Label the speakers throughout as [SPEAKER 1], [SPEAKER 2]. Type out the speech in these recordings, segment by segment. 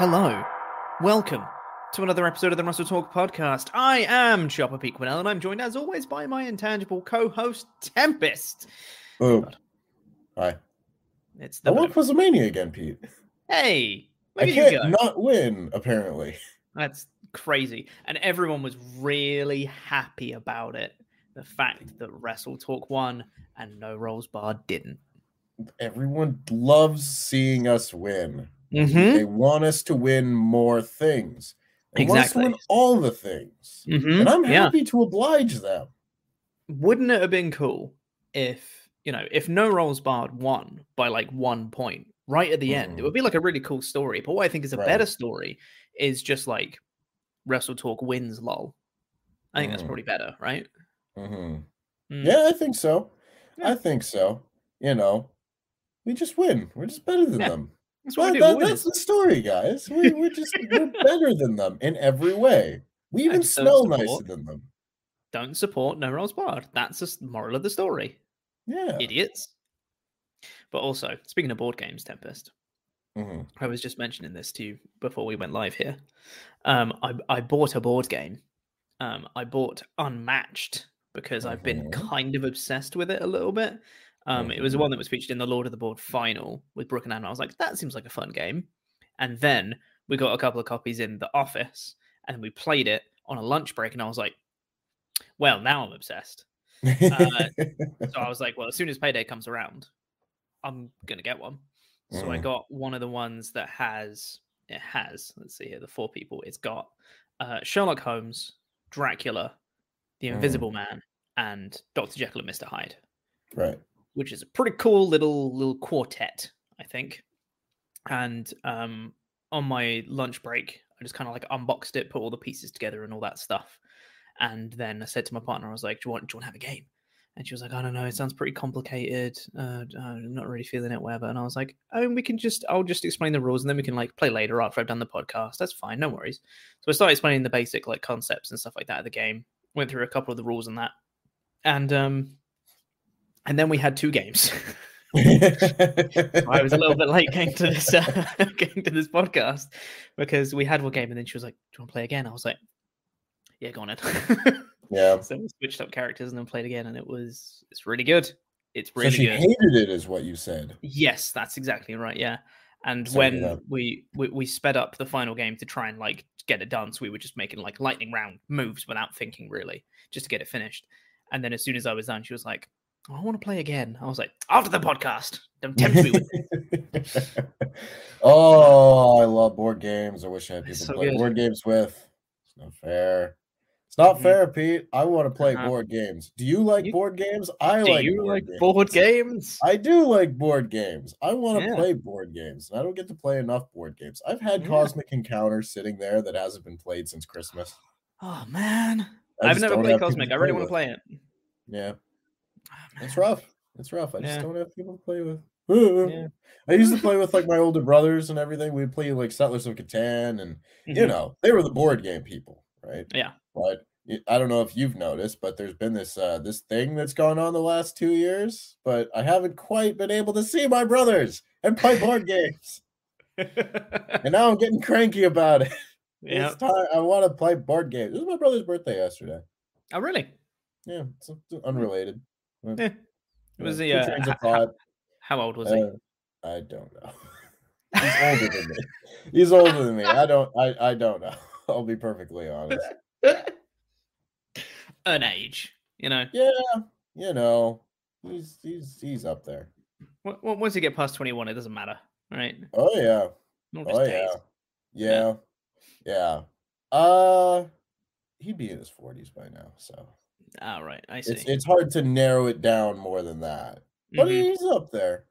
[SPEAKER 1] Hello, welcome to another episode of the Wrestle Talk podcast. I am Chopper Pete Quinnell, and I'm joined as always by my intangible co-host Tempest.
[SPEAKER 2] Oh,
[SPEAKER 1] God.
[SPEAKER 2] hi.
[SPEAKER 1] It's
[SPEAKER 2] I
[SPEAKER 1] the
[SPEAKER 2] want Quizomania again, Pete.
[SPEAKER 1] hey,
[SPEAKER 2] I can't not win, apparently.
[SPEAKER 1] That's crazy, and everyone was really happy about it. The fact that Wrestle Talk won and No Rolls Barred didn't.
[SPEAKER 2] Everyone loves seeing us win.
[SPEAKER 1] Mm-hmm.
[SPEAKER 2] They want us to win more things. They want us to win all the things.
[SPEAKER 1] Mm-hmm.
[SPEAKER 2] And I'm
[SPEAKER 1] yeah.
[SPEAKER 2] happy to oblige them.
[SPEAKER 1] wouldn't it have been cool if you know if no rolls barred won by like one point right at the end it
[SPEAKER 2] Mhm.
[SPEAKER 1] would be like a really cool story but what i think is a
[SPEAKER 2] Right.
[SPEAKER 1] better story is just like wrestle talk wins lol i think that's
[SPEAKER 2] Mhm.
[SPEAKER 1] probably better right Mm.
[SPEAKER 2] Yeah, I think so.
[SPEAKER 1] Yeah.
[SPEAKER 2] I think so. You know, we just win. We're just better than
[SPEAKER 1] Yeah,
[SPEAKER 2] them.
[SPEAKER 1] That's what we
[SPEAKER 2] That-
[SPEAKER 1] do
[SPEAKER 2] that-
[SPEAKER 1] we're
[SPEAKER 2] that's the story, guys. We, we're just we're better than them in every way. We even smell nicer than them.
[SPEAKER 1] don't support no rolls barred that's the moral of the story
[SPEAKER 2] Yeah.
[SPEAKER 1] idiots but also speaking of board games tempest
[SPEAKER 2] Mhm.
[SPEAKER 1] I was just mentioning this to you before we went live here. Um, I, I bought a board game. Um, I bought Unmatched because I've been
[SPEAKER 2] Mhm.
[SPEAKER 1] kind of obsessed with it a little bit. Um, It was the one that was featured in the Lord of the Board final with Brooke and Anna. I was like, that seems like a fun game. And then we got a couple of copies in the office and we played it on a lunch break. And I was like, well, now I'm obsessed. Uh, So I was like, well, as soon as payday comes around, I'm gonna get one. So I
[SPEAKER 2] Mhm.
[SPEAKER 1] got one of the ones that has it has. Let's see here, the four people. It's got uh, Sherlock Holmes, Dracula, the
[SPEAKER 2] Mm.
[SPEAKER 1] Invisible Man, and Doctor Jekyll and Mister Hyde,
[SPEAKER 2] right.
[SPEAKER 1] Which is a pretty cool little little quartet, I think. And um, on my lunch break, I just kind of like unboxed it, put all the pieces together, and all that stuff. And then I said to my partner, I was like, "Do you want? Do you want to have a game?" And she was like, I don't know, it sounds pretty complicated. Uh, I'm not really feeling it, whatever. And I was like, I mean, we can just, I'll just explain the rules and then we can like play later after I've done the podcast. That's fine, no worries. So I started explaining the basic like concepts and stuff like that of the game. Went through a couple of the rules and that. And um and then we had two games. I was a little bit late getting to this uh, getting to this podcast because we had one game and then she was like, Do you want to play again? I was like, Yeah, go on then.
[SPEAKER 2] yeah.
[SPEAKER 1] so we switched up characters and then played again and it was it's really good. It's
[SPEAKER 2] So
[SPEAKER 1] really
[SPEAKER 2] she
[SPEAKER 1] good.
[SPEAKER 2] hated it, is what you said.
[SPEAKER 1] Yes, that's exactly right. Yeah. And
[SPEAKER 2] hear
[SPEAKER 1] when we, we we sped up the final game to try and like get it done, so we were just making like lightning round moves without thinking really, just to get it finished. And then as soon as I was done, she was like, "Oh, "I want to play again." I was like, "After the podcast, don't tempt me with it."
[SPEAKER 2] oh, I love board games. I wish I had people
[SPEAKER 1] so
[SPEAKER 2] play
[SPEAKER 1] good.
[SPEAKER 2] board games with. It's not fair. It's not
[SPEAKER 1] Mhm.
[SPEAKER 2] fair, Pete. I want to play
[SPEAKER 1] Uh-huh.
[SPEAKER 2] board games. Do you like
[SPEAKER 1] You-
[SPEAKER 2] board games? I
[SPEAKER 1] Do
[SPEAKER 2] like
[SPEAKER 1] you
[SPEAKER 2] board
[SPEAKER 1] like
[SPEAKER 2] games.
[SPEAKER 1] board games?
[SPEAKER 2] I do like board games. I want to
[SPEAKER 1] Yeah.
[SPEAKER 2] play board games. and I don't get to play enough board games. I've had
[SPEAKER 1] Yeah.
[SPEAKER 2] Cosmic Encounter sitting there that hasn't been played since Christmas.
[SPEAKER 1] Oh man,
[SPEAKER 2] I
[SPEAKER 1] I've never played Cosmic. I really want to play it.
[SPEAKER 2] Yeah, it's rough. It's rough. I just don't have people to play with.
[SPEAKER 1] Yeah.
[SPEAKER 2] I used to play with like my older brothers and everything. We'd play like Settlers of Catan, and you
[SPEAKER 1] Mhm.
[SPEAKER 2] know they were the board game people, right?
[SPEAKER 1] Yeah.
[SPEAKER 2] But I don't know if you've noticed, but there's been this uh this thing that's gone on the last two years, but I haven't quite been able to see my brothers and play board games. And now I'm getting cranky about it.
[SPEAKER 1] yeah.
[SPEAKER 2] I want to play board games. This was my brother's birthday yesterday.
[SPEAKER 1] Oh, really?
[SPEAKER 2] Yeah, it's unrelated.
[SPEAKER 1] Yeah, Was he? Uh,
[SPEAKER 2] thought.
[SPEAKER 1] how old was he?
[SPEAKER 2] Uh, I don't know. He's older than me. He's older than me. I don't. I. I don't know. I'll be perfectly honest.
[SPEAKER 1] An age, you know.
[SPEAKER 2] Yeah, you know, he's he's he's up there.
[SPEAKER 1] Once you get past twenty-one, it doesn't matter, right?
[SPEAKER 2] Oh yeah. Oh yeah. Yeah. Yeah. Uh, he'd be in his forties by now, so
[SPEAKER 1] Ah, right. I see.
[SPEAKER 2] it's it's hard to narrow it down more than that. But
[SPEAKER 1] Mhm.
[SPEAKER 2] he's up there.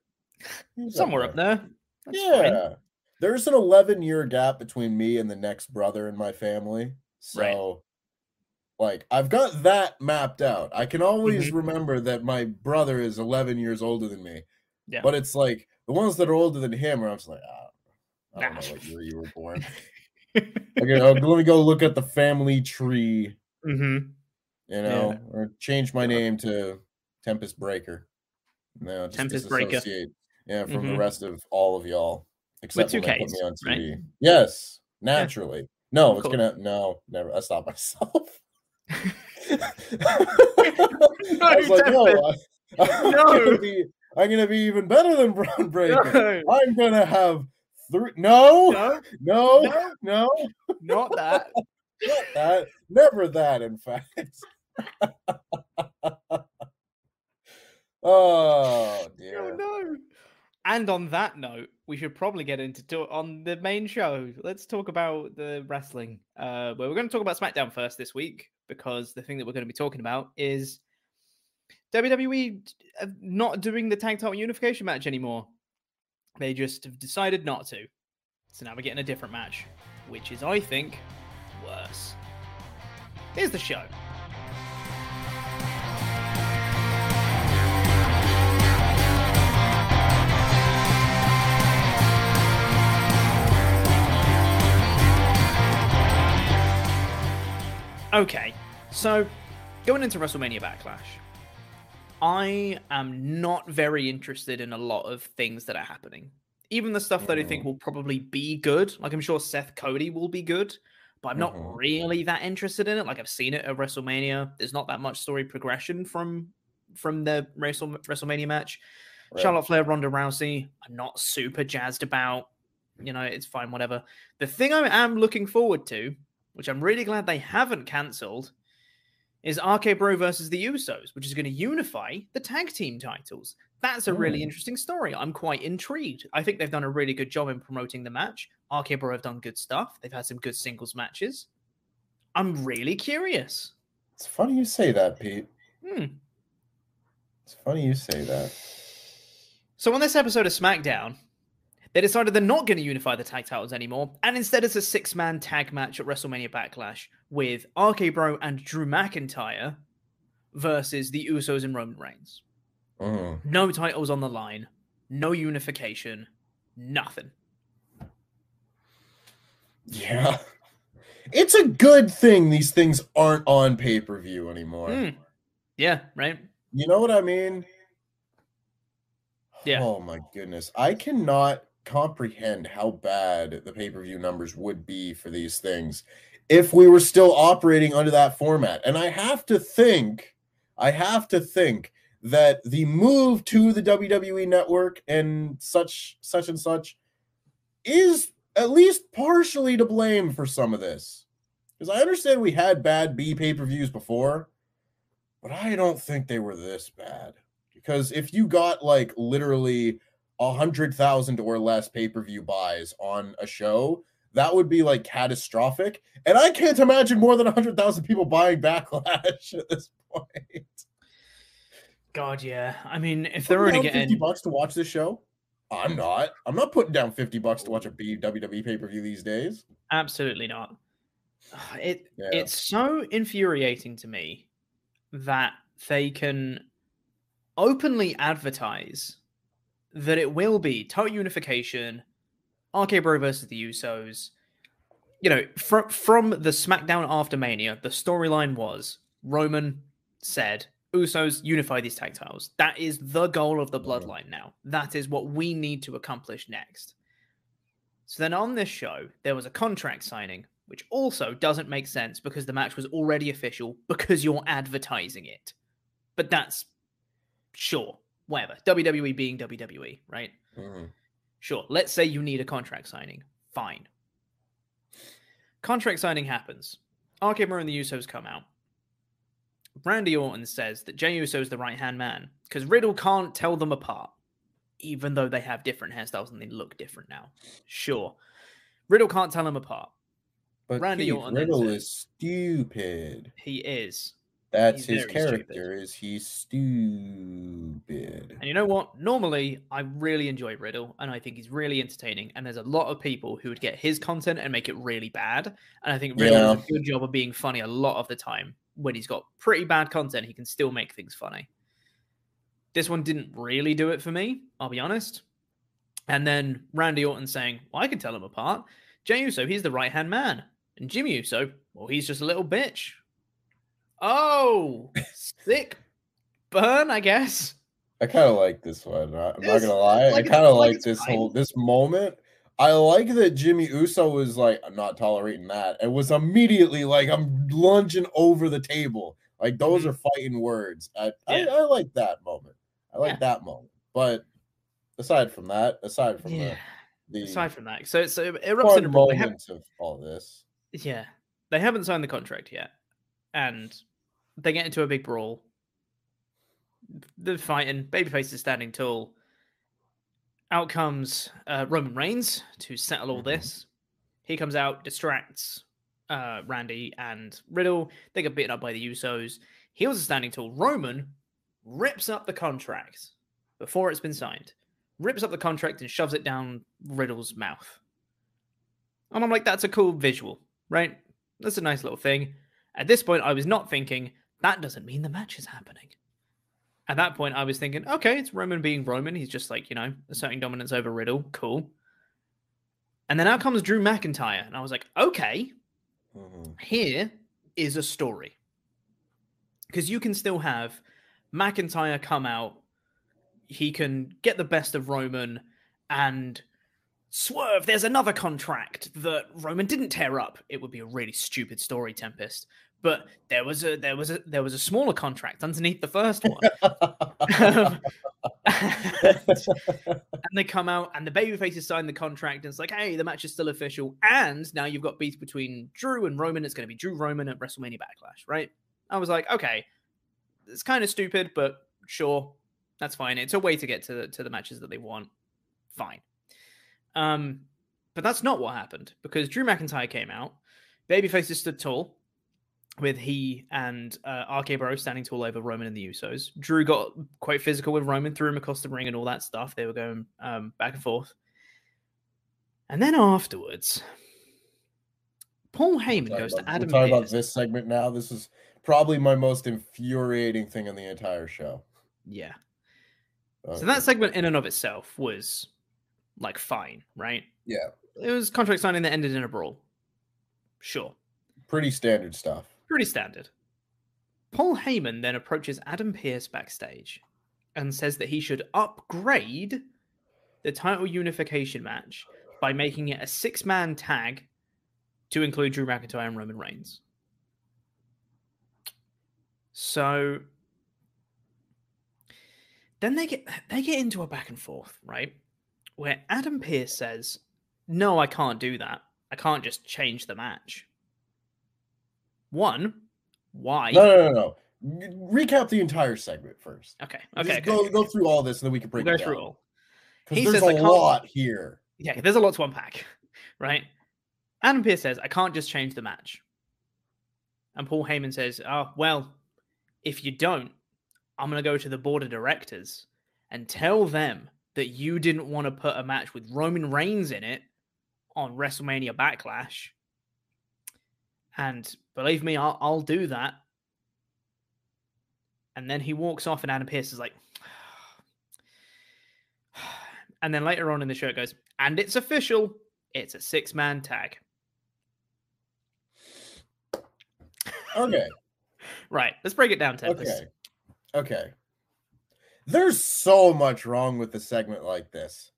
[SPEAKER 2] He's
[SPEAKER 1] Somewhere up there. That's fine.
[SPEAKER 2] yeah. There's an 11 year gap between me and the next brother in my family. So,
[SPEAKER 1] Right.
[SPEAKER 2] like, I've got that mapped out. I can always
[SPEAKER 1] Mm-hmm.
[SPEAKER 2] remember that my brother is 11 years older than me.
[SPEAKER 1] Yeah.
[SPEAKER 2] But it's like the ones that are older than him, where I'm just like, ah, I don't
[SPEAKER 1] Nah.
[SPEAKER 2] know what year you were born. okay, uh, let me go look at the family tree,
[SPEAKER 1] hmm
[SPEAKER 2] you know, or change my name to Tempest Breaker. No, just
[SPEAKER 1] Tempest Breaker.
[SPEAKER 2] Yeah, from the
[SPEAKER 1] Mhm.
[SPEAKER 2] rest of all of y'all. Except
[SPEAKER 1] two
[SPEAKER 2] when put
[SPEAKER 1] Ks,
[SPEAKER 2] me on
[SPEAKER 1] right?
[SPEAKER 2] Yes, naturally. No, it's
[SPEAKER 1] Cool.
[SPEAKER 2] gonna no, never. I stopped myself. I
[SPEAKER 1] No,
[SPEAKER 2] was like, no. I, am
[SPEAKER 1] No.
[SPEAKER 2] gonna be, I'm gonna be even better than Brown Breaker.
[SPEAKER 1] No,
[SPEAKER 2] I'm gonna have three. No,
[SPEAKER 1] no,
[SPEAKER 2] no,
[SPEAKER 1] No.
[SPEAKER 2] no,
[SPEAKER 1] not that.
[SPEAKER 2] not that. Never that. In fact. oh
[SPEAKER 1] Oh no. And on that note, we should probably get into to- on the main show. Let's talk about the wrestling. Uh, well, we're going to talk about SmackDown first this week because the thing that we're going to be talking about is WWE uh, not doing the tag title unification match anymore. They just have decided not to. So now we're getting a different match, which is, I think, worse. Here's the show. Okay, so going into WrestleMania Backlash, I am not very interested in a lot of things that are happening. Even the stuff that I think
[SPEAKER 2] Mhm.
[SPEAKER 1] will probably be good. Like I'm sure Seth Cody will be good, but I'm not
[SPEAKER 2] Mhm.
[SPEAKER 1] really that interested in it. Like I've seen it at WrestleMania. There's not that much story progression from from the Wrestle, WrestleMania match.
[SPEAKER 2] Right.
[SPEAKER 1] Charlotte Flair, Ronda Rousey, I'm not super jazzed about. You know, it's fine, whatever. The thing I am looking forward to, which I'm really glad they haven't cancelled, is RK Bro versus the Usos, which is going to unify the tag team titles. That's a really
[SPEAKER 2] Hmm.
[SPEAKER 1] interesting story. I'm quite intrigued. I think they've done a really good job in promoting the match. RK Bro have done good stuff. They've had some good singles matches. I'm really curious.
[SPEAKER 2] It's funny you say that, Pete.
[SPEAKER 1] Hmm.
[SPEAKER 2] It's funny you say that.
[SPEAKER 1] So on this episode of SmackDown, they decided they're not going to unify the tag titles anymore, and instead it's a six-man tag match at WrestleMania Backlash with RK Bro and Drew McIntyre versus the Usos and Roman Reigns.
[SPEAKER 2] Mhm.
[SPEAKER 1] No titles on the line, no unification, nothing.
[SPEAKER 2] Yeah. It's a good thing these things aren't on pay per view anymore.
[SPEAKER 1] Hmm. Yeah, right.
[SPEAKER 2] You know what I mean?
[SPEAKER 1] Yeah.
[SPEAKER 2] Oh my goodness. I cannot comprehend how bad the pay per view numbers would be for these things if we were still operating under that format. And I have to think, I have to think that the move to the WWE network and such, such and such is at least partially to blame for some of this. Because I understand we had bad B pay per views before, but I don't think they were this bad. Because if you got like literally hundred thousand or less pay per view buys on a show, that would be like catastrophic. And I can't imagine more than a hundred thousand people buying Backlash at this point.
[SPEAKER 1] God, yeah. I mean, if they're only
[SPEAKER 2] down fifty bucks to watch this show, I'm not. I'm not putting down fifty bucks to watch a WWE pay per view these days.
[SPEAKER 1] absolutely not. It
[SPEAKER 2] Yeah.
[SPEAKER 1] it's so infuriating to me that they can openly advertise that it will be total unification, RK Bro versus the Usos. You know, from from the SmackDown after Mania, the storyline was Roman said, Usos unify these tag titles. That is the goal of the bloodline now. That is what we need to accomplish next. So then on this show, there was a contract signing, which also doesn't make sense because the match was already official because you're advertising it. But that's sure, whatever. WWE being WWE, right?
[SPEAKER 2] Mhm.
[SPEAKER 1] Sure. Let's say you need a contract signing. Fine. Contract signing happens. RK Bro and the Usos come out. Randy Orton says that Jey Uso is the right hand man because Riddle can't tell them apart, even though they have different hairstyles and they look different now. Sure. Riddle can't tell them apart.
[SPEAKER 2] But
[SPEAKER 1] Randy
[SPEAKER 2] Keith,
[SPEAKER 1] Orton
[SPEAKER 2] Riddle
[SPEAKER 1] says-
[SPEAKER 2] is stupid.
[SPEAKER 1] He is.
[SPEAKER 2] That's
[SPEAKER 1] He's
[SPEAKER 2] his
[SPEAKER 1] very stupid.
[SPEAKER 2] character. Is he stupid?
[SPEAKER 1] And you know what? Normally, I really enjoy Riddle, and I think he's really entertaining. And there's a lot of people who would get his content and make it really bad. And I think Riddle does a good job of being funny a lot of the time. When he's got pretty bad content, he can still make things funny. This one didn't really do it for me, I'll be honest. And then Randy Orton saying, Well, I can tell them apart. Jey Uso, he's the right hand man. And Jimmy Uso, well, he's just a little bitch. Oh, sick burn, I guess.
[SPEAKER 2] I kind of like this one. I- I'm not gonna lie.
[SPEAKER 1] like,
[SPEAKER 2] I kind of
[SPEAKER 1] like
[SPEAKER 2] like this
[SPEAKER 1] fine.
[SPEAKER 2] whole this moment. I like that Jimmy Uso was like, "I'm not tolerating that," and was immediately like, "I'm lunging over the table." Like those
[SPEAKER 1] Mhm.
[SPEAKER 2] are fighting words. I, I,
[SPEAKER 1] Yeah.
[SPEAKER 2] I like that moment. I like
[SPEAKER 1] Yeah.
[SPEAKER 2] that moment. But aside from that, aside from
[SPEAKER 1] Yeah.
[SPEAKER 2] the the
[SPEAKER 1] Aside from that, so so it erupts in a brawl. They have-
[SPEAKER 2] moments of all this,
[SPEAKER 1] Yeah. They haven't signed the contract yet. And they get into a big brawl. They're fighting. Babyface is standing tall. Out comes uh, Roman Reigns to settle all
[SPEAKER 2] Mhm.
[SPEAKER 1] this. He comes out, distracts uh, Randy and Riddle. They get beaten up by the Usos. He was standing tall. Roman rips up the contract before it's been signed. Rips up the contract and shoves it down Riddle's mouth. And I'm like, that's a cool visual, right? That's a nice little thing. At this point, I was not thinking, that doesn't mean the match is happening. At that point, I was thinking, okay, it's Roman being Roman. He's just like, you know, asserting dominance over Riddle. Cool. And then out comes Drew McIntyre. And I was like, okay,
[SPEAKER 2] Mhm.
[SPEAKER 1] here is a story. Because you can still have McIntyre come out, he can get the best of Roman and swerve. There's another contract that Roman didn't tear up. It would be a really stupid story, Tempest. But there was a there was a there was a smaller contract underneath the first one. Um, and they come out and the babyfaces sign the contract and it's like, hey, the match is still official. And now you've got beef between Drew and Roman. It's going to be Drew Roman at WrestleMania Backlash, right? I was like, okay, it's kind of stupid, but sure, that's fine. It's a way to get to the, to the matches that they want. Fine. Um, but that's not what happened because Drew McIntyre came out. Babyfaces stood tall with he and uh, RK Bro standing tall over Roman and the Usos. Drew got quite physical with Roman, threw him across the ring and all that stuff. They were going um, back and forth. And then afterwards, Paul Heyman goes
[SPEAKER 2] about-
[SPEAKER 1] to Adam
[SPEAKER 2] We're talking about this segment now. This is probably my most infuriating thing in the entire show.
[SPEAKER 1] Yeah.
[SPEAKER 2] Uh,
[SPEAKER 1] So that segment in and of itself was like fine, right?
[SPEAKER 2] Yeah.
[SPEAKER 1] It was contract signing that ended in a brawl. Sure.
[SPEAKER 2] pretty standard stuff.
[SPEAKER 1] Pretty standard. Paul Heyman then approaches Adam Pearce backstage and says that he should upgrade the title unification match by making it a six man tag to include Drew McIntyre and Roman Reigns. So then they get they get into a back and forth, right? Where Adam Pearce says, "No, I can't do that. I can't just change the match." One, why?
[SPEAKER 2] No, no, no, no. Recap the entire segment first.
[SPEAKER 1] Okay, okay, okay,
[SPEAKER 2] go
[SPEAKER 1] okay,
[SPEAKER 2] go through all this, and then we can break
[SPEAKER 1] We'll
[SPEAKER 2] it
[SPEAKER 1] go
[SPEAKER 2] down.
[SPEAKER 1] through all. He
[SPEAKER 2] there's
[SPEAKER 1] says
[SPEAKER 2] a lot here.
[SPEAKER 1] Yeah, there's a lot to unpack, right? Adam Pearce says, I can't just change the match. And Paul Heyman says, Oh, well, if you don't, I'm going to go to the board of directors and tell them that you didn't want to put a match with Roman Reigns in it on WrestleMania Backlash. And believe me, I'll, I'll do that. And then he walks off, and Adam Pearce is like, and then later on in the show it goes, and it's official. It's a six man tag.
[SPEAKER 2] Okay.
[SPEAKER 1] Right. Let's break it down, Tempest.
[SPEAKER 2] Okay. Okay. There's so much wrong with a segment like this.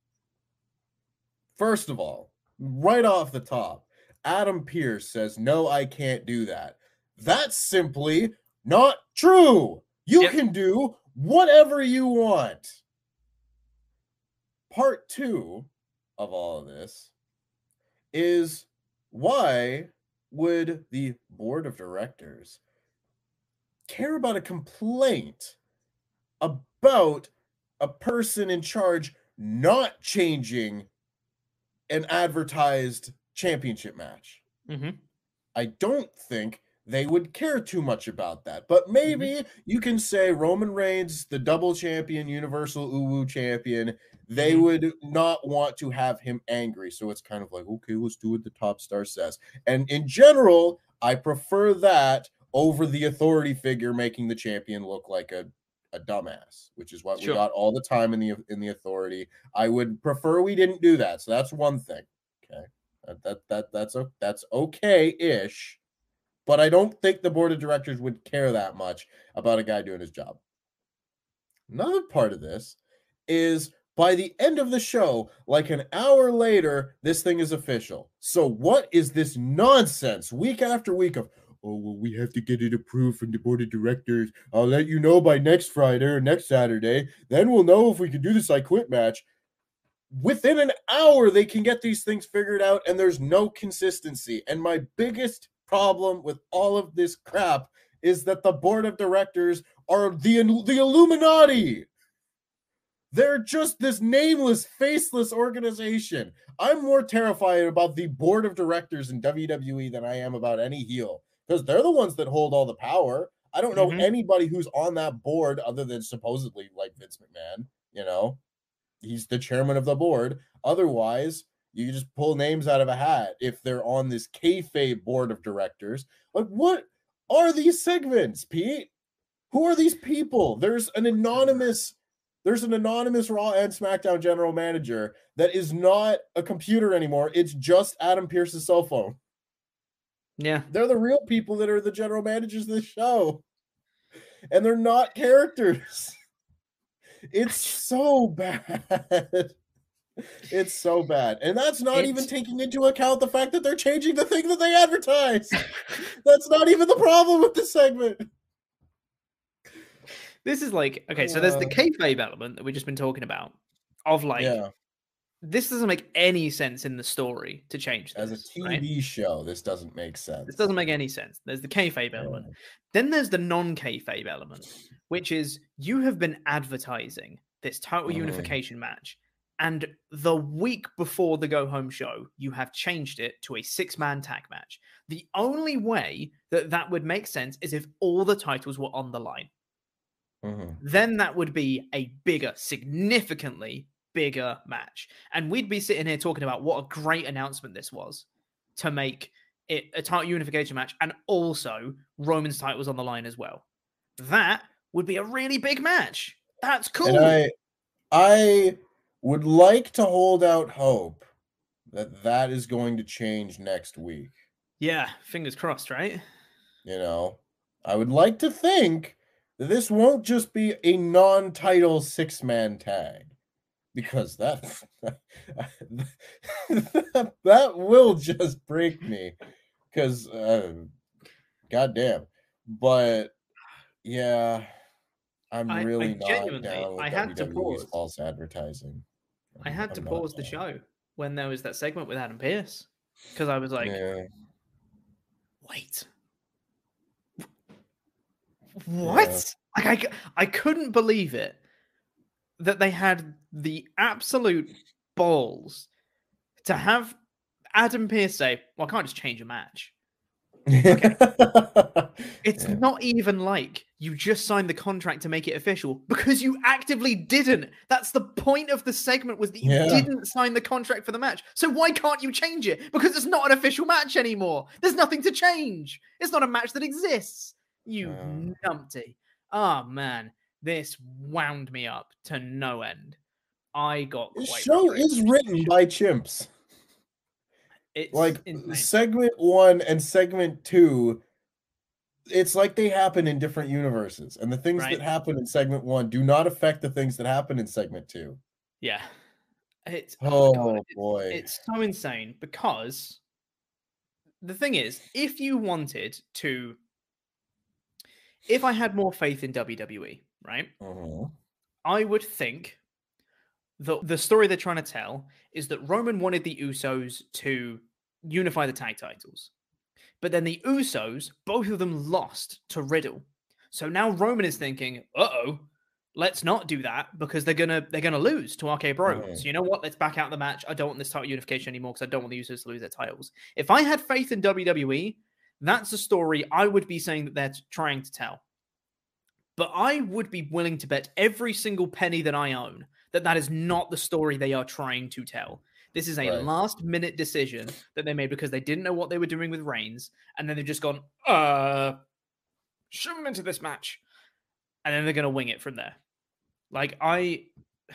[SPEAKER 2] First of all, right off the top, Adam Pearce says, No, I can't do that. That's simply not true. You
[SPEAKER 1] Yep.
[SPEAKER 2] can do whatever you want. Part two of all of this is why would the board of directors care about a complaint about a person in charge not changing an advertised championship match?
[SPEAKER 1] Mhm.
[SPEAKER 2] I don't think they would care too much about that. But maybe you can say Roman Reigns, the double champion, Universal Uwu champion, they
[SPEAKER 1] Mhm.
[SPEAKER 2] would not want to have him angry. So it's kind of like, okay, let's do what the top star says. And in general, I prefer that over the authority figure making the champion look like a, a dumbass, which is what
[SPEAKER 1] Sure.
[SPEAKER 2] we got all the time in the in the authority. I would prefer we didn't do that. So that's one thing. Okay. That that, that that's o- that's okay-ish. But I don't think the board of directors would care that much about a guy doing his job. Another part of this is by the end of the show, like an hour later, this thing is official. So, what is this nonsense week after week of, oh, well, we have to get it approved from the board of directors. I'll let you know by next Friday or next Saturday. Then we'll know if we can do this I quit match. Within an hour, they can get these things figured out, and there's no consistency. And my biggest problem with all of this crap is that the board of directors are the, the Illuminati. They're just this nameless, faceless organization. I'm more terrified about the board of directors in WWE than I am about any heel because they're the ones that hold all the power. I don't know
[SPEAKER 1] Mhm.
[SPEAKER 2] anybody who's on that board other than supposedly like Vince McMahon. You know, he's the chairman of the board. Otherwise, you just pull names out of a hat if they're on this kayfabe board of directors. Like, what are these segments, Pete? Who are these people? There's an anonymous there's an anonymous Raw and SmackDown general manager that is not a computer anymore. It's just Adam Pearce's cell phone.
[SPEAKER 1] Yeah.
[SPEAKER 2] They're the real people that are the general managers of the show. And they're not characters. It's so bad. It's so bad. And that's not even taking into account the fact that they're changing the thing that they advertise. that's not even the problem with this segment.
[SPEAKER 1] This is like okay, so there's the
[SPEAKER 2] Uh,
[SPEAKER 1] kayfabe element that we've just been talking about of like
[SPEAKER 2] yeah.
[SPEAKER 1] This doesn't make any sense in the story to change that.
[SPEAKER 2] As a
[SPEAKER 1] this. right?
[SPEAKER 2] TV show, this doesn't make sense.
[SPEAKER 1] This doesn't make any sense. There's the kayfabe element.
[SPEAKER 2] Yeah.
[SPEAKER 1] Then there's the non-kayfabe element, which is you have been advertising this title
[SPEAKER 2] Mhm.
[SPEAKER 1] unification match, and the week before the go home show, you have changed it to a six-man tag match. The only way that that would make sense is if all the titles were on the line.
[SPEAKER 2] Mhm.
[SPEAKER 1] Then that would be a bigger, significantly bigger match, and we'd be sitting here talking about what a great announcement this was to make it a title unification match, and also Roman's title was on the line as well. That would be a really big match. That's cool.
[SPEAKER 2] And I, I would like to hold out hope that that is going to change next week.
[SPEAKER 1] yeah, fingers crossed, right?
[SPEAKER 2] You know, I would like to think that this won't just be a non-title six-man tag, because that that will just break me. Because, uh, goddamn, but yeah, I'm
[SPEAKER 1] I- I
[SPEAKER 2] really not down with
[SPEAKER 1] I had to
[SPEAKER 2] WWE's
[SPEAKER 1] pause.
[SPEAKER 2] false advertising.
[SPEAKER 1] I had to
[SPEAKER 2] I'm not
[SPEAKER 1] pause the
[SPEAKER 2] down.
[SPEAKER 1] show when there was that segment with Adam Pearce because I was like,
[SPEAKER 2] yeah.
[SPEAKER 1] wait what like I couldn't believe it that they had the absolute balls to have adam pearce say well i can't just change a match. It's
[SPEAKER 2] Yeah.
[SPEAKER 1] not even like you just signed the contract to make it official because you actively didn't. That's the point of the segment was that you
[SPEAKER 2] Yeah.
[SPEAKER 1] didn't sign the contract for the match. So why can't you change it? Because it's not an official match anymore. There's nothing to change. It's not a match that exists. You
[SPEAKER 2] Uh.
[SPEAKER 1] numpty. Oh man, this wound me up to no end. I got
[SPEAKER 2] This show is written by chimps.
[SPEAKER 1] It's
[SPEAKER 2] Like
[SPEAKER 1] insane.
[SPEAKER 2] segment one and segment two, it's like they happen in different universes, and the things
[SPEAKER 1] Right.
[SPEAKER 2] that happen in segment one do not affect the things that happen in segment two.
[SPEAKER 1] yeah. It's
[SPEAKER 2] oh,
[SPEAKER 1] oh, it's-
[SPEAKER 2] boy.
[SPEAKER 1] It's so insane because the thing is, if you wanted to, if I had more faith in WWE, right,
[SPEAKER 2] Mhm.
[SPEAKER 1] I would think that the story they're trying to tell is that Roman wanted the Usos to unify the tag titles. But then the Usos, both of them lost to Riddle. So now Roman is thinking, uh-oh, let's not do that because they're gonna they're gonna lose to RK Bro.
[SPEAKER 2] Right.
[SPEAKER 1] So you know what? Let's back out the match. I don't want this title unification anymore because I don't want the Usos to lose their titles. If I had faith in WWE, that's a story I would be saying that they're trying to tell. But I would be willing to bet every single penny that I own that that is not the story they are trying to tell. This is a
[SPEAKER 2] Right.
[SPEAKER 1] last minute decision that they made because they didn't know what they were doing with Reigns, and then they've just gone, uh, shove him into this match, and then they're gonna wing it from there. Like I,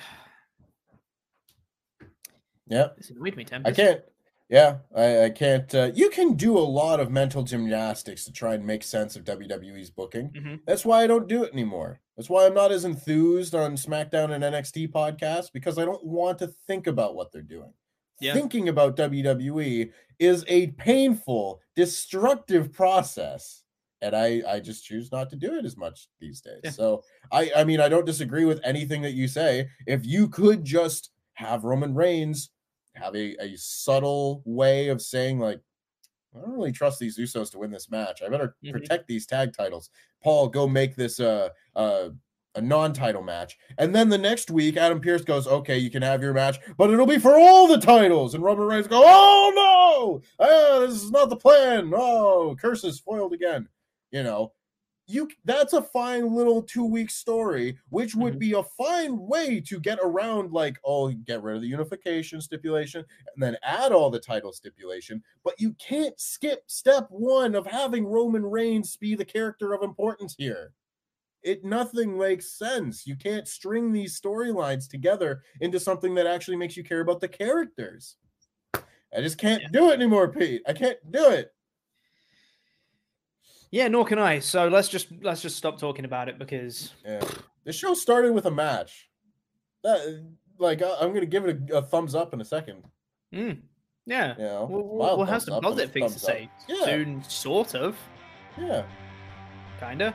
[SPEAKER 2] Yeah.
[SPEAKER 1] this annoyed me, Tim.
[SPEAKER 2] I can't. Yeah, I, I can't. Uh, you can do a lot of mental gymnastics to try and make sense of WWE's booking.
[SPEAKER 1] Mhm.
[SPEAKER 2] That's why I don't do it anymore. That's why I'm not as enthused on SmackDown and NXT podcasts because I don't want to think about what they're doing.
[SPEAKER 1] Yeah.
[SPEAKER 2] Thinking about WWE is a painful, destructive process. And I, I just choose not to do it as much these days.
[SPEAKER 1] Yeah.
[SPEAKER 2] So I, I mean, I don't disagree with anything that you say. If you could just have Roman Reigns have a, a subtle way of saying like i don't really trust these usos to win this match. I better
[SPEAKER 1] Mhm.
[SPEAKER 2] protect these tag titles. Paul go make this uh uh a non-title match. And then the next week adam pearce goes okay you can have your match but it'll be for all the titles. And roman reigns go oh no! Ah, this is not the plan. Oh curses foiled again. You know you that's a fine little two week story which would
[SPEAKER 1] Mhm.
[SPEAKER 2] be a fine way to get around like oh get rid of the unification stipulation and then add all the title stipulation but you can't skip step one of having roman reigns be the character of importance here. It nothing makes sense. You can't string these storylines together into something that actually makes you care about the characters. I just can't
[SPEAKER 1] Yeah.
[SPEAKER 2] do it anymore pete. I can't do it
[SPEAKER 1] Yeah, nor can I. So let's just let's just stop talking about it because
[SPEAKER 2] Yeah. The show started with a match. That like I- I'm gonna give it a, a thumbs up in a second.
[SPEAKER 1] mm, yeah,
[SPEAKER 2] You know,
[SPEAKER 1] we'll, we'll, have some
[SPEAKER 2] up, but a
[SPEAKER 1] positive things to say
[SPEAKER 2] Yeah.
[SPEAKER 1] soon, sort of,
[SPEAKER 2] Yeah.
[SPEAKER 1] kinda.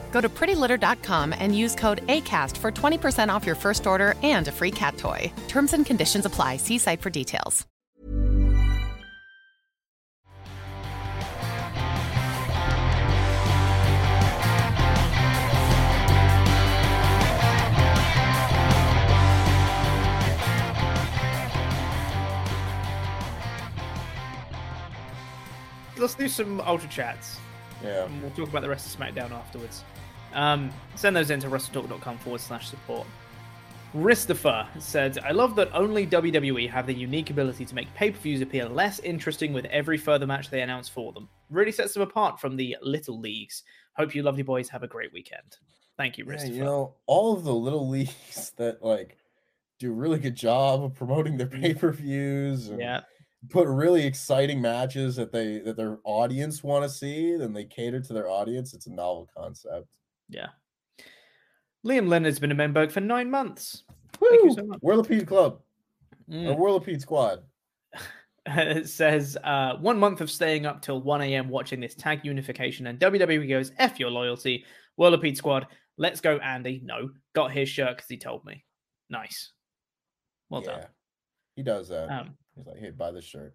[SPEAKER 3] Go to prettylitter.com and use code ACAST for 20% off your first order and a free cat toy. Terms and conditions apply. See site for details.
[SPEAKER 1] Let's do some ultra chats.
[SPEAKER 2] Yeah.
[SPEAKER 1] and we'll talk about the rest of SmackDown afterwards. Um, send those into wrestletalk.com forward slash support. Christopher said, I love that only WWE have the unique ability to make pay per views appear less interesting with every further match they announce for them. Really sets them apart from the little leagues. Hope you lovely boys have a great weekend. Thank you,
[SPEAKER 2] Yeah,
[SPEAKER 1] Christopher.
[SPEAKER 2] you know, all of the little leagues that like do a really good job of promoting their pay-per-views and
[SPEAKER 1] yeah.
[SPEAKER 2] put really exciting matches that they that their audience want to see, then they cater to their audience. It's a novel concept.
[SPEAKER 1] Yeah. Liam Leonard's been a Menberg for nine months. Thank you
[SPEAKER 2] Woo!
[SPEAKER 1] so much.
[SPEAKER 2] Whirlipede Club
[SPEAKER 1] Mm.
[SPEAKER 2] or Whirlipede Squad.
[SPEAKER 1] it says uh, one month of staying up till 1 a.m. watching this tag unification, and WWE goes, F your loyalty. Whirlipede Squad, let's go, Andy. No, got his shirt because he told me. Nice. Well
[SPEAKER 2] yeah,
[SPEAKER 1] done.
[SPEAKER 2] he does that.
[SPEAKER 1] Um,
[SPEAKER 2] He's like, hey, buy the shirt.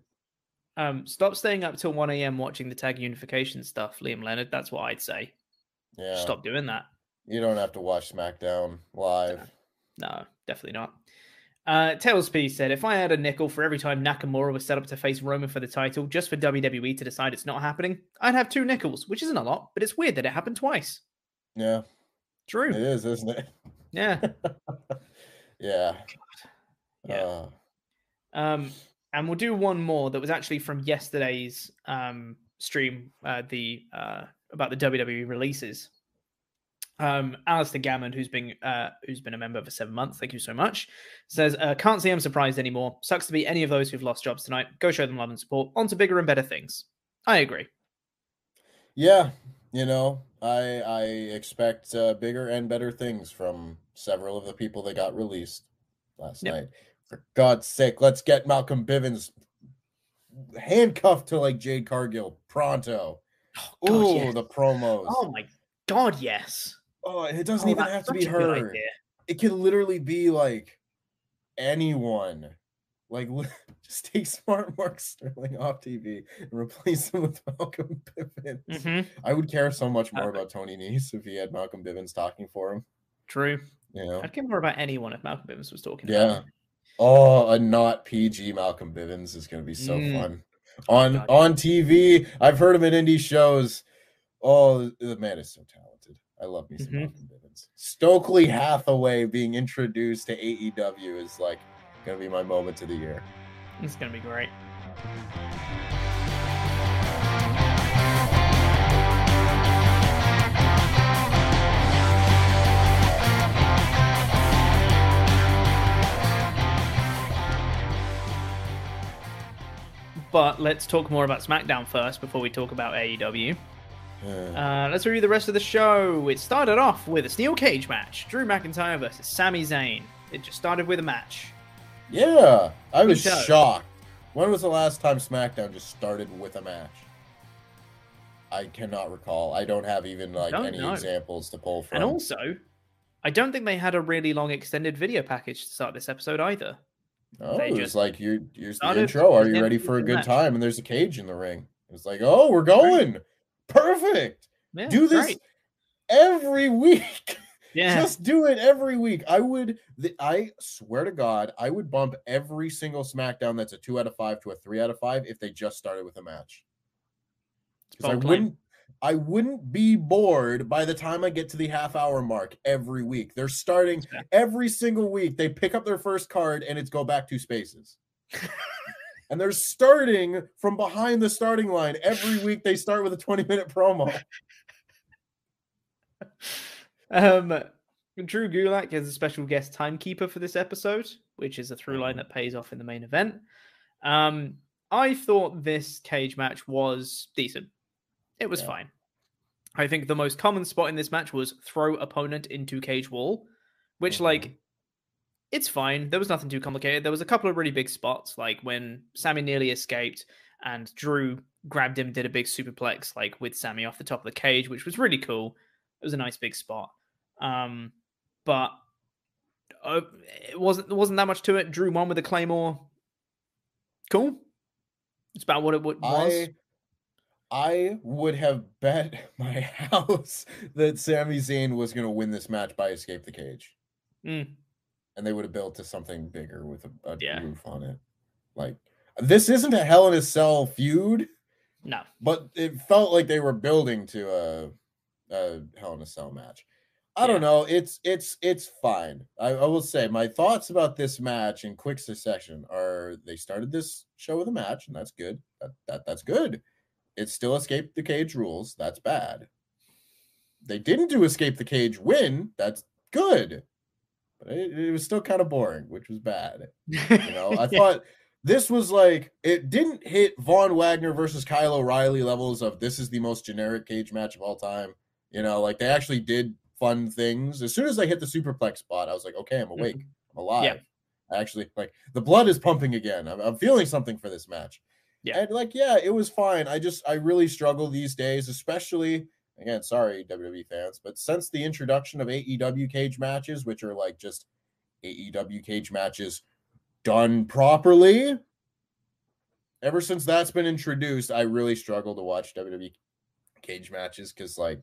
[SPEAKER 1] um, stop staying up till 1 a.m. watching the tag unification stuff, Liam Leonard. That's what I'd say.
[SPEAKER 2] Yeah,
[SPEAKER 1] Stop doing that.
[SPEAKER 2] You don't have to watch SmackDown live.
[SPEAKER 1] No, definitely not. Uh, Tails P said, if I had a nickel for every time Nakamura was set up to face Roman for the title, just for WWE to decide it's not happening, I'd have two nickels, which isn't a lot, but it's weird that it happened twice.
[SPEAKER 2] Yeah,
[SPEAKER 1] True.
[SPEAKER 2] it is, isn't it?
[SPEAKER 1] Yeah.
[SPEAKER 2] yeah. God.
[SPEAKER 1] Yeah.
[SPEAKER 2] Uh,
[SPEAKER 1] Um, and we'll do one more that was actually from yesterday's um, stream, uh, the uh, about the WWE releases. Um, Alistair Gammon, who's been uh, who's been a member for seven months, thank you so much, says uh, can't say I'm surprised anymore. Sucks to be any of those who've lost jobs tonight. Go show them love and support. On to bigger and better things. I agree.
[SPEAKER 2] yeah, you know, I I expect uh, bigger and better things from several of the people that got released last
[SPEAKER 1] Yep.
[SPEAKER 2] night. For God's sake, let's get Malcolm Bivens handcuffed to like Jade Cargill pronto.
[SPEAKER 1] God,
[SPEAKER 2] Ooh,
[SPEAKER 1] yes.
[SPEAKER 2] the promos.
[SPEAKER 1] Oh my god, yes.
[SPEAKER 2] Oh, it doesn't
[SPEAKER 1] Oh,
[SPEAKER 2] even have to be her. It could literally be like anyone. Like just take Smart Mark Sterling off TV and replace him with Malcolm Bivens.
[SPEAKER 1] Mhm.
[SPEAKER 2] I would care so much more
[SPEAKER 1] Perfect.
[SPEAKER 2] about Tony Nese if he had Malcolm Bivens talking for him.
[SPEAKER 1] True.
[SPEAKER 2] You know?
[SPEAKER 1] I'd care more about anyone if Malcolm Bivens was talking.
[SPEAKER 2] Yeah. Oh, a not PG Malcolm Bivens is going to be so
[SPEAKER 1] Mm.
[SPEAKER 2] fun on on TV. I've heard him at indie shows. Oh, the man is so talented. I love me some
[SPEAKER 1] Mhm.
[SPEAKER 2] Malcolm Bivens. Stokely Hathaway being introduced to AEW is like going to be my moment of the year.
[SPEAKER 1] It's gonna be great. But let's talk more about SmackDown first before we talk about AEW.
[SPEAKER 2] Uh,
[SPEAKER 1] let's review the rest of the show. It started off with a steel cage match Drew McIntyre versus Sami Zayn. It just started with a match.
[SPEAKER 2] yeah, I was shocked. When was the last time SmackDown just started with a match? I cannot recall. I don't have even like
[SPEAKER 1] Don't
[SPEAKER 2] any
[SPEAKER 1] know.
[SPEAKER 2] examples to pull from.
[SPEAKER 1] And also, I don't think they had a really long extended video package to start this episode either.
[SPEAKER 2] Oh,
[SPEAKER 1] They
[SPEAKER 2] it was
[SPEAKER 1] just
[SPEAKER 2] like you here's the intro. Are you ready for a good time? And there's a cage in the ring. It's like, oh, we're going. Perfect.
[SPEAKER 1] Yeah,
[SPEAKER 2] do this
[SPEAKER 1] great.
[SPEAKER 2] every week.
[SPEAKER 1] Yeah.
[SPEAKER 2] Just do it every week. I would I swear to God, I would bump every single SmackDown that's a two out of five to a three out of five if they just started with a match.
[SPEAKER 1] It's
[SPEAKER 2] 'Cause I wouldn't I wouldn't be bored by the time I get to the half hour mark every week. They're starting every single week. They pick up their first card and it's go back two spaces. and they're starting from behind the starting line every week. They start with a 20 minute promo.
[SPEAKER 1] Um, Drew Gulak is a special guest timekeeper for this episode, which is a through line that pays off in the main event. Um, I thought this cage match was decent. It was
[SPEAKER 2] Yeah.
[SPEAKER 1] fine. I think the most common spot in this match was throw opponent into cage wall, which
[SPEAKER 2] Mhm.
[SPEAKER 1] like it's fine. There was nothing too complicated. There was a couple of really big spots, like when Sami nearly escaped and Drew grabbed him, did a big superplex, like with Sami off the top of the cage, which was really cool. It was a nice big spot. Um, but uh, it wasn't there wasn't that much to it. Drew won with a claymore. Cool. It's about what it wa- was.
[SPEAKER 2] I I would have bet my house that Sami Zayn was going to win this match by escape the cage,
[SPEAKER 1] Mm,
[SPEAKER 2] and they would have built to something bigger with a, a
[SPEAKER 1] Yeah.
[SPEAKER 2] roof on it. Like this isn't a Hell in a Cell feud,
[SPEAKER 1] no.
[SPEAKER 2] but it felt like they were building to a, a Hell in a Cell match. I don't know. It's it's it's fine. I, I will say my thoughts about this match in quick succession are they started this show with a match, and that's good. That, that that's good. It still escaped the cage rules. That's bad. They didn't do escape the cage win. That's good. But it, it was still kind of boring, which was bad. You know, I thought this was like it didn't hit Von Wagner versus Kyle O'Reilly levels of this is the most generic cage match of all time. You know, like they actually did fun things. As soon as I hit the superplex spot, I was like, okay, I'm mm-hmm. awake, I'm alive. I actually like the blood is pumping again. I'm, I'm feeling something for this match.
[SPEAKER 1] Yeah.
[SPEAKER 2] And like, yeah, it was fine. I just I really struggle these days, especially again, sorry, WWE fans, but since the introduction of AEW cage matches, which are like just AEW cage matches done properly, ever since that's been introduced, I really struggle to watch WWE cage matches because like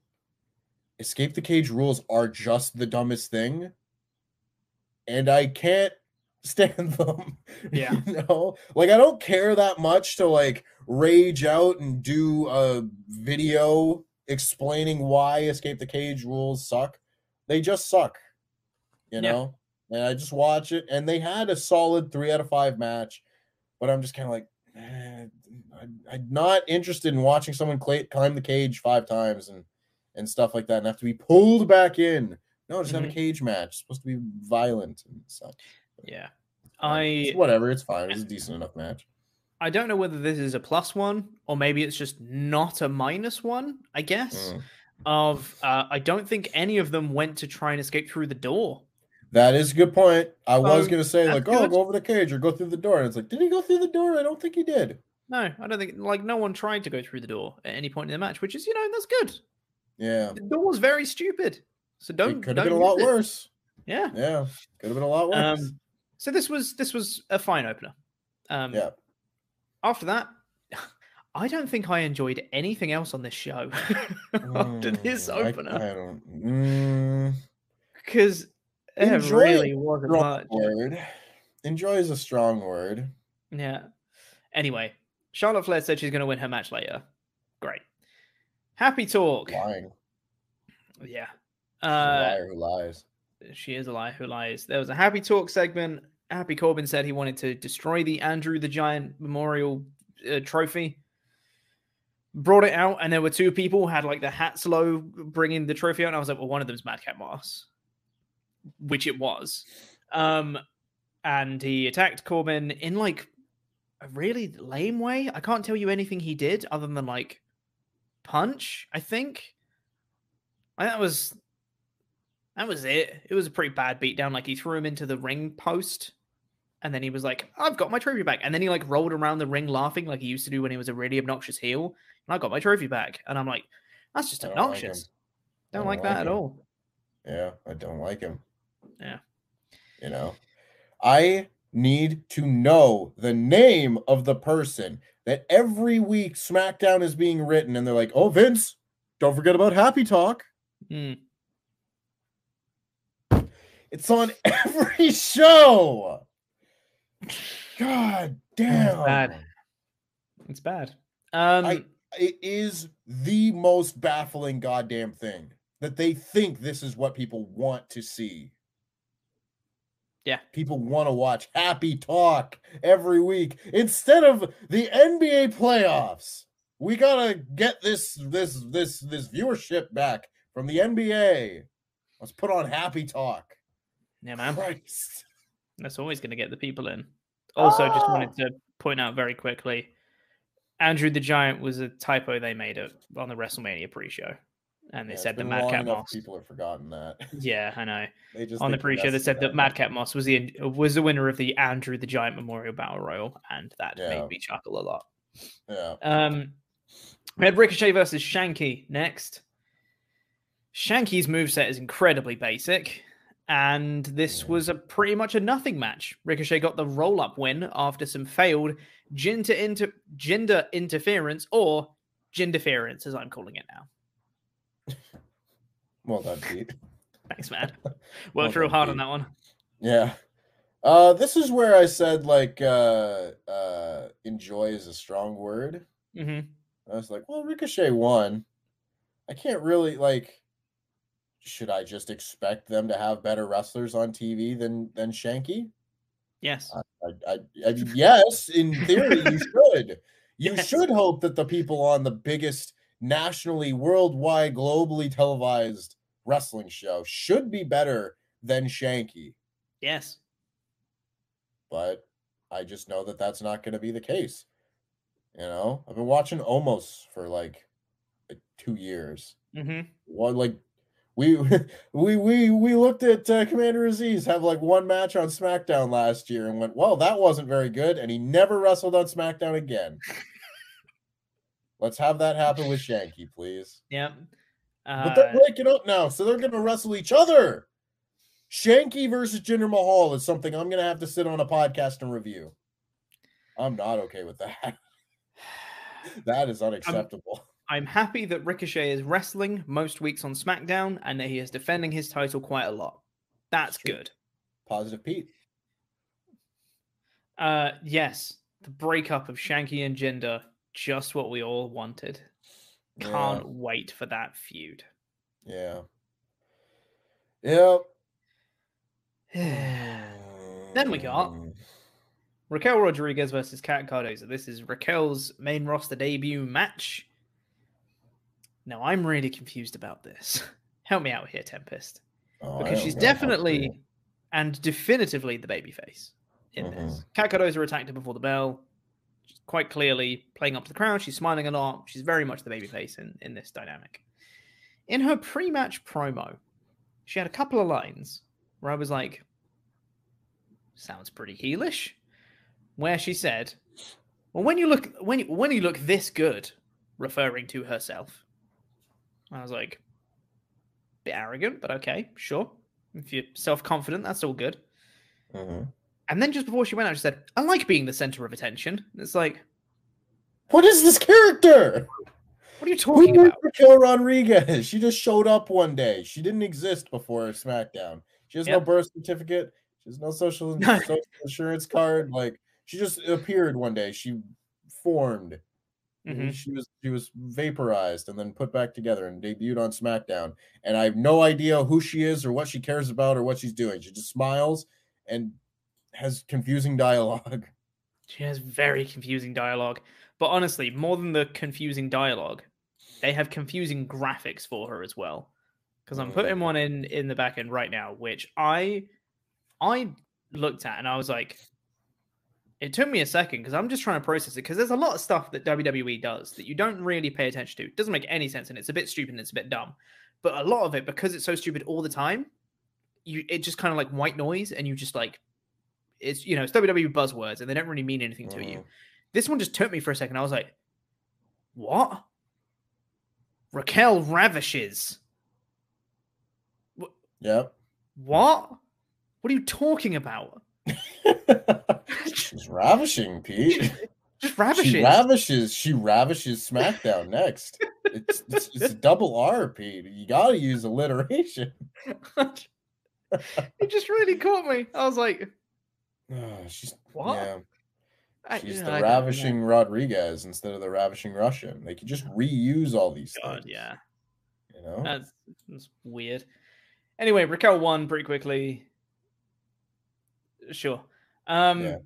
[SPEAKER 2] escape the cage rules are just the dumbest thing. And I can't stand them.
[SPEAKER 1] Yeah.
[SPEAKER 2] You know, like I don't care that much to like rage out and do a video explaining why escape the cage rules suck. They just suck. You
[SPEAKER 1] Yeah.
[SPEAKER 2] know? And I just watch it and they had a solid 3 out of 5 match, but I'm just kind of like eh, I'm not interested in watching someone climb the cage 5 times and and stuff like that and have to be pulled back in. No, just have a
[SPEAKER 1] Mhm.
[SPEAKER 2] cage match. It's supposed to be violent and such.
[SPEAKER 1] Yeah.
[SPEAKER 2] Fine. It's
[SPEAKER 1] I
[SPEAKER 2] whatever, it's fine. It's a decent enough match.
[SPEAKER 1] I don't know whether this is a plus one or maybe it's just not a minus one, I guess.
[SPEAKER 2] Mm.
[SPEAKER 1] Of uh, I don't think any of them went to try and escape through the door.
[SPEAKER 2] That is a good point. I was gonna say like, oh, go over the cage or go through the door, and it's like, did he go through the door? I don't think he did.
[SPEAKER 1] No, I don't think like no one tried to go through the door at any point in the match, which is you know that's good.
[SPEAKER 2] Yeah,
[SPEAKER 1] The door was very stupid, so don't.
[SPEAKER 2] it could have been a lot
[SPEAKER 1] it.
[SPEAKER 2] worse.
[SPEAKER 1] Yeah.
[SPEAKER 2] Yeah, could have been a lot worse.
[SPEAKER 1] Um, so this was this was a fine opener. Um,
[SPEAKER 2] yeah,
[SPEAKER 1] After that, I don't think I enjoyed anything else on this show after this
[SPEAKER 2] Mm, I-
[SPEAKER 1] opener
[SPEAKER 2] I, don't. Mm,
[SPEAKER 1] because it
[SPEAKER 2] Enjoy
[SPEAKER 1] really wasn't much.
[SPEAKER 2] word. Enjoy is a strong word.
[SPEAKER 1] Yeah. Anyway, Charlotte Flair said she's going to win her match later. Great. Happy talk.
[SPEAKER 2] Lying.
[SPEAKER 1] Yeah. Uh,
[SPEAKER 2] liar who lies.
[SPEAKER 1] She is a liar who lies. There was a happy talk segment. Happy Corbin said he wanted to destroy the Andrew the Giant Memorial uh, Trophy. Brought it out, and there were two people had like the hats low bringing the trophy out. And I was like, well, one of them's Madcap Moss, which it was. Um, and he attacked Corbin in like a really lame way. I can't tell you anything he did other than like punch. I think. I, that was that was it. It was a pretty bad beatdown. Like he threw him into the ring post, and then he was like, "I've got my trophy back." And then he like rolled around the ring laughing like he used to do when he was a really obnoxious heel. And I got my trophy back, and I'm like, "That's just
[SPEAKER 2] I don't like him.
[SPEAKER 1] obnoxious." Don't, like
[SPEAKER 2] like
[SPEAKER 1] that at all.
[SPEAKER 2] Yeah, I don't like him.
[SPEAKER 1] Yeah.
[SPEAKER 2] You know, I need to know the name of the person that every week SmackDown is being written, and they're like, "Oh, Vince, don't forget about Happy Talk."
[SPEAKER 1] Hmm.
[SPEAKER 2] It's on every show. God damn.
[SPEAKER 1] bad. It's bad. Um,
[SPEAKER 2] I- It is the most baffling goddamn thing that they think this is what people want to see.
[SPEAKER 1] Yeah.
[SPEAKER 2] People want to watch happy talk every week instead of the NBA playoffs. We got to get this this this this viewership back from the NBA. Let's put on happy talk.
[SPEAKER 1] Yeah, man.
[SPEAKER 2] Christ.
[SPEAKER 1] That's always going to get the people in. Also, just wanted to point out very quickly. Andrew the Giant was a typo they made it on the WrestleMania pre-show, and they
[SPEAKER 2] Yeah,
[SPEAKER 1] said
[SPEAKER 2] the
[SPEAKER 1] Madcap Moss.
[SPEAKER 2] People have forgotten that.
[SPEAKER 1] Yeah, I know.
[SPEAKER 2] They just
[SPEAKER 1] on the pre-show, they said that
[SPEAKER 2] that.
[SPEAKER 1] Madcap Moss was the was the winner of the Andrew the Giant Memorial Battle Royal, and that
[SPEAKER 2] Yeah.
[SPEAKER 1] made me chuckle a lot.
[SPEAKER 2] Yeah.
[SPEAKER 1] Um, we had Ricochet versus Shanky next. Shanky's moveset is incredibly basic, and this was a pretty much a nothing match. Ricochet got the roll up win after some failed gender, inter- gender interference or ginderference, as I'm calling it now.
[SPEAKER 2] Well done, Pete.
[SPEAKER 1] Thanks, man.
[SPEAKER 2] Well
[SPEAKER 1] Worked real
[SPEAKER 2] done,
[SPEAKER 1] hard on that one.
[SPEAKER 2] Yeah. Uh, this is where I said like uh, uh, enjoy is a strong word.
[SPEAKER 1] hmm
[SPEAKER 2] I was like, well, Ricochet won. I can't really like. Should I just expect them to have better wrestlers on TV than than Shanky?
[SPEAKER 1] Yes.
[SPEAKER 2] I, I, I yes, in theory, you should. You
[SPEAKER 1] Yes.
[SPEAKER 2] should hope that the people on the biggest nationally, worldwide, globally televised wrestling show should be better than Shanky.
[SPEAKER 1] Yes.
[SPEAKER 2] But I just know that that's not going to be the case. You know, I've been watching almost for like, like two years.
[SPEAKER 1] hmm
[SPEAKER 2] One like we we we we looked at uh, Commander Azeez have like one match on SmackDown last year and went, well, that wasn't very good, and he never wrestled on SmackDown again. Let's have that happen with Shanky, please.
[SPEAKER 1] Yep. Uh,
[SPEAKER 2] But they're breaking up now, so they're gonna wrestle each other. Shanky versus Jinder Mahal is something I'm gonna have to sit on a podcast and review. I'm not okay with that. that is unacceptable.
[SPEAKER 1] I'm happy that Ricochet is wrestling most weeks on SmackDown and that he is defending his title quite a lot. That's
[SPEAKER 2] True.
[SPEAKER 1] good.
[SPEAKER 2] Positive Pete.
[SPEAKER 1] Uh yes, the breakup of Shanky and Jinder, just what we all wanted. Can't wait for that feud.
[SPEAKER 2] Yeah. Yep.
[SPEAKER 1] Then we got- Raquel Rodriguez versus Kat Cardoza. This is Raquel's main roster debut match. Now I'm really confused about this. Help me out here, Tempest.
[SPEAKER 2] Oh,
[SPEAKER 1] because she's
[SPEAKER 2] know how to
[SPEAKER 1] definitely and definitively the babyface in
[SPEAKER 2] Mm-hmm.
[SPEAKER 1] this. Kat Cardoza attacked her before the bell. She's quite clearly playing up to the crowd. She's smiling a lot. She's very much the babyface in, in this dynamic. In her pre-match promo, she had a couple of lines where I was like, "Sounds pretty heelish," where she said, "Well, when you look when you, when you look this good," referring to herself. I was like, bit arrogant, but okay, sure. If you're self confident, that's all good.
[SPEAKER 2] Mhm.
[SPEAKER 1] And then just before she went out, she said, I like being the center of attention. It's like,
[SPEAKER 2] What is this character?
[SPEAKER 1] what are you talking about?
[SPEAKER 2] Raquel Rodriguez? She just showed up one day. She didn't exist before SmackDown. She has no birth certificate. She has no social, social insurance card. Like she just appeared one day. She formed.
[SPEAKER 1] Mhm.
[SPEAKER 2] She was she was vaporized and then put back together and debuted on SmackDown. And I have no idea who she is or what she cares about or what she's doing. She just smiles and has confusing dialogue.
[SPEAKER 1] She has very confusing dialogue. But honestly, more than the confusing dialogue, they have confusing graphics for her as well. Because I'm
[SPEAKER 2] Mm.
[SPEAKER 1] putting one in in the back end right now, which I I looked at and I was like, it took me a second because I'm just trying to process it because there's a lot of stuff that WWE does that you don't really pay attention to. It doesn't make any sense and it's a bit stupid and it's a bit dumb. But a lot of it, because it's so stupid all the time, you it just kind of like white noise and you just like it's you know it's WWE buzzwords and they don't really mean anything to you.
[SPEAKER 2] Mhm.
[SPEAKER 1] This one just took me for a second. I was like, what? Raquel ravishes.
[SPEAKER 2] Yeah.
[SPEAKER 1] What? What are you talking about?
[SPEAKER 2] She's ravishing, Pete.
[SPEAKER 1] Just ravishing.
[SPEAKER 2] She ravishes. She ravishes SmackDown next. It's, it's it's a double R, Pete. You gotta use alliteration.
[SPEAKER 1] it just really caught me. I was like, ah,
[SPEAKER 2] she's
[SPEAKER 1] What?
[SPEAKER 2] Yeah, she's
[SPEAKER 1] yeah,
[SPEAKER 2] the
[SPEAKER 1] I
[SPEAKER 2] ravishing Rodriguez instead of the ravishing Russian. They could just reuse all these
[SPEAKER 1] God,
[SPEAKER 2] things.
[SPEAKER 1] yeah,
[SPEAKER 2] you know.
[SPEAKER 1] that's, that's weird. Anyway, Raquel won pretty quickly. Sure. Um,
[SPEAKER 2] Yeah.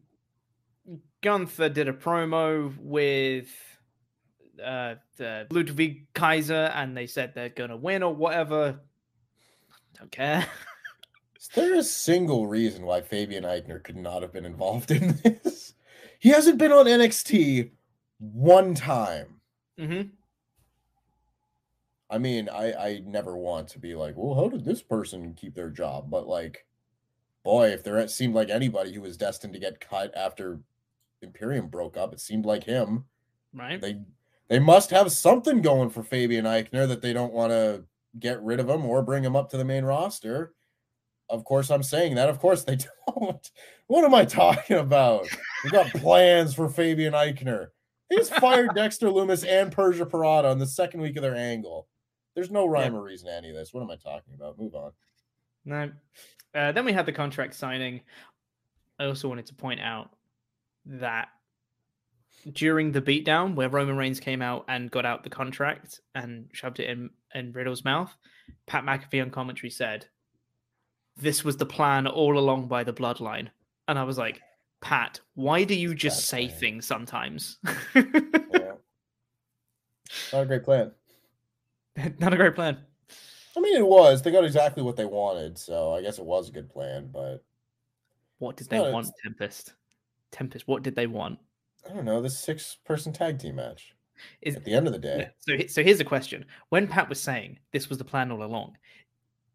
[SPEAKER 1] Gunther did a promo with uh, the Ludwig Kaiser, and they said they're gonna win or whatever. Don't care.
[SPEAKER 2] Is there a single reason why Fabian Aichner could not have been involved in this? He hasn't been on NXT one time.
[SPEAKER 1] Mm-hmm.
[SPEAKER 2] I mean, I I never want to be like, well, how did this person keep their job? But like, boy, if there seemed like anybody who was destined to get cut after Imperium broke up, it seemed like him.
[SPEAKER 1] Right.
[SPEAKER 2] They they must have something going for Fabian Aichner that they don't want to get rid of him or bring him up to the main roster. Of course, I'm saying that. Of course, they don't. What am I talking about? We got plans for Fabian Aichner. They just fired Dexter Lumis and Persia Pirotta on the second week of their angle. There's no rhyme or reason to any of this. What am I talking about? Move on.
[SPEAKER 1] No. Uh, then we had the contract signing. I also wanted to point out that during the beatdown where Roman Reigns came out and got out the contract and shoved it in, in Riddle's mouth, Pat McAfee on commentary said, This was the plan all along by the bloodline. And I was like, Pat, why do you just
[SPEAKER 2] That's
[SPEAKER 1] say things sometimes?
[SPEAKER 2] Yeah. Not a great plan.
[SPEAKER 1] Not a great plan.
[SPEAKER 2] I mean, it was. They got exactly what they wanted, so I guess it was a good plan. But
[SPEAKER 1] What did they
[SPEAKER 2] No,
[SPEAKER 1] want,
[SPEAKER 2] it's-
[SPEAKER 1] Tempest? Tempest, what did they want?
[SPEAKER 2] I don't know. This six-person tag team match.
[SPEAKER 1] Is
[SPEAKER 2] At the end of the day,
[SPEAKER 1] So, so here's a question: When Pat was saying this was the plan all along,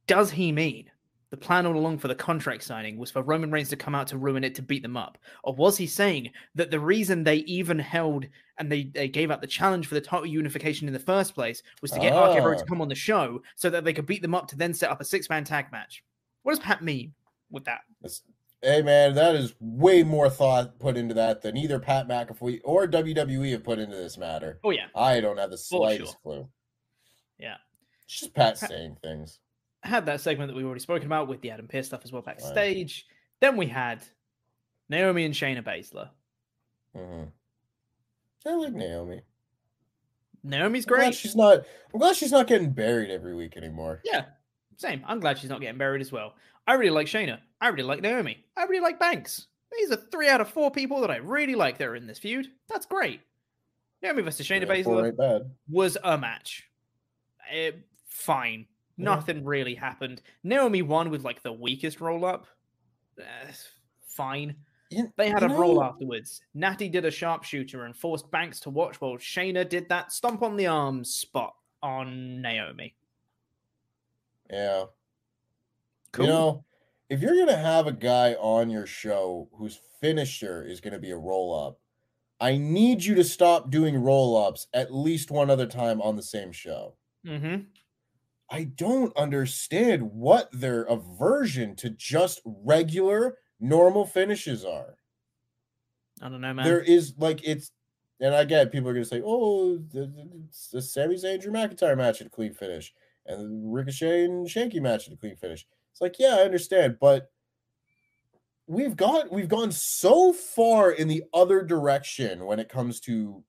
[SPEAKER 1] does he mean the plan all along for the contract signing was for Roman Reigns to come out to ruin it to beat them up, or was he saying that the reason they even held and they, they gave out the challenge for the title unification in the first place was to get RK Bro to
[SPEAKER 2] oh.
[SPEAKER 1] come on the show so that they could beat them up to then set up a six man tag match? What does Pat mean with that?
[SPEAKER 2] It's- hey man, that is way more thought put into that than either Pat McAfee or WWE have put into this matter.
[SPEAKER 1] Oh yeah,
[SPEAKER 2] I don't have the slightest
[SPEAKER 1] sure.
[SPEAKER 2] clue.
[SPEAKER 1] yeah.
[SPEAKER 2] It's just Pat
[SPEAKER 1] Pat-
[SPEAKER 2] saying things.
[SPEAKER 1] Had that segment that we've already spoken about with the Adam Pearce stuff as well backstage. Then we had Naomi and Shayna Baszler.
[SPEAKER 2] hmm I like Naomi.
[SPEAKER 1] Naomi's
[SPEAKER 2] I'm
[SPEAKER 1] great.
[SPEAKER 2] she's not. I'm glad she's not getting buried every week anymore.
[SPEAKER 1] Yeah, same. I'm glad she's not getting buried as well. I really like Shayna. I really like Naomi. I really like Banks. These are three out of four people that I really like that are in this feud. That's great. Naomi versus Shayna
[SPEAKER 2] Yeah,
[SPEAKER 1] Baszler was a match. Eh, fine.
[SPEAKER 2] Yeah.
[SPEAKER 1] Nothing really happened. Naomi won with like the weakest roll up. Eh, fine.
[SPEAKER 2] You-
[SPEAKER 1] They had a
[SPEAKER 2] know-
[SPEAKER 1] afterwards. Natty did a sharpshooter and forced Banks to watch while Shayna did that stomp on the arm spot on Naomi.
[SPEAKER 2] Yeah.
[SPEAKER 1] Cool.
[SPEAKER 2] You know, if you're gonna have a guy on your show whose finisher is gonna be a roll up, I need you to stop doing roll ups at least one other time on the same show.
[SPEAKER 1] mm-hmm.
[SPEAKER 2] I don't understand what their aversion to just regular normal finishes are.
[SPEAKER 1] I don't know, man.
[SPEAKER 2] There is like it's, and I get people are gonna say, "Oh, the, the, it's the Sami Zayn Drew McIntyre match at a clean finish, and the Ricochet and Shanky match at a clean finish." It's like, yeah, I understand, but we've got we've gone so far in the other direction when it comes to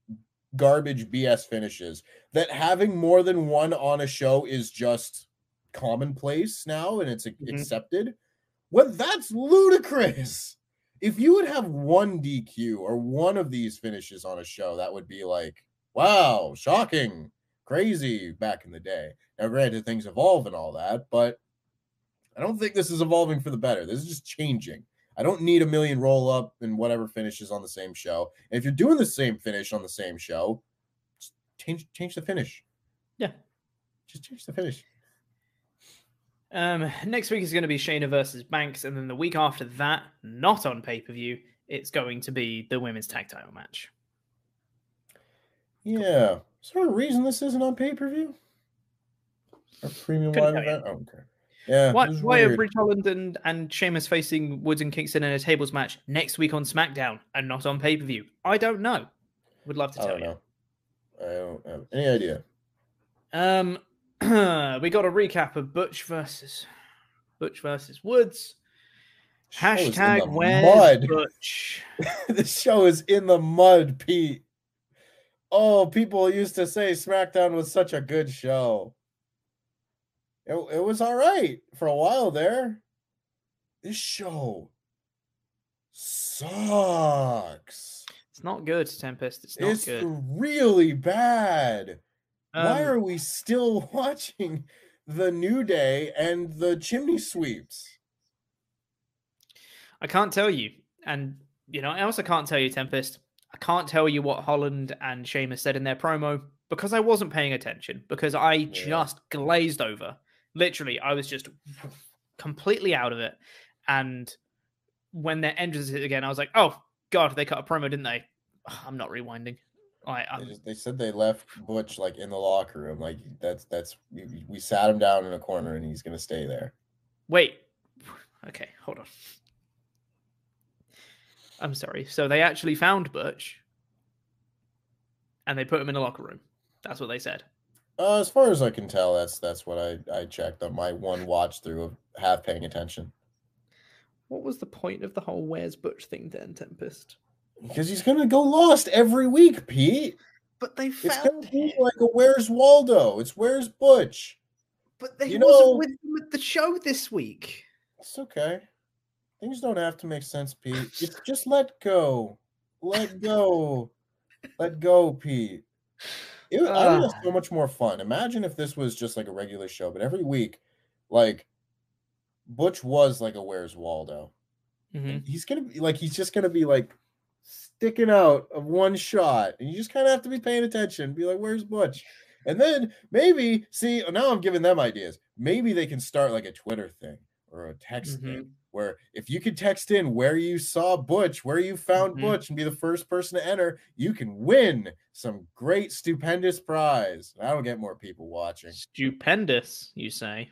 [SPEAKER 2] garbage BS finishes that having more than one on a show is just commonplace now and it's
[SPEAKER 1] Mhm.
[SPEAKER 2] accepted. Well, that's ludicrous. If you would have one DQ or one of these finishes on a show, that would be like, wow, shocking, crazy back in the day. Now, granted, things evolve and all that, but I don't think this is evolving for the better. This is just changing. I don't need a million roll up and whatever finishes on the same show. And if you're doing the same finish on the same show, just change change the finish.
[SPEAKER 1] Yeah.
[SPEAKER 2] Just change the finish.
[SPEAKER 1] Um, next week is going to be Shayna versus Banks, and then the week after that, not on pay per view, it's going to be the women's tag title match.
[SPEAKER 2] Yeah. Is there a reason this isn't on pay per view? A premium
[SPEAKER 1] Couldn't
[SPEAKER 2] live event? Oh, okay. Yeah.
[SPEAKER 1] Why, why are. Ridge Holland and, and Sheamus facing Woods and Kingston in a tables match next week on SmackDown and not on pay per view? I don't know. Would love to
[SPEAKER 2] I
[SPEAKER 1] tell
[SPEAKER 2] don't
[SPEAKER 1] you.
[SPEAKER 2] know. I don't have any idea.
[SPEAKER 1] Um, we got a recap of Butch versus Butch versus Woods.
[SPEAKER 2] Show is in
[SPEAKER 1] Hashtag
[SPEAKER 2] the
[SPEAKER 1] where's
[SPEAKER 2] mud.
[SPEAKER 1] Butch?
[SPEAKER 2] this show is in the mud, Pete. Oh, people used to say SmackDown was such a good show. It, it was all right for a while there. This show sucks.
[SPEAKER 1] It's not good, Tempest. It's not
[SPEAKER 2] It's
[SPEAKER 1] good.
[SPEAKER 2] really bad. Why
[SPEAKER 1] Um,
[SPEAKER 2] are we still watching the New Day and the Chimney Sweeps?
[SPEAKER 1] I can't tell you. And you know, I also can't tell you, Tempest. I can't tell you what Holland and Sheamus said in their promo because I wasn't paying attention because I
[SPEAKER 2] Yeah.
[SPEAKER 1] just glazed over. Literally, I was just completely out of it. And when their entrance hit again, I was like, "Oh God, they cut a promo, didn't they?" I'm not rewinding. I,
[SPEAKER 2] They, just, they said they left Butch like in the locker room. Like that's that's we, we sat him down in a corner and he's gonna stay there.
[SPEAKER 1] Wait. Okay, hold on. I'm sorry. So they actually found Butch and they put him in a locker room. That's what they said.
[SPEAKER 2] Uh, as far as I can tell, that's that's what I I checked on my one watch through of half paying attention
[SPEAKER 1] What was the point of the whole Where's Butch thing then, Tempest?
[SPEAKER 2] because he's gonna go lost every week, Pete.
[SPEAKER 1] But they
[SPEAKER 2] It's gonna
[SPEAKER 1] found
[SPEAKER 2] be
[SPEAKER 1] him.
[SPEAKER 2] like a Where's Waldo? It's Where's Butch?
[SPEAKER 1] But they
[SPEAKER 2] you
[SPEAKER 1] wasn't
[SPEAKER 2] know-
[SPEAKER 1] with him at the show this week.
[SPEAKER 2] It's okay. Things don't have to make sense, Pete. It's just let go. Let go. let go, Pete. It, would- I
[SPEAKER 1] Ah.
[SPEAKER 2] so much more fun. Imagine if this was just like a regular show, but every week, like Butch was like a Where's Waldo.
[SPEAKER 1] Mhm.
[SPEAKER 2] He's gonna be like he's just gonna be like sticking out of one shot, and you just kind of have to be paying attention. Be like, "Where's Butch?" And then maybe see. Now I'm giving them ideas. Maybe they can start like a Twitter thing or a text thing where if you could text in where you saw Butch, where you found
[SPEAKER 1] Mhm.
[SPEAKER 2] Butch, and be the first person to enter, you can win some great, stupendous prize. That'll get more people watching.
[SPEAKER 1] Stupendous, you say.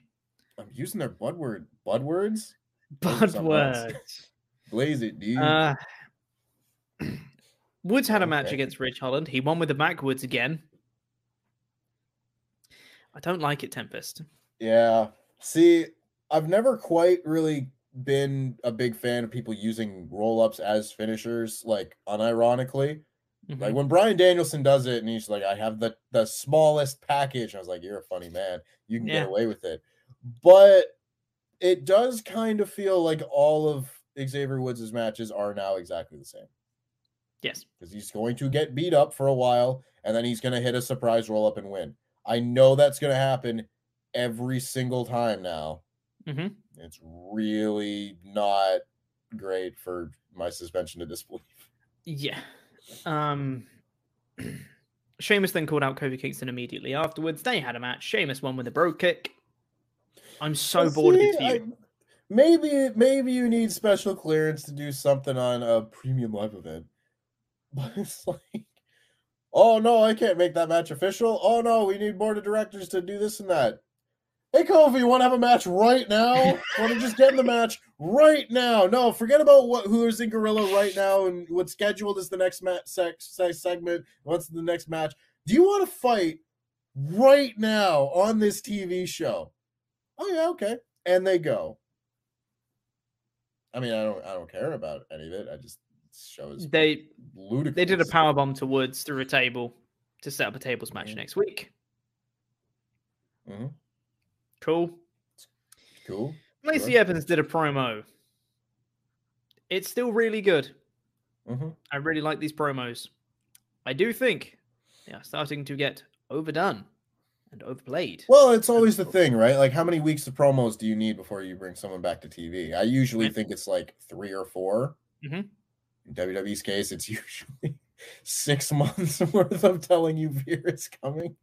[SPEAKER 2] I'm using their bud word, bud words.
[SPEAKER 1] Bud words.
[SPEAKER 2] Blaze it, dude.
[SPEAKER 1] Uh, Woods had a match
[SPEAKER 2] Okay.
[SPEAKER 1] against Ridge Holland. He won with the backwoods again. I don't like it, Tempest.
[SPEAKER 2] Yeah. See, I've never quite really been a big fan of people using roll ups as finishers, like unironically. Like
[SPEAKER 1] Mhm.
[SPEAKER 2] when Bryan Danielson does it and he's like, I have the, the smallest package. I was like, You're a funny man. You can
[SPEAKER 1] Yeah.
[SPEAKER 2] get away with it. But it does kind of feel like all of Xavier Woods' matches are now exactly the same.
[SPEAKER 1] yes.
[SPEAKER 2] Because he's going to get beat up for a while and then he's going to hit a surprise roll up and win. I know that's going to happen every single time now.
[SPEAKER 1] Hmm
[SPEAKER 2] It's really not great for my suspension of disbelief.
[SPEAKER 1] Yeah. Um. Sheamus then called out Kofi Kingston immediately afterwards. They had a match. Sheamus won with a bro kick. I'm so bored of
[SPEAKER 2] see,
[SPEAKER 1] this
[SPEAKER 2] I-
[SPEAKER 1] feud.
[SPEAKER 2] maybe maybe you need special clearance to do something on a premium live event. But it's like, oh no, I can't make that match official. Oh no, we need board of directors to do this and that. Hey Kofi, you want to have a match right now? want to just get in the match right now? No, forget about what who's in Gorilla right now and what's scheduled is the next match sex, segment. What's the next match? Do you want to fight right now on this TV show? Oh yeah, okay. And they go. I mean, I don't I don't care about any of it. I just this show is
[SPEAKER 1] They
[SPEAKER 2] ludicrous.
[SPEAKER 1] they did a power bomb to Woods through a table to set up a tables match
[SPEAKER 2] Mhm.
[SPEAKER 1] next week.
[SPEAKER 2] Mhm.
[SPEAKER 1] Cool.
[SPEAKER 2] Cool.
[SPEAKER 1] Lacey
[SPEAKER 2] Sure.
[SPEAKER 1] Evans did a promo. It's still really good.
[SPEAKER 2] hmm
[SPEAKER 1] I really like these promos. I do think they are starting to get overdone and overplayed.
[SPEAKER 2] Well, it's always the thing, right? Like, how many weeks of promos do you need before you bring someone back to TV? I usually think it's like three or 4
[SPEAKER 1] Mhm.
[SPEAKER 2] In WWE's case, it's usually six months worth of telling you Veer is coming.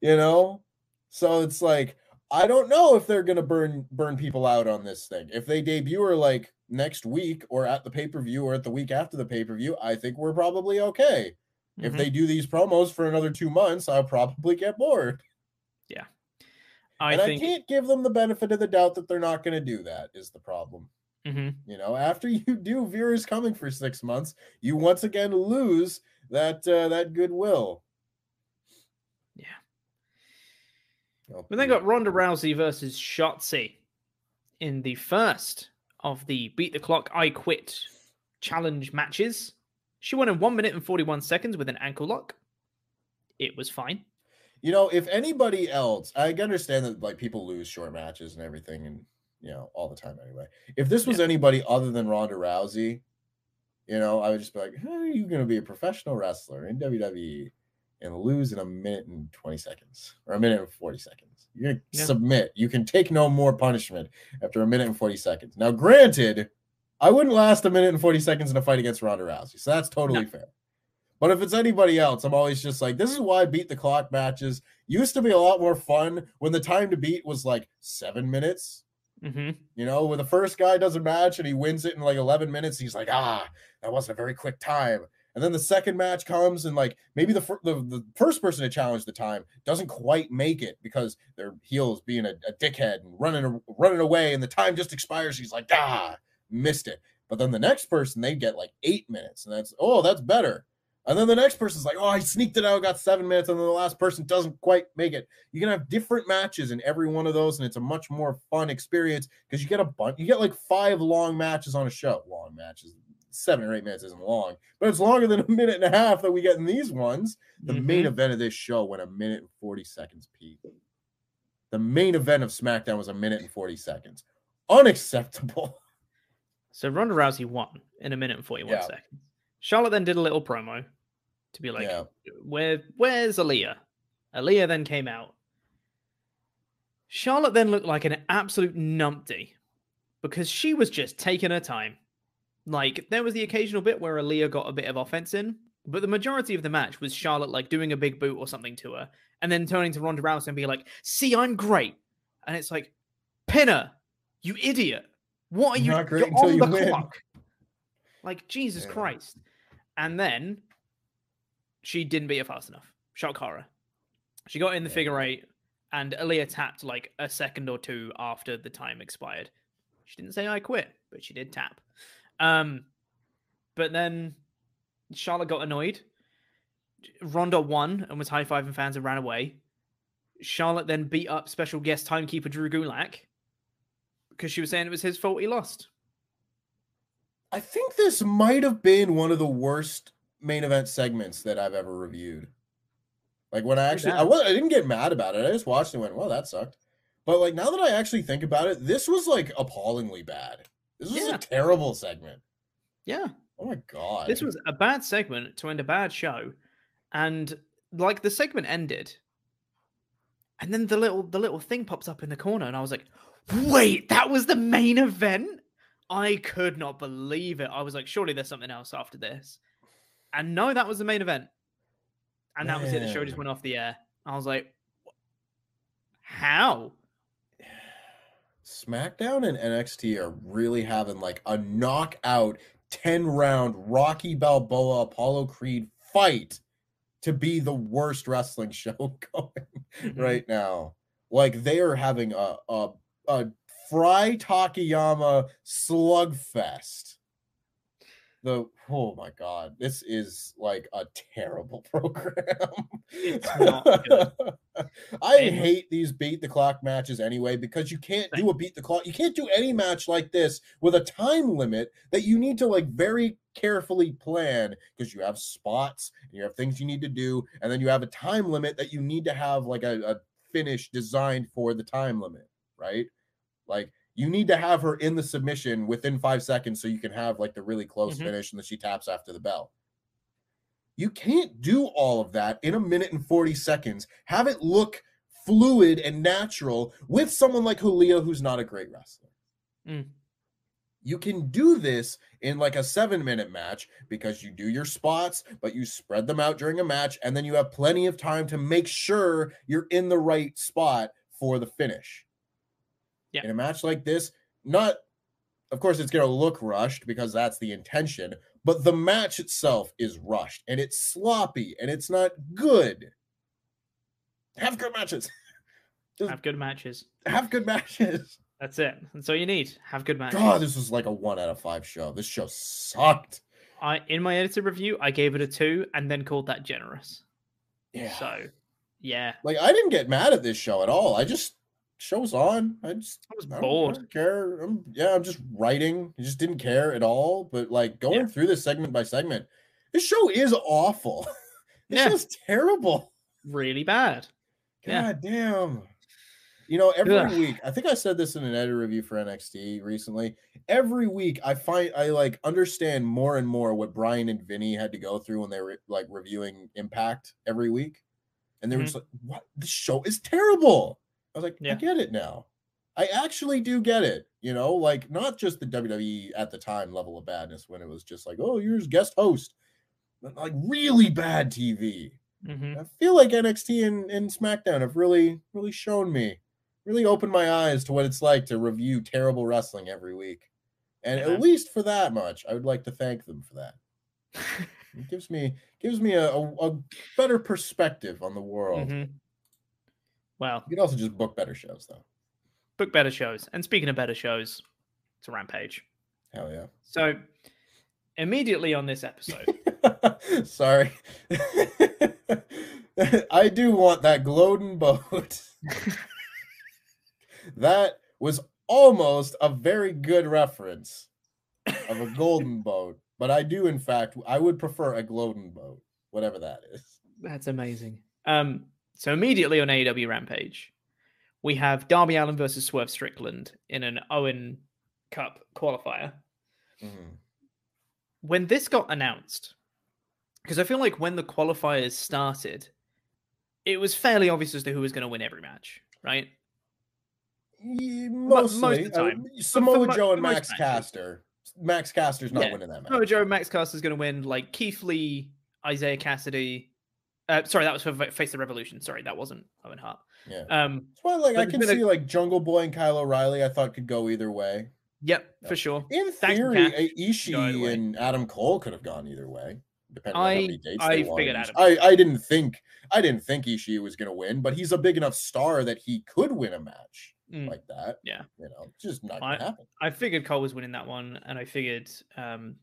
[SPEAKER 2] You know, so it's like I don't know if they're gonna burn burn people out on this thing. If they debut or like next week or at the pay per view or at the week after the pay per view, I think we're probably okay. If
[SPEAKER 1] Mhm.
[SPEAKER 2] they do these promos for another two months, I'll probably get bored.
[SPEAKER 1] I
[SPEAKER 2] and
[SPEAKER 1] think
[SPEAKER 2] I can't give them the benefit of the doubt that they're not going to do that. Is the problem?
[SPEAKER 1] Mhm.
[SPEAKER 2] You know, after you do Veer is coming for six months, you once again lose that uh, that goodwill.
[SPEAKER 1] Yeah.
[SPEAKER 2] Oh,
[SPEAKER 1] We then got Ronda Rousey versus Shotzi in the first of the Beat the Clock I Quit challenge matches. She won in 1 minute and 41 seconds with an ankle lock. It was fine.
[SPEAKER 2] You know, if anybody else, I understand that like people lose short matches and everything, and you know, all the time anyway. If this was anybody other than Ronda Rousey, you know, I would just be like, how are you going to be a professional wrestler in WWE and lose in a minute and 20 seconds or a minute and 40 seconds? You're going to
[SPEAKER 1] Yeah.
[SPEAKER 2] submit. You can take no more punishment after a minute and 40 seconds. Now, granted, I wouldn't last a minute and 40 seconds in a fight against Ronda Rousey. So that's totally fair. But if it's anybody else, I'm always just like, this is why beat the clock matches used to be a lot more fun when the time to beat was like seven minutes.
[SPEAKER 1] Mm-hmm.
[SPEAKER 2] You know, when the first guy does a match and he wins it in like 11 minutes, he's like, ah, that wasn't a very quick time. And then the second match comes, and like maybe the, fir- the, the first person to challenge the time doesn't quite make it because their heels being a, a dickhead and running running away, and the time just expires. He's like, ah, missed it. But then the next person, they get like eight minutes, and that's oh, that's better. And then the next person's like, oh, I sneaked it out, got seven minutes, and then the last person doesn't quite make it. You can have different matches in every one of those, and it's a much more fun experience because you get a bunch, you get like five long matches on a show. Long matches, seven or eight minutes isn't long, but it's longer than a minute and a half that we get in these ones. The main mm-hmm. event of this show went a minute and 40 seconds, Pete. The main event of SmackDown was a minute and 40 seconds. Unacceptable.
[SPEAKER 1] So Ronda Rousey won in a minute and 41
[SPEAKER 2] Yeah.
[SPEAKER 1] seconds. Charlotte then did a little promo to be like,
[SPEAKER 2] Yeah.
[SPEAKER 1] Where where's Aliyah? Aliyah then came out. Charlotte then looked like an absolute numpty because she was just taking her time. Like there was the occasional bit where Aliyah got a bit of offense in, but the majority of the match was Charlotte like doing a big boot or something to her, and then turning to Ronda Rousey and be like, "See, I'm great," and it's like, "Pinner, you idiot! What are you?
[SPEAKER 2] Not great
[SPEAKER 1] you're on
[SPEAKER 2] you
[SPEAKER 1] the
[SPEAKER 2] win."
[SPEAKER 1] clock." Like Jesus
[SPEAKER 2] Yeah.
[SPEAKER 1] Christ! And then she didn't beat her fast enough. Shock horror. She got in the
[SPEAKER 2] Yeah.
[SPEAKER 1] figure eight, and Aliyah tapped like a second or two after the time expired. She didn't say I quit, but she did tap. Um, but then Charlotte got annoyed. Ronda won and was high fiving fans and ran away. Charlotte then beat up special guest timekeeper Drew Gulak because she was saying it was his fault he lost.
[SPEAKER 2] I think this might have been one of the worst main event segments that I've ever reviewed. Like when I actually, I was, I didn't get mad about it. I just watched it and went, "Well, that sucked." But like now that I actually think about it, this was like appallingly bad. This
[SPEAKER 1] Yeah.
[SPEAKER 2] a terrible segment.
[SPEAKER 1] Yeah.
[SPEAKER 2] Oh my god!
[SPEAKER 1] This was a bad segment to end a bad show, and like the segment ended, and then the little the little thing pops up in the corner, and I was like, "Wait, that was the main event!" I could not believe it. I was like, "Surely there's something else after this," and no, that was the main event, and that was it. The show just went off the air. I was like, "How?"
[SPEAKER 2] SmackDown and NXT are really having like a knockout 10 round Rocky Balboa Apollo Creed fight to be the worst wrestling show going
[SPEAKER 1] Mhm.
[SPEAKER 2] right now. Like they are having a a, a Frye Takayama slugfest. The oh my god, this is like a terrible program.
[SPEAKER 1] It's not good.
[SPEAKER 2] I
[SPEAKER 1] And-
[SPEAKER 2] hate these beat the clock matches anyway because you can't do a beat the clock. You can't do any match like this with a time limit that you need to like very carefully plan because you have spots and you have things you need to do, and then you have a time limit that you need to have like a, a finish designed for the time limit, right? Like you need to have her in the submission within five seconds so you can have like the really close
[SPEAKER 1] Mhm.
[SPEAKER 2] finish and then she taps after the bell. You can't do all of that in a minute and 40 seconds. Have it look fluid and natural with someone like Julia, who's not a great wrestler.
[SPEAKER 1] Mm.
[SPEAKER 2] You can do this in like a seven minute match because you do your spots, but you spread them out during a match, and then you have plenty of time to make sure you're in the right spot for the finish.
[SPEAKER 1] Yeah.
[SPEAKER 2] In a match like this, not, of course, it's going to look rushed because that's the intention, but the match itself is rushed and it's sloppy and it's not good. Have good matches. Just
[SPEAKER 1] Have good matches.
[SPEAKER 2] have good matches.
[SPEAKER 1] That's it. That's all you need. Have good matches.
[SPEAKER 2] God, this was like a one out of five show. This show sucked.
[SPEAKER 1] I in my edited review, I gave it a two and then called that generous.
[SPEAKER 2] Yeah.
[SPEAKER 1] So, yeah,
[SPEAKER 2] like I didn't get mad at this show at all. I just show's on. I just
[SPEAKER 1] I was
[SPEAKER 2] I don't, I don't care. I'm yeah, I'm just writing. I just didn't care at all. But like going
[SPEAKER 1] Yeah.
[SPEAKER 2] through this segment by segment, this show is awful. this
[SPEAKER 1] Yeah.
[SPEAKER 2] show's terrible.
[SPEAKER 1] Really bad. Yeah.
[SPEAKER 2] God damn. You know, every
[SPEAKER 1] Ugh.
[SPEAKER 2] week, I think I said this in an editor review for NXT recently. Every week, I find I like understand more and more what Brian and Vinny had to go through when they were like reviewing Impact every week. And they were
[SPEAKER 1] Mhm.
[SPEAKER 2] just like, what? This show is terrible. I was like, I get it now. I actually do get it. You know, like not just the WWE at the time level of badness when it was just like, oh, you're guest host, but like really bad TV.
[SPEAKER 1] Mhm.
[SPEAKER 2] I feel like NXT and, and SmackDown have really, really shown me, really opened my eyes to what it's like to review terrible wrestling every week. And
[SPEAKER 1] Yeah.
[SPEAKER 2] at least for that much, I would like to thank them for that. It gives me gives me a, a, a better perspective on the world.
[SPEAKER 1] Mhm. Well,
[SPEAKER 2] You can also just book better shows, though.
[SPEAKER 1] book better shows. And speaking of better shows, it's a rampage.
[SPEAKER 2] Hell yeah.
[SPEAKER 1] So immediately on this episode,
[SPEAKER 2] Sorry. I do want that Gloden boat. that was almost a very good reference of a golden boat, but I do, in fact, I would prefer a Gloden boat, whatever that is.
[SPEAKER 1] that's amazing. Um, so immediately on AEW Rampage, we have Darby Allin versus Swerve Strickland in an Owen Cup qualifier.
[SPEAKER 2] Mhm.
[SPEAKER 1] when this got announced, because I feel like when the qualifiers started, it was fairly obvious as to who was going to win every match, right?
[SPEAKER 2] Ye-
[SPEAKER 1] most of
[SPEAKER 2] Mostly,
[SPEAKER 1] the
[SPEAKER 2] uh,
[SPEAKER 1] time.
[SPEAKER 2] Samoa
[SPEAKER 1] mo-
[SPEAKER 2] Joe and Max. Caster. Max Caster's not
[SPEAKER 1] Yeah.
[SPEAKER 2] winning that match.
[SPEAKER 1] No, Joe and Max Caster's going to win. Like Keith Lee, Isiah Kassidy. Uh, sorry, that was for Face the Revolution. Sorry, that wasn't Owen Hart.
[SPEAKER 2] Yeah.
[SPEAKER 1] Um,
[SPEAKER 2] why, like, I can
[SPEAKER 1] been a-
[SPEAKER 2] see like Jungle Boy and Kyle O'Reilly. I thought could go either way.
[SPEAKER 1] yep,
[SPEAKER 2] Yeah.
[SPEAKER 1] for sure.
[SPEAKER 2] In theory,
[SPEAKER 1] either
[SPEAKER 2] Ishii and Adam Cole could have gone either way, depending on
[SPEAKER 1] I-
[SPEAKER 2] how many dates
[SPEAKER 1] I
[SPEAKER 2] they
[SPEAKER 1] figured Adam
[SPEAKER 2] I, I didn't think I didn't think Ishii was going to win, but he's a big enough star that he could win a match
[SPEAKER 1] Mm.
[SPEAKER 2] like that.
[SPEAKER 1] Yeah.
[SPEAKER 2] you know, it's just not
[SPEAKER 1] I-
[SPEAKER 2] happen.
[SPEAKER 1] I figured Cole was winning that one, and I figured um,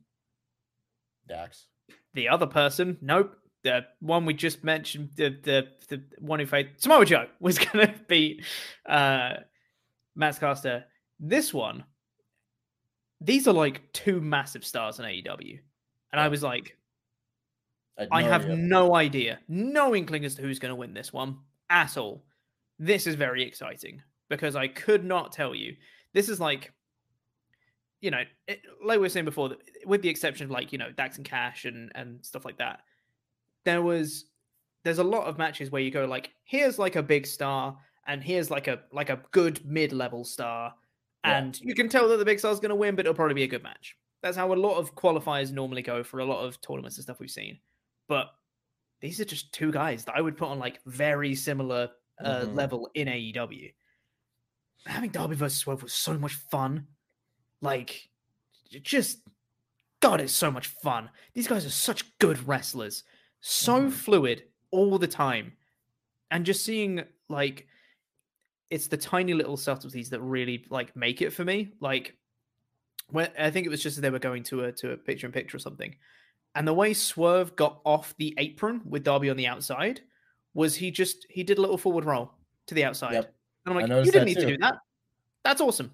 [SPEAKER 2] Dax.
[SPEAKER 1] the other person, nope, the one we just mentioned, the the the one who faced Samoa Joe was going to beat uh, Max Caster. This one, these are like two massive stars in AEW, and I was like,
[SPEAKER 2] had
[SPEAKER 1] I have no idea, no inkling as to who's going to win this one at all. This is very exciting because I could not tell you. This is like, you know, it, like we were saying before, with the exception of like you know Dax and Cash and and stuff like that. There was, there's a lot of matches where you go like, here's like a big star, and here's like a like a good mid level star,
[SPEAKER 2] Yeah.
[SPEAKER 1] and you can tell that the big star's going to win, but it'll probably be a good match. That's how a lot of qualifiers normally go for a lot of tournaments and stuff we've seen but these are just two guys that I would put on like very similar uh,
[SPEAKER 2] Mhm.
[SPEAKER 1] level in AEW. Having Darby versus Swerve was so much fun. Like, just God, it's so much fun. These guys are such good wrestlers, so
[SPEAKER 2] Mhm.
[SPEAKER 1] fluid all the time, and just seeing like it's the tiny little subtleties that really like make it for me. Like, when I think it was just as they were going to a to a picture in picture or something, and the way Swerve got off the apron with Darby on the outside was he just he did a little forward roll to the outside.
[SPEAKER 2] Yep.
[SPEAKER 1] And I'm like, you didn't need to do that. That's awesome.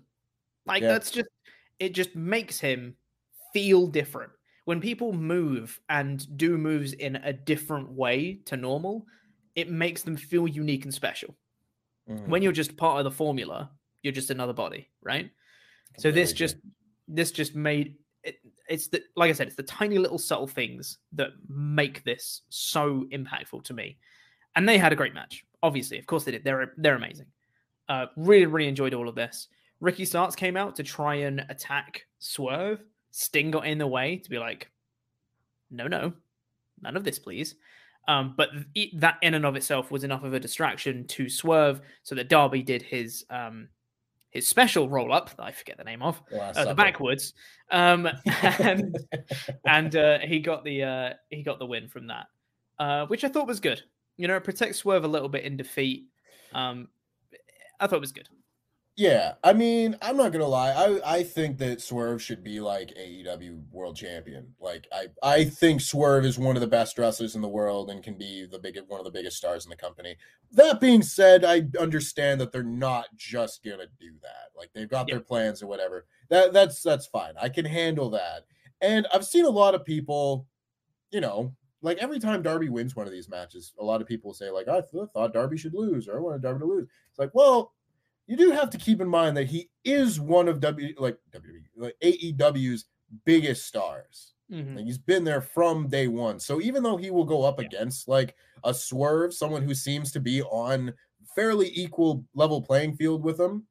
[SPEAKER 1] Like
[SPEAKER 2] Yeah.
[SPEAKER 1] that's just it just makes him feel different. When people move and do moves in a different way to normal, it makes them feel unique and special.
[SPEAKER 2] Mhm.
[SPEAKER 1] When you're just part of the formula, you're just another body, right? So this just this just made it, it's the like I said, it's the tiny little subtle things that make this so impactful to me. And they had a great match. Obviously, of course they did. They're they're amazing. Uh, really, really enjoyed all of this. Ricky Starks came out to try and attack Swerve. Sting got in the way to be like, no, no, none of this, please. Um, but th- that in and of itself was enough of a distraction to Swerve, so that Darby did his um, his special roll up that I forget the name of, uh, the backwards, um, and and uh, he got the uh, he got the win from that, uh, which I thought was good. You know, it protects Swerve a little bit in defeat. Um, I thought it was good.
[SPEAKER 2] Yeah, I mean, I'm not gonna lie. I I think that Swerve should be like AEW World Champion. Like I I think Swerve is one of the best wrestlers in the world and can be the biggest one of the biggest stars in the company. That being said, I understand that they're not just gonna do that. Like they've got
[SPEAKER 1] Yeah.
[SPEAKER 2] their plans or whatever. That that's that's fine. I can handle that. And I've seen a lot of people, you know, like every time Darby wins one of these matches, a lot of people say like, I th- thought Darby should lose, or I wanted Darby to lose. It's like, well, you do have to keep in mind that he is one of W like WWE like AEW's biggest stars.
[SPEAKER 1] Mhm.
[SPEAKER 2] Like he's been there from day one. So even though he will go up
[SPEAKER 1] Yeah.
[SPEAKER 2] against like a swerve, someone who seems to be on fairly equal level playing field with him,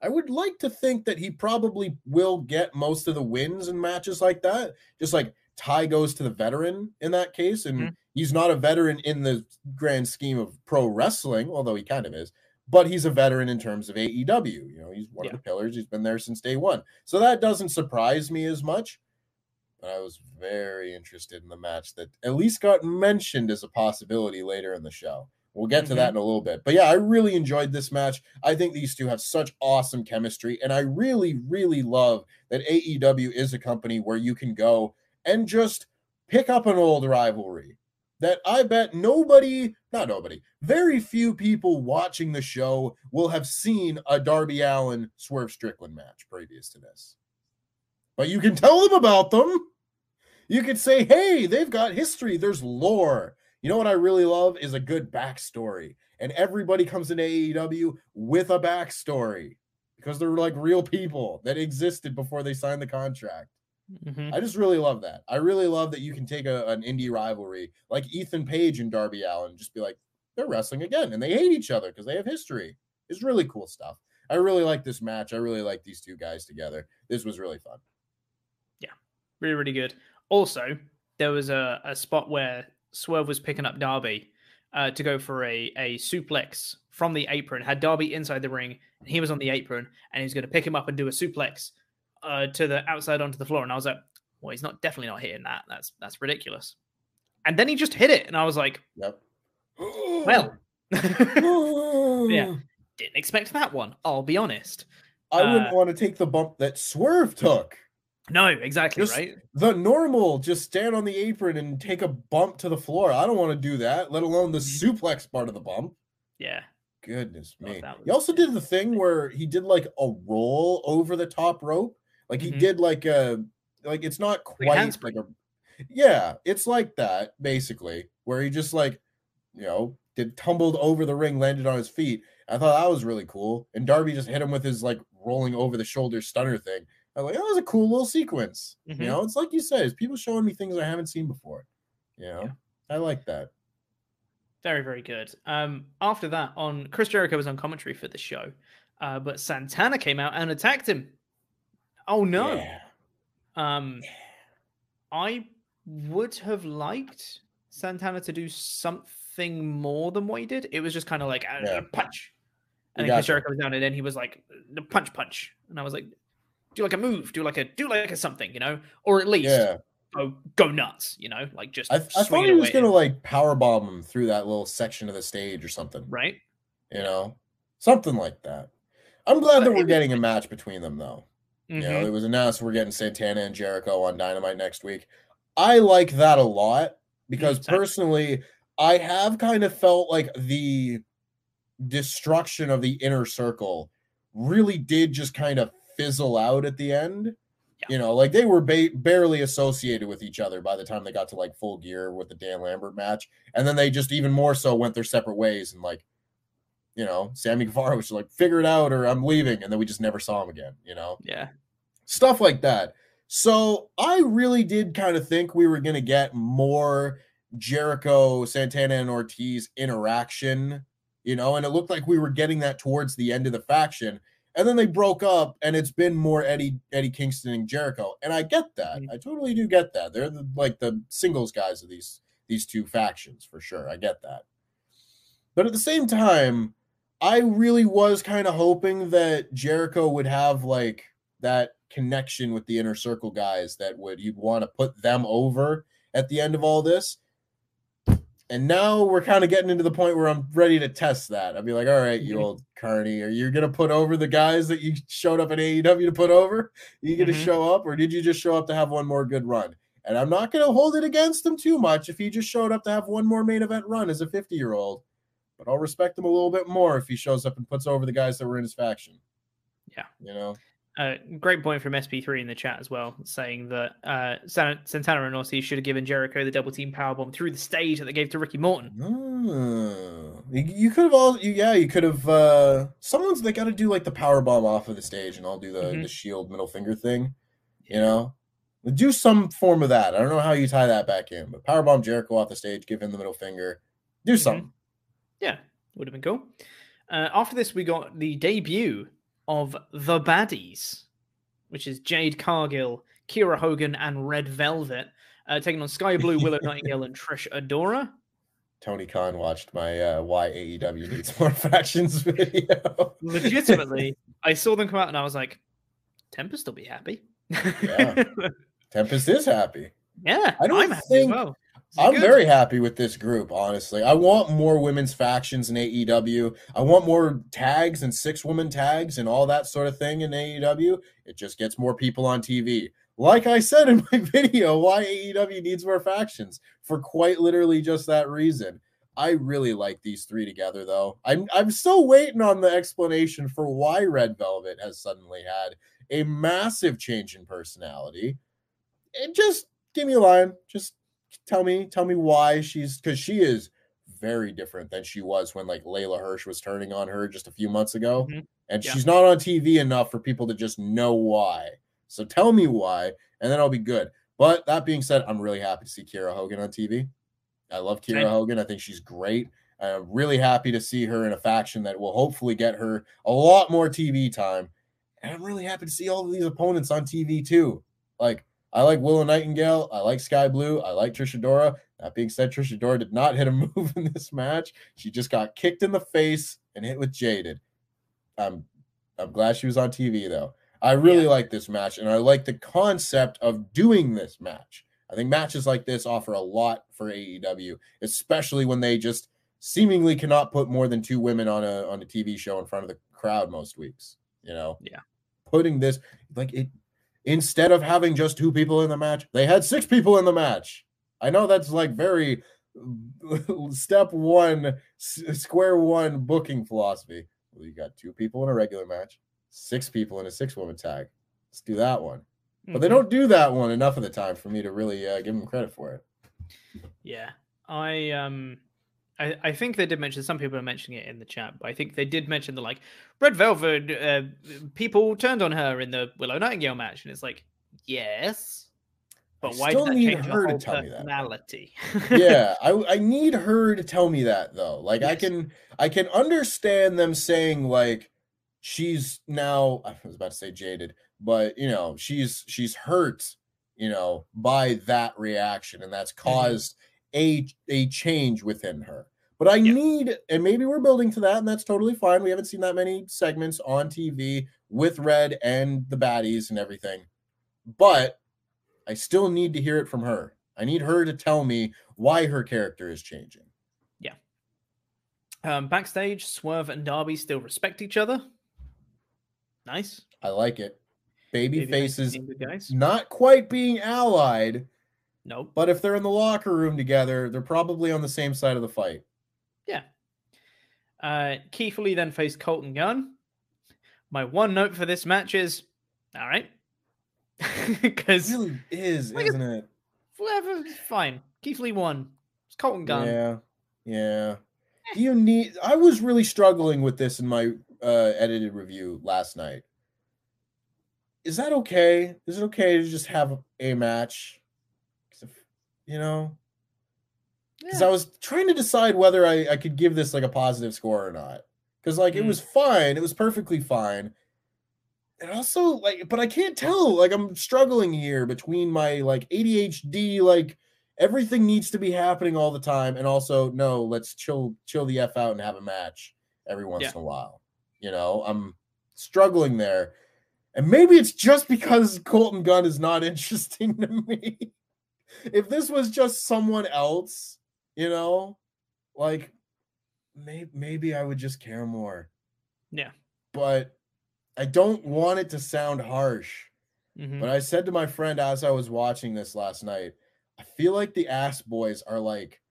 [SPEAKER 2] I would like to think that he probably will get most of the wins in matches like that. Just like tie goes to the veteran in that case. And
[SPEAKER 1] Mhm.
[SPEAKER 2] he's not a veteran in the grand scheme of pro wrestling, although he kind of is, but he's a veteran in terms of AEW. You know, he's one
[SPEAKER 1] Yeah.
[SPEAKER 2] of the pillars. He's been there since day one. So that doesn't surprise me as much. But I was very interested in the match that at least got mentioned as a possibility later in the show. We'll get to mm-hmm. that in a little bit. But yeah, I really enjoyed this match. I think these two have such awesome chemistry. And I really, really love that AEW is a company where you can go and just pick up an old rivalry that I bet nobody, not nobody, very few people watching the show will have seen a Darby Allin Swerve Strickland match previous to this. But you can tell them about them. You could say, hey, they've got history, there's lore. You know what I really love is a good backstory. And everybody comes into AEW with a backstory because they're like real people that existed before they signed the contract.
[SPEAKER 1] Mhm.
[SPEAKER 2] I just really love that. I really love that you can take a, an indie rivalry like Ethan Page and Darby Allin, just be like, they're wrestling again and they hate each other because they have history. It's really cool stuff. I really like this match. I really like these two guys together. This was really fun.
[SPEAKER 1] Yeah, really, really good. Also, there was a, a spot where Swerve was picking up Darby uh, to go for a, a suplex from the apron, had Darby inside the ring, and he was on the apron, and he was going to pick him up and do a suplex uh, to the outside onto the floor. And I was like, well, he's not definitely not hitting that. That's that's ridiculous. And then he just hit it, and I was like,
[SPEAKER 2] Yep.
[SPEAKER 1] well, yeah, didn't expect that one. I'll be honest.
[SPEAKER 2] I wouldn't
[SPEAKER 1] Uh,
[SPEAKER 2] want to take the bump that Swerve took.
[SPEAKER 1] No, exactly
[SPEAKER 2] Just-
[SPEAKER 1] right.
[SPEAKER 2] The normal, just stand on the apron and take a bump to the floor. I don't want to do that, let alone the suplex part of the bump.
[SPEAKER 1] Yeah,
[SPEAKER 2] Goodness me. He also did the thing where he did like a roll over the top rope. Like he
[SPEAKER 1] Mhm.
[SPEAKER 2] did like a like it's not quite
[SPEAKER 1] handspring.
[SPEAKER 2] like a yeah, it's like that basically, where he just like you know did tumbled over the ring, landed on his feet. I thought that was really cool. And Darby just hit him with his like rolling over the shoulder stunner thing. I'm like, that was a cool little sequence.
[SPEAKER 1] Mhm.
[SPEAKER 2] You know, it's like you said, it's people showing me things I haven't seen before. You know,
[SPEAKER 1] Yeah.
[SPEAKER 2] I like that.
[SPEAKER 1] Very, very good. Um, after that, on Chris Jericho was on commentary for the show, uh, but Santana came out and attacked him. Oh no!
[SPEAKER 2] Yeah.
[SPEAKER 1] Um, I would have liked Santana to do something more than what he did. It was just kind of like uh,
[SPEAKER 2] Yeah.
[SPEAKER 1] punch, and then. Jericho was down, and then he was like the punch, punch, and I was like, do like a move, do like a do like a something, you know, or at least
[SPEAKER 2] Yeah.
[SPEAKER 1] go go nuts, you know, like just
[SPEAKER 2] I, I thought he was gonna like power bomb him through that little section of the stage or something.
[SPEAKER 1] right.
[SPEAKER 2] You know, something like that. I'm glad
[SPEAKER 1] But
[SPEAKER 2] that we're
[SPEAKER 1] was
[SPEAKER 2] getting a match between them, though. You mm-hmm.
[SPEAKER 1] know,
[SPEAKER 2] it was announced we're getting Santana and Jericho on Dynamite next week. I like that a lot because mm,
[SPEAKER 1] same.
[SPEAKER 2] personally, I have kind of felt like the destruction of the inner circle really did just kind of fizzle out at the end.
[SPEAKER 1] Yeah.
[SPEAKER 2] You know, like they were ba- barely associated with each other by the time they got to like full gear with the Dan Lambert match. And then they just even more so went their separate ways and like, you know, Sammy Guevara was just like, figure it out or I'm leaving. And then we just never saw him again, you know?
[SPEAKER 1] yeah.
[SPEAKER 2] stuff like that. So I really did kind of think we were going to get more Jericho, Santana, and Ortiz interaction, you know, and it looked like we were getting that towards the end of the faction. And then they broke up, and it's been more Eddie Eddie Kingston and Jericho, and I get that.
[SPEAKER 1] Mhm.
[SPEAKER 2] I totally do get that. They're the, like the singles guys of these these two factions for sure. I get that. But at the same time, I really was kind of hoping that Jericho would have like that connection with the inner circle guys that would you'd want to put them over at the end of all this. And now we're kind of getting into the point where I'm ready to test that. I'd be like, all right, you
[SPEAKER 1] Mhm.
[SPEAKER 2] old carney, are you gonna put over the guys that you showed up at AEW to put over? Are you gonna
[SPEAKER 1] Mhm.
[SPEAKER 2] show up, or did you just show up to have one more good run? And I'm not gonna hold it against him too much if he just showed up to have one more main event run as a 50 year old. But I'll respect him a little bit more if he shows up and puts over the guys that were in his faction.
[SPEAKER 1] Yeah.
[SPEAKER 2] You know?
[SPEAKER 1] Uh, great point from SP3 in the chat as well, saying that uh, San- Santana and Ortiz should have given Jericho the double team powerbomb through the stage that they gave to Ricky Morton.
[SPEAKER 2] Ah, you, you could have all you, yeah, you could have uh someone's they gotta do like the power bomb off of the stage and I'll do the,
[SPEAKER 1] Mhm.
[SPEAKER 2] the shield middle finger thing. You know? Do some form of that. I don't know how you tie that back in, but power bomb Jericho off the stage, give him the middle finger. Do something.
[SPEAKER 1] Yeah, would have been cool. Uh, after this, we got the debut of the baddies, which is Jade Cargill, Kiera Hogan, and Red Velvet, uh, taking on Skye Blue, Willow Nightingale, and Trish Adora.
[SPEAKER 2] Tony Khan watched my uh, why AEW needs more factions video.
[SPEAKER 1] Legitimately, I saw them come out and I was like, Tempest will be happy.
[SPEAKER 2] Yeah. Tempest is happy.
[SPEAKER 1] yeah,
[SPEAKER 2] I don't
[SPEAKER 1] I'm happy
[SPEAKER 2] think-
[SPEAKER 1] as well.
[SPEAKER 2] I'm
[SPEAKER 1] good.
[SPEAKER 2] very happy with this group, honestly. I want more women's factions in AEW. I want more tags and six woman tags and all that sort of thing in AEW. It just gets more people on TV. Like I said in my video, why AEW needs more factions for quite literally just that reason. I really like these three together, though. I'm I'm still waiting on the explanation for why Red Velvet has suddenly had a massive change in personality. And just give me a line. Just tell me tell me why she's because she is very different than she was when like Leyla Hirsch was turning on her just a few months ago.
[SPEAKER 1] Mhm.
[SPEAKER 2] And
[SPEAKER 1] Yeah.
[SPEAKER 2] she's not on TV enough for people to just know why. So tell me why, and then I'll be good. But that being said, I'm really happy to see Kiera Hogan on TV. I love Kiera
[SPEAKER 1] Same.
[SPEAKER 2] Hogan. I think she's great. I'm really happy to see her in a faction that will hopefully get her a lot more TV time. And I'm really happy to see all of these opponents on TV too. Like I like Willow Nightingale. I like Skye Blue. I like Trish Adora. That being said, Trish Adora did not hit a move in this match. She just got kicked in the face and hit with Jaded. I'm I'm glad she was on TV though. I really
[SPEAKER 1] Yeah.
[SPEAKER 2] like this match and I like the concept of doing this match. I think matches like this offer a lot for AEW, especially when they just seemingly cannot put more than two women on a on a TV show in front of the crowd most weeks. You know,
[SPEAKER 1] Yeah.
[SPEAKER 2] putting this like it instead of having just two people in the match, they had six people in the match. I know that's like very step one, square one booking philosophy. Well, you got two people in a regular match, six people in a six woman tag. Let's do that one. But they
[SPEAKER 1] Mhm.
[SPEAKER 2] don't do that one enough of the time for me to really uh, give them credit for it.
[SPEAKER 1] Yeah, I um, I I think they did mention. Some people are mentioning it in the chat, but I think they did mention the like Red Velvet. Uh, people turned on her in the Willow Nightingale match, and it's like, yes, but
[SPEAKER 2] I
[SPEAKER 1] why did that
[SPEAKER 2] need
[SPEAKER 1] change
[SPEAKER 2] her
[SPEAKER 1] her
[SPEAKER 2] to tell me that.
[SPEAKER 1] personality?
[SPEAKER 2] yeah, I I need her to tell me that though. Like I can I can understand them saying like she's now I was about to say jaded, but you know, she's she's hurt, you know, by that reaction and that's
[SPEAKER 1] Mm-hmm.
[SPEAKER 2] A a change within her. But I
[SPEAKER 1] Yeah.
[SPEAKER 2] need and maybe we're building to that and that's totally fine. We haven't seen that many segments on TV with Red and the baddies and everything. But I still need to hear it from her. I need her to tell me why her character is changing. Yeah.
[SPEAKER 1] Um, backstage, Swerve and Darby still respect each other. Nice.
[SPEAKER 2] I like it. Baby
[SPEAKER 1] Babyface
[SPEAKER 2] faces
[SPEAKER 1] guys.
[SPEAKER 2] not quite being allied,
[SPEAKER 1] Nope.
[SPEAKER 2] but if they're in the locker room together, they're probably on the same side of the fight.
[SPEAKER 1] Yeah. Uh, Keith Lee then faced Colten Gunn. My one note for this match is, all right,
[SPEAKER 2] It
[SPEAKER 1] because
[SPEAKER 2] really is,
[SPEAKER 1] like
[SPEAKER 2] isn't it?
[SPEAKER 1] whatever, fine. Keith Lee won. It's Colten Gunn.
[SPEAKER 2] Yeah. Yeah. Do you need I was really struggling with this in my uh edited review last night. Is that okay? Is it okay to just have a match? You know, because I was trying to decide whether I, I could give this like a positive score or not. Because like it
[SPEAKER 1] Mm.
[SPEAKER 2] was fine, it was perfectly fine. And also like, but I can't tell. Like I'm struggling here between my like ADHD, like everything needs to be happening all the time, and also no, let's chill, chill the f out and have a match every once
[SPEAKER 1] Yeah.
[SPEAKER 2] in a while. You know, I'm struggling there. And maybe it's just because Colten Gunn is not interesting to me. If this was just someone else, you know, like maybe maybe I would just care more.
[SPEAKER 1] Yeah.
[SPEAKER 2] But I don't want it to sound harsh.
[SPEAKER 1] Mhm.
[SPEAKER 2] But I said to my friend as I was watching this last night, I feel like the ass boys are like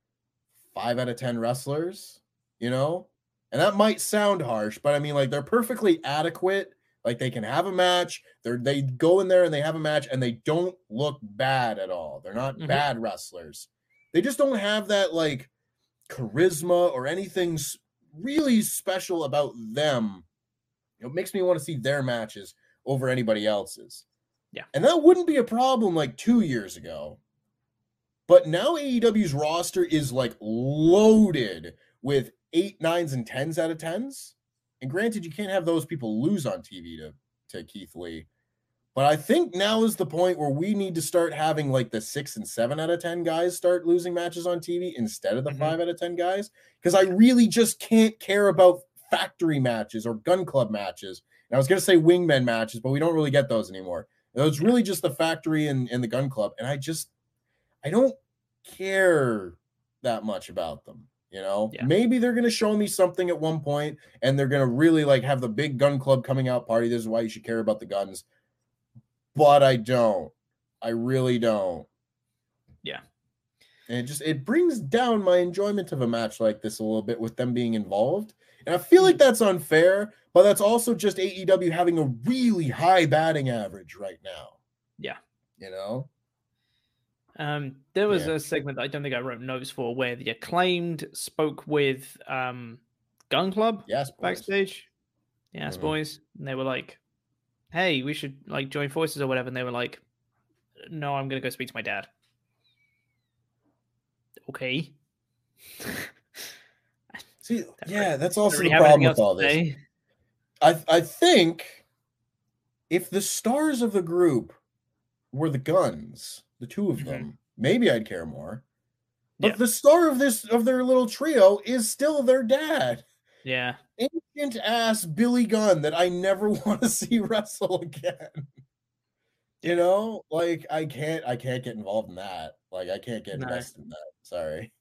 [SPEAKER 2] five out of 10 wrestlers, you know? And that might sound harsh, but I mean, like, they're perfectly adequate. Like, they can have a match. They're, they go in there and they have a match and they don't look bad at all. They're not
[SPEAKER 1] Mhm.
[SPEAKER 2] bad wrestlers. They just don't have that, like, charisma or anything really special about them. It makes me want to see their matches over anybody else's.
[SPEAKER 1] Yeah.
[SPEAKER 2] And that wouldn't be a problem like two years ago. But now AEW's roster is like loaded with eight, nines, and tens out of tens. And granted, you can't have those people lose on TV to to Keith Lee. But I think now is the point where we need to start having like the six and seven out of 10 guys start losing matches on TV instead of the
[SPEAKER 1] Mhm.
[SPEAKER 2] five out of 10 guys. Because I really just can't care about factory matches or gun club matches. And I was going to say wingmen matches, but we don't really get those anymore. It's really just the factory and, and the gun club. And I just, I don't care that much about them. You know,
[SPEAKER 1] Yeah.
[SPEAKER 2] maybe they're going to show me something at one point and they're going to really like have the big gun club coming out party. This is why you should care about the guns. But I don't. I really don't.
[SPEAKER 1] Yeah.
[SPEAKER 2] And it just it brings down my enjoyment of a match like this a little bit with them being involved. And I feel like mm. that's unfair, but that's also just AEW having a really high batting average right now.
[SPEAKER 1] Yeah.
[SPEAKER 2] You know?
[SPEAKER 1] Um, there was
[SPEAKER 2] Yeah.
[SPEAKER 1] a segment that I don't think I wrote notes for where the acclaimed spoke with um, Gun Club
[SPEAKER 2] Yes. boys.
[SPEAKER 1] backstage. Yes,
[SPEAKER 2] Mhm.
[SPEAKER 1] boys. And they were like, "Hey, we should like join forces or whatever." And they were like, "No, I'm gonna go speak to my dad." Okay.
[SPEAKER 2] See, yeah,
[SPEAKER 1] really-
[SPEAKER 2] that's also
[SPEAKER 1] really
[SPEAKER 2] the problem with all
[SPEAKER 1] to
[SPEAKER 2] this. I I think if the stars of the group were the guns, the two of
[SPEAKER 1] Mhm.
[SPEAKER 2] them, maybe I'd care more. But
[SPEAKER 1] Yeah.
[SPEAKER 2] the star of this of their little trio is still their dad.
[SPEAKER 1] Yeah.
[SPEAKER 2] Ancient ass Billy Gunn that I never want to see wrestle again. You know, like I can't I can't get involved in that. Like I can't get
[SPEAKER 1] No.
[SPEAKER 2] invested in that. Sorry.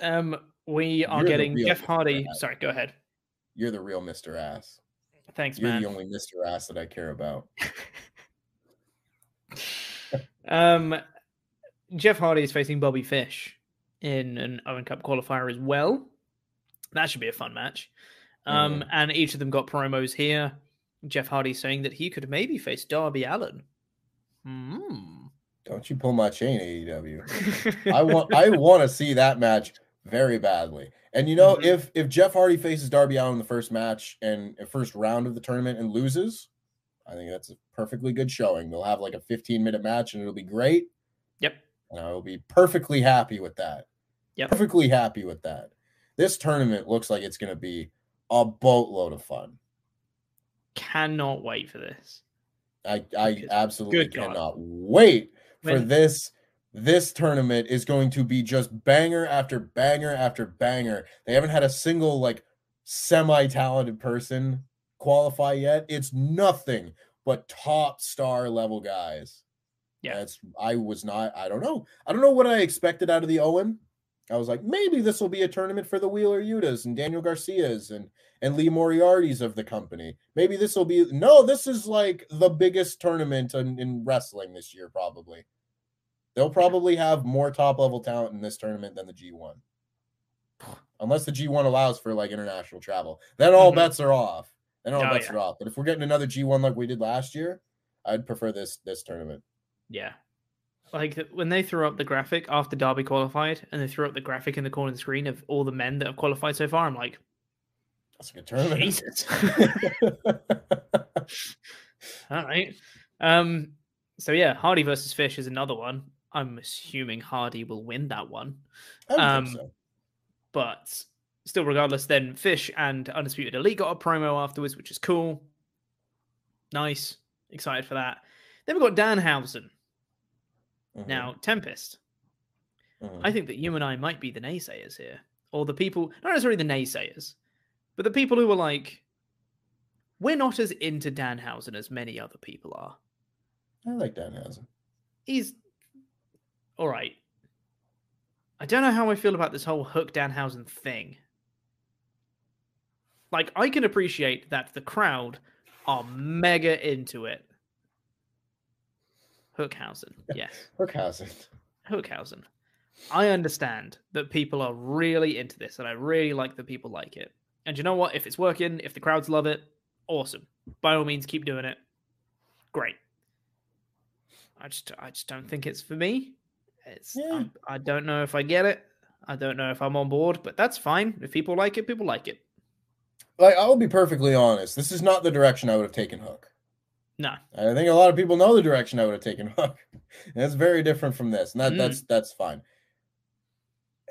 [SPEAKER 1] Um, we are
[SPEAKER 2] You're
[SPEAKER 1] getting Jeff Hardy.
[SPEAKER 2] Ass.
[SPEAKER 1] Sorry, go ahead.
[SPEAKER 2] You're the real Mr. Ass.
[SPEAKER 1] Thanks, man.
[SPEAKER 2] You're
[SPEAKER 1] man.
[SPEAKER 2] the only Mr. Ass that I care about.
[SPEAKER 1] Um, Jeff Hardy is facing Bobby Fish in an Owen Cup qualifier as well. That should be a fun match. Um, and each of them got promos here. Jeff Hardy saying that he could maybe face Darby Allin. Hmm.
[SPEAKER 2] Don't you pull my chain, AEW. I want I want to see that match very badly. And you know,
[SPEAKER 1] Mhm.
[SPEAKER 2] if if Jeff Hardy faces Darby Allin in the first match and uh, first round of the tournament and loses, I think that's a perfectly good showing. They'll have like a 15 minute match and it'll be great.
[SPEAKER 1] Yep.
[SPEAKER 2] And I will be perfectly happy with that.
[SPEAKER 1] Yep.
[SPEAKER 2] Perfectly happy with that. This tournament looks like it's going to be a boatload of fun.
[SPEAKER 1] Cannot wait for this.
[SPEAKER 2] I I absolutely cannot wait for
[SPEAKER 1] When-
[SPEAKER 2] this. This tournament is going to be just banger after banger after banger. They haven't had a single like semi-talented person qualify yet. It's nothing but top star level guys.
[SPEAKER 1] Yeah.
[SPEAKER 2] That's I was not, I don't know. I don't know what I expected out of the Owen. I was like, maybe this will be a tournament for the Wheeler Yutas and Daniel Garcias and and Lee Moriarty's of the company. Maybe this will be no, this is like the biggest tournament in, in wrestling this year, probably. They'll probably have more top level talent in this tournament than the G1. Unless the G1 allows for like international travel. Then all
[SPEAKER 1] Mhm.
[SPEAKER 2] bets are off. Then all
[SPEAKER 1] Oh,
[SPEAKER 2] bets
[SPEAKER 1] yeah.
[SPEAKER 2] are off. But if we're getting another G1 like we did last year, I'd prefer this this tournament.
[SPEAKER 1] Yeah. Like when they threw up the graphic after Darby qualified and they threw up the graphic in the corner of the screen of all the men that have qualified so far, I'm like,
[SPEAKER 2] That's a good tournament.
[SPEAKER 1] Jesus. All right. Um. So yeah, Hardy versus Fish is another one. I'm assuming Hardy will win that one,
[SPEAKER 2] I
[SPEAKER 1] Um,
[SPEAKER 2] think so.
[SPEAKER 1] but still, regardless, then Fish and Undisputed Elite got a promo afterwards, which is cool. Nice, excited for that. Then we got Danhausen.
[SPEAKER 2] Mhm,
[SPEAKER 1] Now Tempest.
[SPEAKER 2] mhm.
[SPEAKER 1] I think that you and I might be the naysayers here, or the people, not necessarily the naysayers, but the people who are like, we're not as into Danhausen as many other people are.
[SPEAKER 2] I like Danhausen.
[SPEAKER 1] He's all right. I don't know how I feel about this whole Hook Danhausen thing. Like, I can appreciate that the crowd are mega into it. Hookhausen, yes.
[SPEAKER 2] Hookhausen.
[SPEAKER 1] Hookhausen. I understand that people are really into this, and I really like that people like it. And you know what? If it's working, if the crowds love it, awesome. By all means, keep doing it. Great. I just, I just don't think it's for me. It's,
[SPEAKER 2] Yeah.
[SPEAKER 1] I'm- I don't know if I get it. I don't know if I'm on board, but that's fine. If people like it, people like it.
[SPEAKER 2] Like I'll be perfectly honest. This is not the direction I would have taken Hook.
[SPEAKER 1] No,
[SPEAKER 2] I think a lot of people know the direction I would have taken Hook. And it's very different from this, and that
[SPEAKER 1] Mm.
[SPEAKER 2] that's that's fine.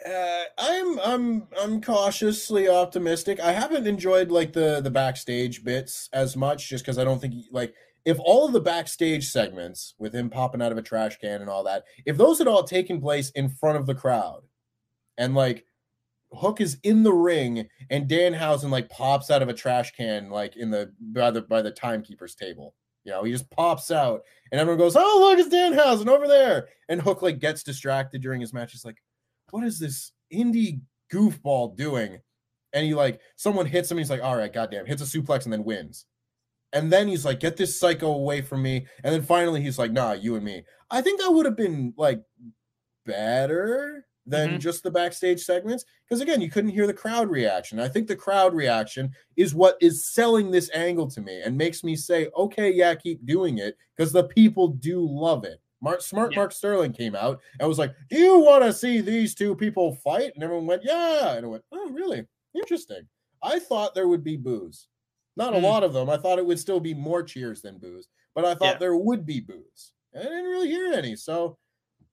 [SPEAKER 2] Uh, I'm I'm I'm cautiously optimistic. I haven't enjoyed like the the backstage bits as much, just because I don't think like if all of the backstage segments with him popping out of a trash can and all that, if those had all taken place in front of the crowd, and like Hook is in the ring and Danhausen like pops out of a trash can like in the by the by the timekeeper's table. You know, he just pops out and everyone goes, "Oh, look, it's Danhausen over there." And Hook like gets distracted during his match. He's like, "What is this indie goofball doing?" And he like someone hits him. he's like, "All right, goddamn!" Hits a suplex and then wins. And then he's like, "Get this psycho away from me." And then finally he's like, "Nah, you and me." I think that would have been like better than mm-hmm. just the backstage segments because again you couldn't hear the crowd reaction. I think the crowd reaction is what is selling this angle to me and makes me say okay yeah keep doing it because the people do love it. Mark smart yeah. mark sterling came out and was like do you want to see these two people fight? And everyone went yeah. And i went oh really? Interesting. I thought there would be boos not a mm. lot of them. I thought it would still be more cheers than boos but i thought yeah. there would be boos and i didn't really hear any so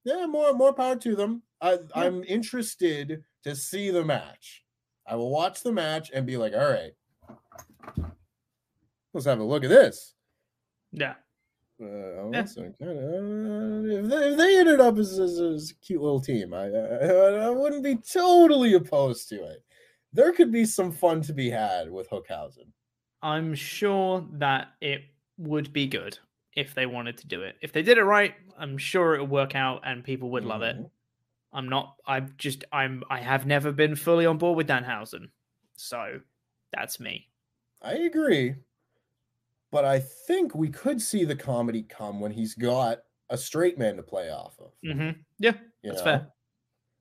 [SPEAKER 2] yeah more more power to them I, I'm interested to see the match. I will watch the match and be like, all right, let's have a look at this.
[SPEAKER 1] Yeah.
[SPEAKER 2] Uh, yeah. Kind of, if, they, if they ended up as, as, as, a cute little team, I, I, I wouldn't be totally opposed to it. There could be some fun to be had with Hookhausen.
[SPEAKER 1] I'm sure that it would be good if they wanted to do it. If they did it right, I'm sure it would work out and people would love mm-hmm. it. I'm not. I'm just. I'm. I have never been fully on board with Danhausen, so that's me.
[SPEAKER 2] I agree, but I think we could see the comedy come when he's got a straight man to play off of.
[SPEAKER 1] Mm-hmm. Yeah, you that's know? fair.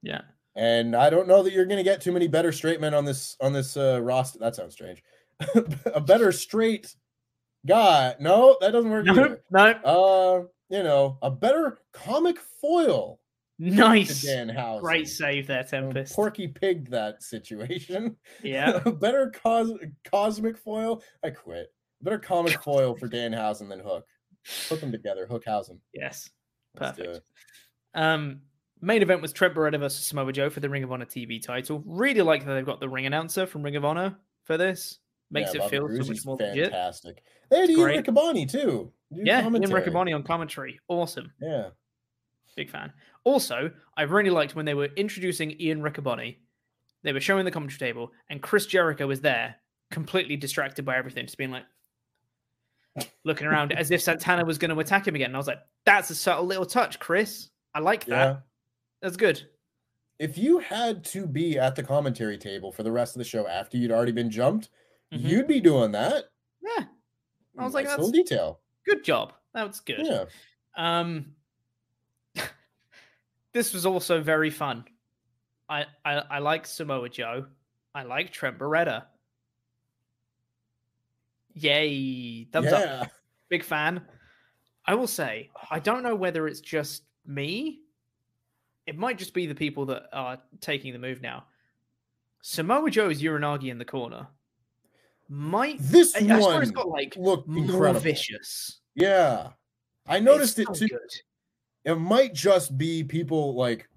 [SPEAKER 1] Yeah,
[SPEAKER 2] and I don't know that you're going to get too many better straight men on this on this uh, roster. That sounds strange. a better straight guy. No, that doesn't work.
[SPEAKER 1] No, either. no.
[SPEAKER 2] Uh, you know, a better comic foil
[SPEAKER 1] Nice. Danhausen. Great save there, Tempest.
[SPEAKER 2] Porky pigged that situation.
[SPEAKER 1] Yeah.
[SPEAKER 2] Better cos- cosmic foil. I quit. Better comic foil for Dan Danhausen than Hook. Put them together. Hook Hookhausen.
[SPEAKER 1] Yes. Perfect. Um, main event was Trent Beretta versus Samoa Joe for the Ring of Honor TV title. Really like that they've got the ring announcer from Ring of Honor for this. Makes yeah, it feel so much more
[SPEAKER 2] fantastic. Legit. They had Ian Riccaboni too.
[SPEAKER 1] Yeah, commentary. Ian Riccaboni on commentary. Awesome.
[SPEAKER 2] Yeah.
[SPEAKER 1] Big fan. Also, I really liked when they were introducing Ian Riccaboni. They were showing the commentary table, and Chris Jericho was there, completely distracted by everything, just being like looking around as if Santana was going to attack him again. And I was like, "That's a subtle little touch, Chris. I like that. Yeah. That's good."
[SPEAKER 2] If you had to be at the commentary table for the rest of the show after you'd already been jumped, mm-hmm. you'd be doing that.
[SPEAKER 1] Yeah, I was nice like, "That's
[SPEAKER 2] detail.
[SPEAKER 1] Good job. That was good."
[SPEAKER 2] Yeah.
[SPEAKER 1] Um, this was also very fun. I, I, I like Samoa Joe. I like Trent Beretta. Yay. Thumbs yeah. up. Big fan. I will say, I don't know whether it's just me. It might just be the people that are taking the move now. Samoa Joe's Uranage in the corner. Might
[SPEAKER 2] this I, one I
[SPEAKER 1] got like look more vicious.
[SPEAKER 2] Yeah. I noticed it too. Good it might just be people like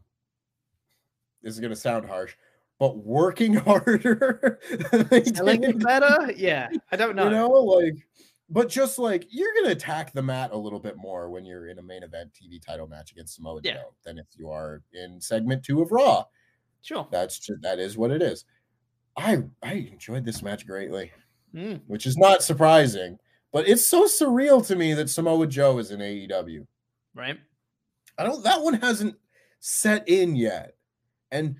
[SPEAKER 2] this is going to sound harsh but working harder
[SPEAKER 1] selling it better? Yeah i don't know
[SPEAKER 2] you know. like but just like you're going to attack the mat a little bit more when you're in a main event tv title match against samoa yeah. joe than if you are in segment two of raw.
[SPEAKER 1] Sure.
[SPEAKER 2] That's just, that is what it is. I i enjoyed this match greatly
[SPEAKER 1] mm.
[SPEAKER 2] which is not surprising but it's so surreal to me that samoa joe is in aew
[SPEAKER 1] right
[SPEAKER 2] I don't that one hasn't set in yet. And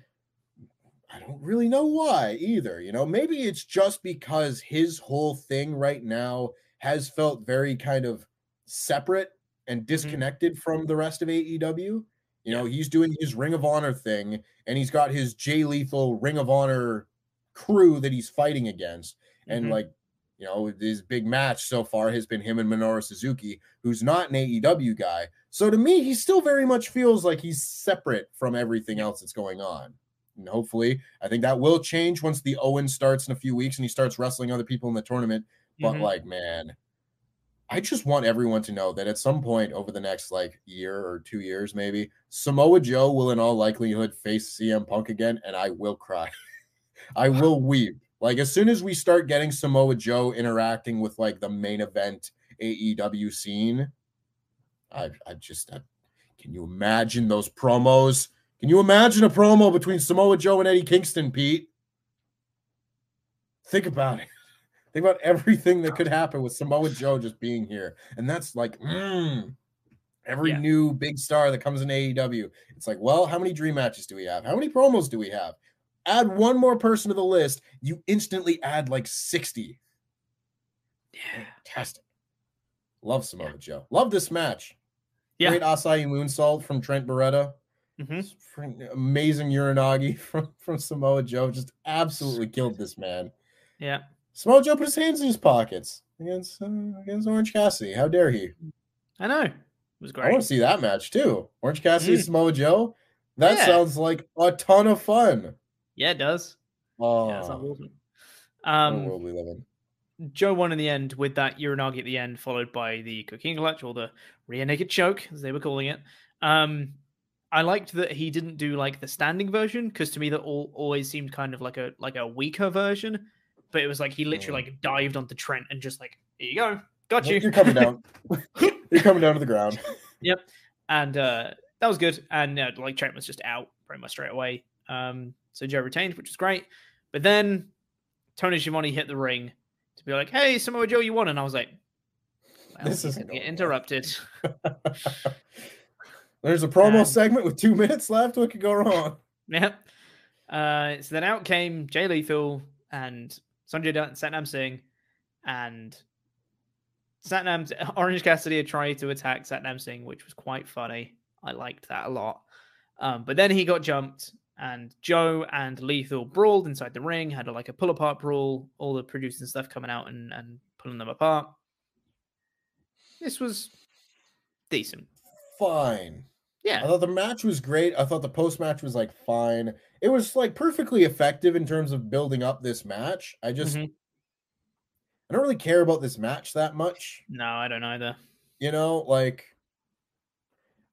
[SPEAKER 2] I don't really know why either. You know, maybe it's just because his whole thing right now has felt very kind of separate and mm-hmm. disconnected mm-hmm. from the rest of AEW. You know, he's doing his Ring of Honor thing and he's got his Jay Lethal Ring of Honor crew that he's fighting against. And mm-hmm. like you know, his big match so far has been him and Minoru Suzuki, who's not an AEW guy. So to me, he still very much feels like he's separate from everything else that's going on. And hopefully, I think that will change once the Owen starts in a few weeks and he starts wrestling other people in the tournament. But mm-hmm. like, man, I just want everyone to know that at some point over the next like year or two years, maybe Samoa Joe will, in all likelihood, face CM Punk again, and I will cry. I will weep. Like as soon as we start getting Samoa Joe interacting with like the main event AEW scene, I I just I, can you imagine those promos? Can you imagine a promo between Samoa Joe and Eddie Kingston, Pete? Think about it. Think about everything that could happen with Samoa Joe just being here. And that's like, mm, every
[SPEAKER 1] Yeah.
[SPEAKER 2] new big star that comes in AEW. It's like, well, how many dream matches do we have? How many promos do we have? Add one more person to the list, you instantly add like 60.
[SPEAKER 1] Yeah.
[SPEAKER 2] Fantastic. Love Samoa Joe. Love this match.
[SPEAKER 1] Yeah.
[SPEAKER 2] Great Asai moonsault from Trent Beretta.
[SPEAKER 1] hmm
[SPEAKER 2] Amazing Uranage from, from Samoa Joe. Just absolutely killed this man.
[SPEAKER 1] Yeah.
[SPEAKER 2] Samoa Joe put his hands in his pockets against uh, against Orange Cassidy. How dare he?
[SPEAKER 1] I know. It was great.
[SPEAKER 2] I want to see that match too. Orange Cassidy,
[SPEAKER 1] Mm.
[SPEAKER 2] Samoa Joe. That
[SPEAKER 1] Yeah.
[SPEAKER 2] sounds like a ton of fun.
[SPEAKER 1] Yeah, it does.
[SPEAKER 2] Oh,
[SPEAKER 1] Yeah, it sounds awesome.
[SPEAKER 2] a
[SPEAKER 1] Um,
[SPEAKER 2] world we live in.
[SPEAKER 1] Joe won in the end with that Uranage at the end, followed by the Coquina Clutch or the rear naked choke, as they were calling it. Um, I liked that he didn't do like the standing version because to me that all always seemed kind of like a like a weaker version. But it was like he literally like dived onto Trent and just like, here you go, got you.
[SPEAKER 2] You're coming down. You're coming down to the ground.
[SPEAKER 1] Yep. And uh, that was good. And uh, like Trent was just out pretty much straight away. Um, so Joe retained, which was great. But then Tony Schiavone hit the ring to be like, "Hey, Samoa Joe, you won," and I was like, well,
[SPEAKER 2] This
[SPEAKER 1] gonna get interrupted."
[SPEAKER 2] There's a promo
[SPEAKER 1] And-
[SPEAKER 2] segment with two minutes left. What could go wrong?
[SPEAKER 1] Yep. Uh, so then out came Jay Lethal and Sanjay Dutt and Satnam Singh, and Satnam Orange Cassidy had tried to attack Satnam Singh, which was quite funny. I liked that a lot. Um, but then he got jumped, and Joe and Lethal brawled inside the ring, had a, like a pull apart brawl, all the producing stuff coming out and, and pulling them apart. This was decent.
[SPEAKER 2] Fine.
[SPEAKER 1] Yeah.
[SPEAKER 2] I thought the match was great. I thought the post match was like fine. It was like perfectly effective in terms of building up this match. I just
[SPEAKER 1] Mhm.
[SPEAKER 2] I don't really care about this match that much.
[SPEAKER 1] No, I don't either.
[SPEAKER 2] You know, like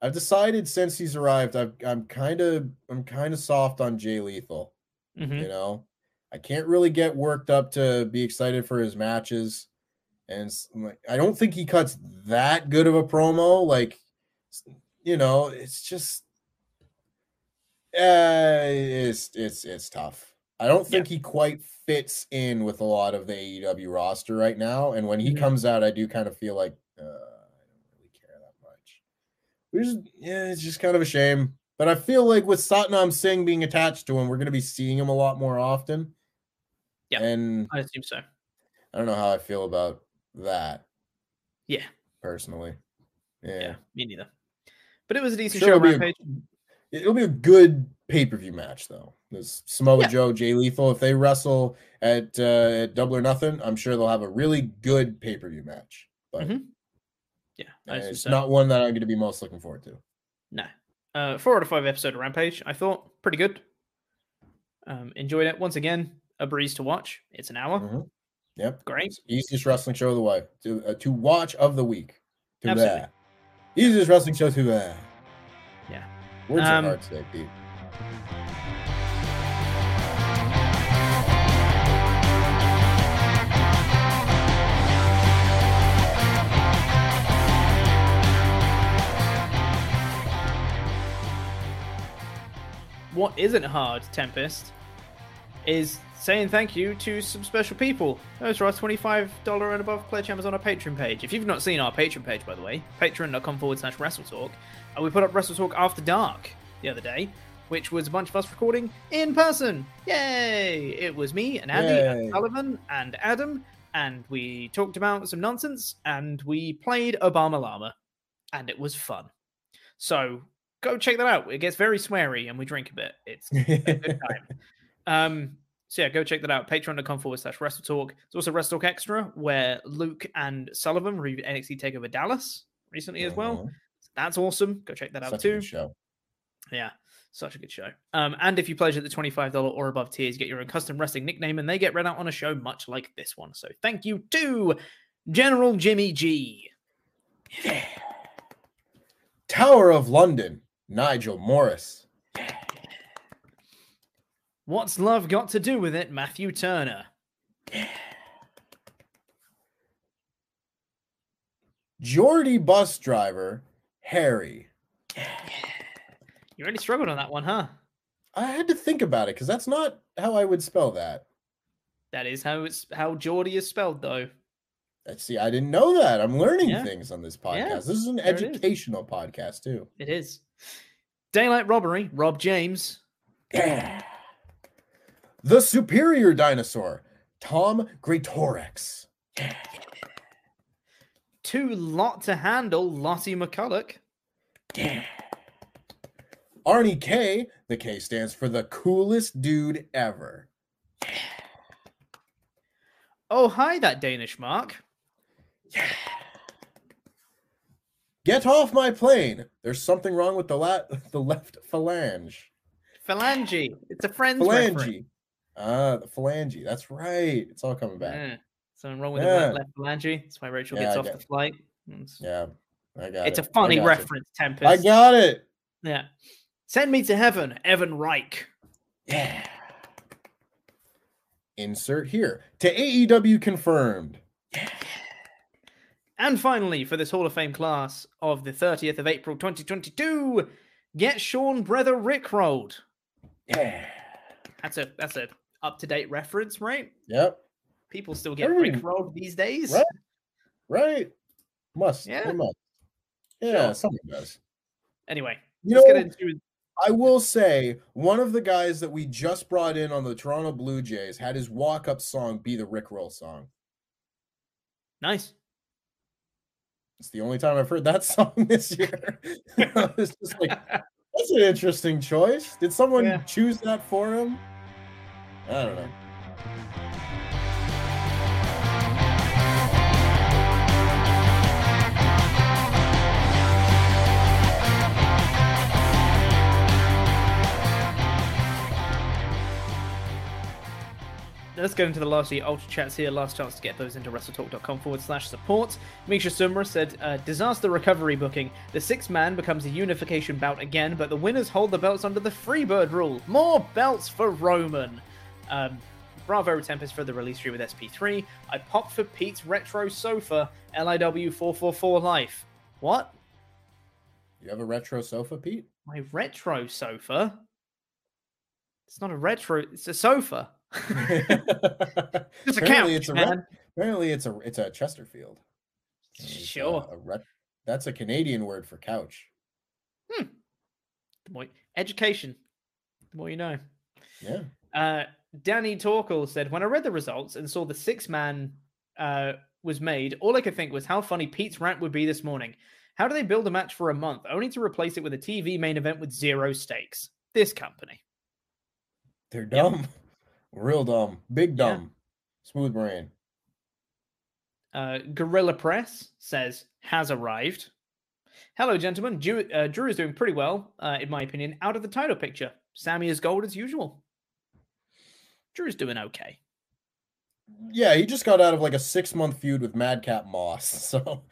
[SPEAKER 2] I've decided since he's arrived, I've, I'm kind of I'm kind of soft on Jay Lethal.
[SPEAKER 1] hmm
[SPEAKER 2] You know, I can't really get worked up to be excited for his matches, and like, I don't think he cuts that good of a promo. Like, you know, it's just, uh, it's it's it's tough. I don't think he quite fits in with a lot of the AEW roster right now. And when he
[SPEAKER 1] Mhm.
[SPEAKER 2] comes out, I do kind of feel like uh, I don't really care that much. Which is, yeah, it's just kind of a shame. But I feel like with Satnam Singh being attached to him, we're going to be seeing him a lot more often.
[SPEAKER 1] Yeah.
[SPEAKER 2] And
[SPEAKER 1] I assume so.
[SPEAKER 2] I don't know how I feel about that
[SPEAKER 1] Yeah.
[SPEAKER 2] personally. Yeah.
[SPEAKER 1] Yeah, me neither. But it was a decent
[SPEAKER 2] Sure
[SPEAKER 1] show,
[SPEAKER 2] it'll be a- It'll be a good pay per view match, though. There's Samoa
[SPEAKER 1] Yeah.
[SPEAKER 2] Joe, Jay Lethal. If they wrestle at, uh, at Double or Nothing, I'm sure they'll have a really good pay per view match. But
[SPEAKER 1] Mhm. Yeah,
[SPEAKER 2] it's
[SPEAKER 1] so.
[SPEAKER 2] not one that I'm going to be most looking forward to.
[SPEAKER 1] No. Uh, four out of five episode of Rampage. I thought pretty good. Um, enjoyed it. Once again, a breeze to watch. It's an hour.
[SPEAKER 2] Mhm. Yep.
[SPEAKER 1] Great.
[SPEAKER 2] It's easiest wrestling show of the week to uh, to watch of the week. To
[SPEAKER 1] Absolutely.
[SPEAKER 2] that. Easiest wrestling show to that.
[SPEAKER 1] Yeah.
[SPEAKER 2] Words
[SPEAKER 1] Um,
[SPEAKER 2] are hard today, Pete.
[SPEAKER 1] What isn't hard, Tempest, is saying thank you to some special people. Those are our $25 and above pledge members on our Patreon page. If you've not seen our Patreon page, by the way, patreon.com forward slash WrestleTalk, uh, we put up WrestleTalk After Dark the other day, which was a bunch of us recording in person. Yay! It was me and Andy
[SPEAKER 2] Yay.
[SPEAKER 1] and Sullivan and Adam, and we talked about some nonsense, and we played Obama Llama, and it was fun. So go check that out. It gets very sweary, and we drink a bit. It's a good time. Um, so yeah, go check that out. Patreon.com forward slash Wrestle Talk. There's also Wrestle Talk Extra, where Luke and Sullivan reviewed NXT Takeover Dallas recently as well.
[SPEAKER 2] Mhm.
[SPEAKER 1] That's awesome. Go check that out
[SPEAKER 2] Such a
[SPEAKER 1] too.
[SPEAKER 2] show.
[SPEAKER 1] Yeah, such a good show. Um, and if you pledge at the $25 or above tiers, you get your own custom wrestling nickname and they get read out on a show much like this one. So thank you to General Jimmy G.
[SPEAKER 2] Tower of London, Nigel Morris.
[SPEAKER 1] What's love got to do with it, Matthew Turner?
[SPEAKER 2] Geordie bus driver, Harry.
[SPEAKER 1] You really struggled on that one, huh?
[SPEAKER 2] I had to think about it because that's not how I would spell that.
[SPEAKER 1] That is how it's how Geordie is spelled, though.
[SPEAKER 2] Let's see, I didn't know that. I'm learning
[SPEAKER 1] Yeah.
[SPEAKER 2] things on this podcast.
[SPEAKER 1] Yeah,
[SPEAKER 2] this is an
[SPEAKER 1] it is.
[SPEAKER 2] educational podcast too.
[SPEAKER 1] It is. Daylight robbery, Rob James.
[SPEAKER 2] the superior dinosaur, Tom Greatorex.
[SPEAKER 1] Too lot to handle, Lottie McCulloch.
[SPEAKER 2] Arnie K. The K stands for the coolest dude ever.
[SPEAKER 1] Oh, hi, that Danish mark.
[SPEAKER 2] Get off my plane. There's something wrong with the la- the left phalange.
[SPEAKER 1] Phalange. It's a Friends reference.
[SPEAKER 2] Phalange. Ah, the phalange. That's right. It's all coming back.
[SPEAKER 1] Yeah. Something wrong with
[SPEAKER 2] Yeah.
[SPEAKER 1] the left phalange. That's why Rachel
[SPEAKER 2] Yeah,
[SPEAKER 1] gets
[SPEAKER 2] I
[SPEAKER 1] off the flight. It's,
[SPEAKER 2] Yeah, I got
[SPEAKER 1] it's
[SPEAKER 2] it.
[SPEAKER 1] a funny reference, Tempest.
[SPEAKER 2] I got it.
[SPEAKER 1] Yeah. Send me to heaven, Evan Reich.
[SPEAKER 2] Yeah. Insert here to AEW confirmed.
[SPEAKER 1] And finally, for this Hall of Fame class of the 30th of April 2022, get Sean Brother Rickrolled.
[SPEAKER 2] Yeah.
[SPEAKER 1] That's a that's a up to date reference, right?
[SPEAKER 2] Yep.
[SPEAKER 1] People still get
[SPEAKER 2] Everybody-
[SPEAKER 1] Rickrolled these days.
[SPEAKER 2] Right. Right. Must.
[SPEAKER 1] Yeah.
[SPEAKER 2] Must. Yeah,
[SPEAKER 1] Sure.
[SPEAKER 2] someone does.
[SPEAKER 1] Anyway,
[SPEAKER 2] You know,
[SPEAKER 1] into
[SPEAKER 2] I will say one of the guys that we just brought in on the Toronto Blue Jays had his walk-up song be the Rick Roll song.
[SPEAKER 1] nice.
[SPEAKER 2] It's the only time I've heard that song this year. it's just like that's an interesting choice. Did someone
[SPEAKER 1] Yeah.
[SPEAKER 2] choose that for him? I don't know.
[SPEAKER 1] Let's get into the last the Ultra Chats here. Last chance to get those into WrestleTalk.com forward slash support. Misha Sumra said, uh, Disaster recovery booking. The six man becomes a unification bout again, but the winners hold the belts under the Freebird rule. More belts for Roman. Um, Bravo Tempest for the release stream with SP3. I popped for Pete's Retro Sofa, LIW 444 Life. What?
[SPEAKER 2] You have a retro sofa, Pete?
[SPEAKER 1] My retro sofa? It's not a retro, it's a sofa. Just a
[SPEAKER 2] apparently
[SPEAKER 1] couch,
[SPEAKER 2] it's a re-
[SPEAKER 1] man.
[SPEAKER 2] apparently it's a it's a Chesterfield. It's,
[SPEAKER 1] Sure.
[SPEAKER 2] a ret- that's a Canadian word for couch. Hmm.
[SPEAKER 1] The more education, the more you know.
[SPEAKER 2] Yeah.
[SPEAKER 1] Uh, Danny Torkel said, "When I read the results and saw the six man uh, was made, all I could think was how funny Pete's rant would be this morning. How do they build a match for a month only to replace it with a TV main event with zero stakes? This company.
[SPEAKER 2] They're dumb. Real dumb. Big
[SPEAKER 1] Yeah.
[SPEAKER 2] dumb. Smooth brain.
[SPEAKER 1] Uh, Gorilla Press says has arrived. Hello, gentlemen. Drew, uh, Drew is doing pretty well, uh, in my opinion, out of the title picture. Sami is gold as usual. Drew's doing okay.
[SPEAKER 2] Yeah, he just got out of like a six month feud with Madcap Moss. So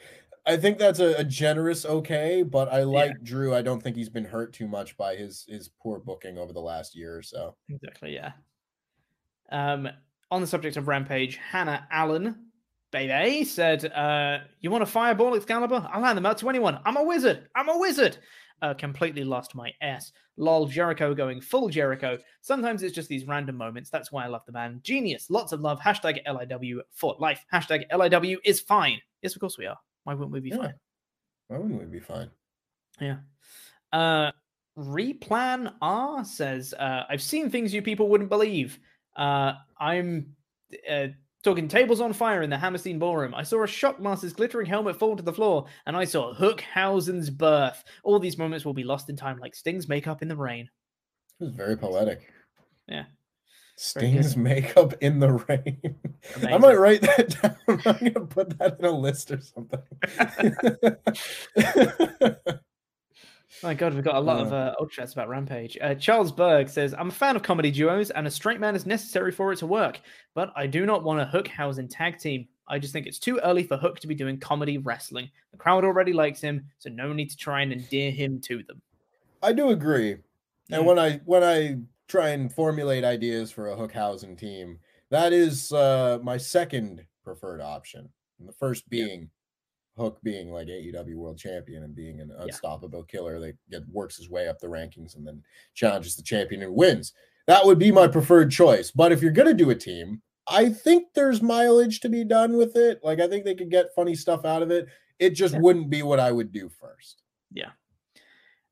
[SPEAKER 2] I think that's a, a generous okay, but I like Drew. I don't think he's been hurt too much by his his poor booking over the last year or so.
[SPEAKER 1] Exactly, yeah. Um, on the subject of Rampage, Hannah Allen, baby, said, uh, You want a fireball, Excalibur? I'll hand them out to anyone. I'm a wizard. I'm a wizard. Uh, completely lost my S. Lol, Jericho going full Jericho. Sometimes it's just these random moments. That's why I love the man. Genius. Lots of love. Hashtag LIW for life. Hashtag LIW is fine. Yes, of course we are. Why wouldn't we be
[SPEAKER 2] Yeah.
[SPEAKER 1] fine?
[SPEAKER 2] Why wouldn't we be fine?
[SPEAKER 1] Yeah. Uh Replan R says, uh, I've seen things you people wouldn't believe. Uh I'm uh, talking tables on fire in the Hammerstein ballroom. I saw a Shockmaster's glittering helmet fall to the floor, and I saw Hookhausen's birth. All these moments will be lost in time like Sting's makeup in the rain.
[SPEAKER 2] It was very poetic.
[SPEAKER 1] Yeah.
[SPEAKER 2] Sting's makeup in the rain. I might write that down. I'm gonna put that in a list or something.
[SPEAKER 1] My God, we've got a lot of
[SPEAKER 2] Uh.
[SPEAKER 1] uh, old chats about Rampage. Uh, Charles Berg says, I'm a fan of comedy duos, and a straight man is necessary for it to work, but I do not want a Hookhausen tag team. I just think it's too early for Hook to be doing comedy wrestling. The crowd already likes him, so no need to try and endear him to them.
[SPEAKER 2] I do agree. And
[SPEAKER 1] Mm.
[SPEAKER 2] when I when I try and formulate ideas for a Hook Hookhausen team, that is uh my second preferred option. And the first being Hook being like AEW world champion and being an unstoppable killer that get, works his way up the rankings and then challenges the champion and wins. That would be my preferred choice. But if you're gonna do a team, I think there's mileage to be done with it. Like I think they could get funny stuff out of it. It just
[SPEAKER 1] Yeah.
[SPEAKER 2] wouldn't be what I would do first.
[SPEAKER 1] Yeah.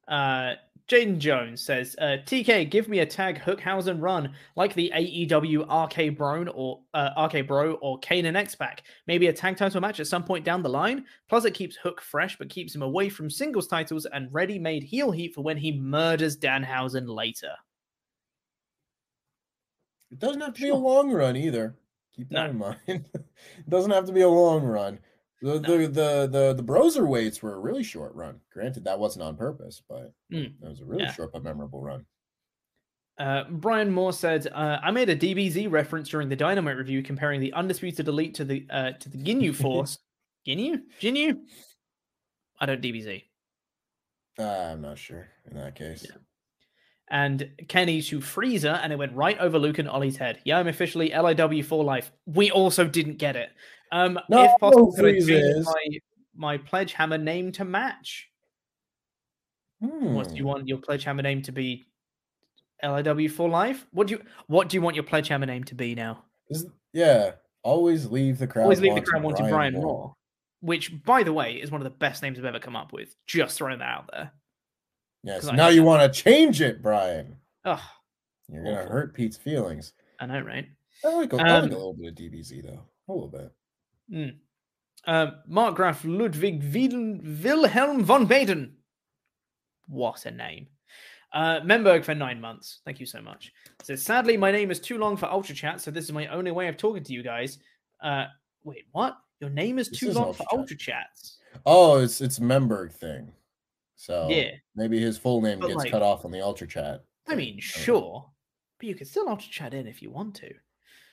[SPEAKER 1] Uh, Jaden Jones says, uh, TK, give me a tag hook Hookhausen run like the AEW RK Bro or uh, RK Bro or Kane and X Pac. Maybe a tag title match at some point down the line. Plus, it keeps Hook fresh, but keeps him away from singles titles and ready made heel heat for when he murders Danhausen later.
[SPEAKER 2] It doesn't have to be a long run either. Keep that
[SPEAKER 1] No.
[SPEAKER 2] in mind. it doesn't have to be a long run. The,
[SPEAKER 1] No.
[SPEAKER 2] the the the the Broser weights were a really short run. Granted, that wasn't on purpose, but
[SPEAKER 1] Mm,
[SPEAKER 2] that was a really
[SPEAKER 1] yeah.
[SPEAKER 2] short but memorable run.
[SPEAKER 1] Uh, Brian Moore said, uh, "I made a DBZ reference during the Dynamite review, comparing the Undisputed Elite to the uh, to the Ginyu Force. Ginyu, Ginyu. I don't DBZ.
[SPEAKER 2] Uh, I'm not sure in that case.
[SPEAKER 1] and Kenny to Frieza, and it went right over Luke and Ollie's head. Yeah, I'm officially LIW for life. We also didn't get it. Um,
[SPEAKER 2] No,
[SPEAKER 1] if possible, could I change my, my Pledge Hammer name to match? What do you
[SPEAKER 2] Hmm.
[SPEAKER 1] want your Pledge Hammer name to be? LIW for life? What do you What do you want your Pledge Hammer name to be now?
[SPEAKER 2] Is- yeah, always leave the crowd.
[SPEAKER 1] Always leave the crowd wanting
[SPEAKER 2] Brian
[SPEAKER 1] Brian Moore. Which, by the way, is one of the best names I've ever come up with. Just throwing that out there.
[SPEAKER 2] Yes. Now you want to change it, Brian.
[SPEAKER 1] Oh,
[SPEAKER 2] You're gonna hurt Pete's feelings.
[SPEAKER 1] I know, right?
[SPEAKER 2] I like, a, I like
[SPEAKER 1] Um,
[SPEAKER 2] a little bit of DBZ though. A little bit.
[SPEAKER 1] Mm. Uh, Mark Graf Ludwig Wil- Wilhelm von Baden. What a name. Uh, Memberg for nine months. Thank you so much. Says, sadly, my name is too long for Ultra Chat, so this is my only way of talking to you guys. Uh, wait, what? Your name is
[SPEAKER 2] This
[SPEAKER 1] too
[SPEAKER 2] is
[SPEAKER 1] long
[SPEAKER 2] Ultra
[SPEAKER 1] for
[SPEAKER 2] Chat.
[SPEAKER 1] Ultra Chats.
[SPEAKER 2] Oh, it's it's Memberg thing. So
[SPEAKER 1] Yeah.
[SPEAKER 2] maybe his full name
[SPEAKER 1] But,
[SPEAKER 2] gets
[SPEAKER 1] like-
[SPEAKER 2] cut off on the Ultra Chat.
[SPEAKER 1] I mean, sure, but you can still Ultra Chat in if you want to.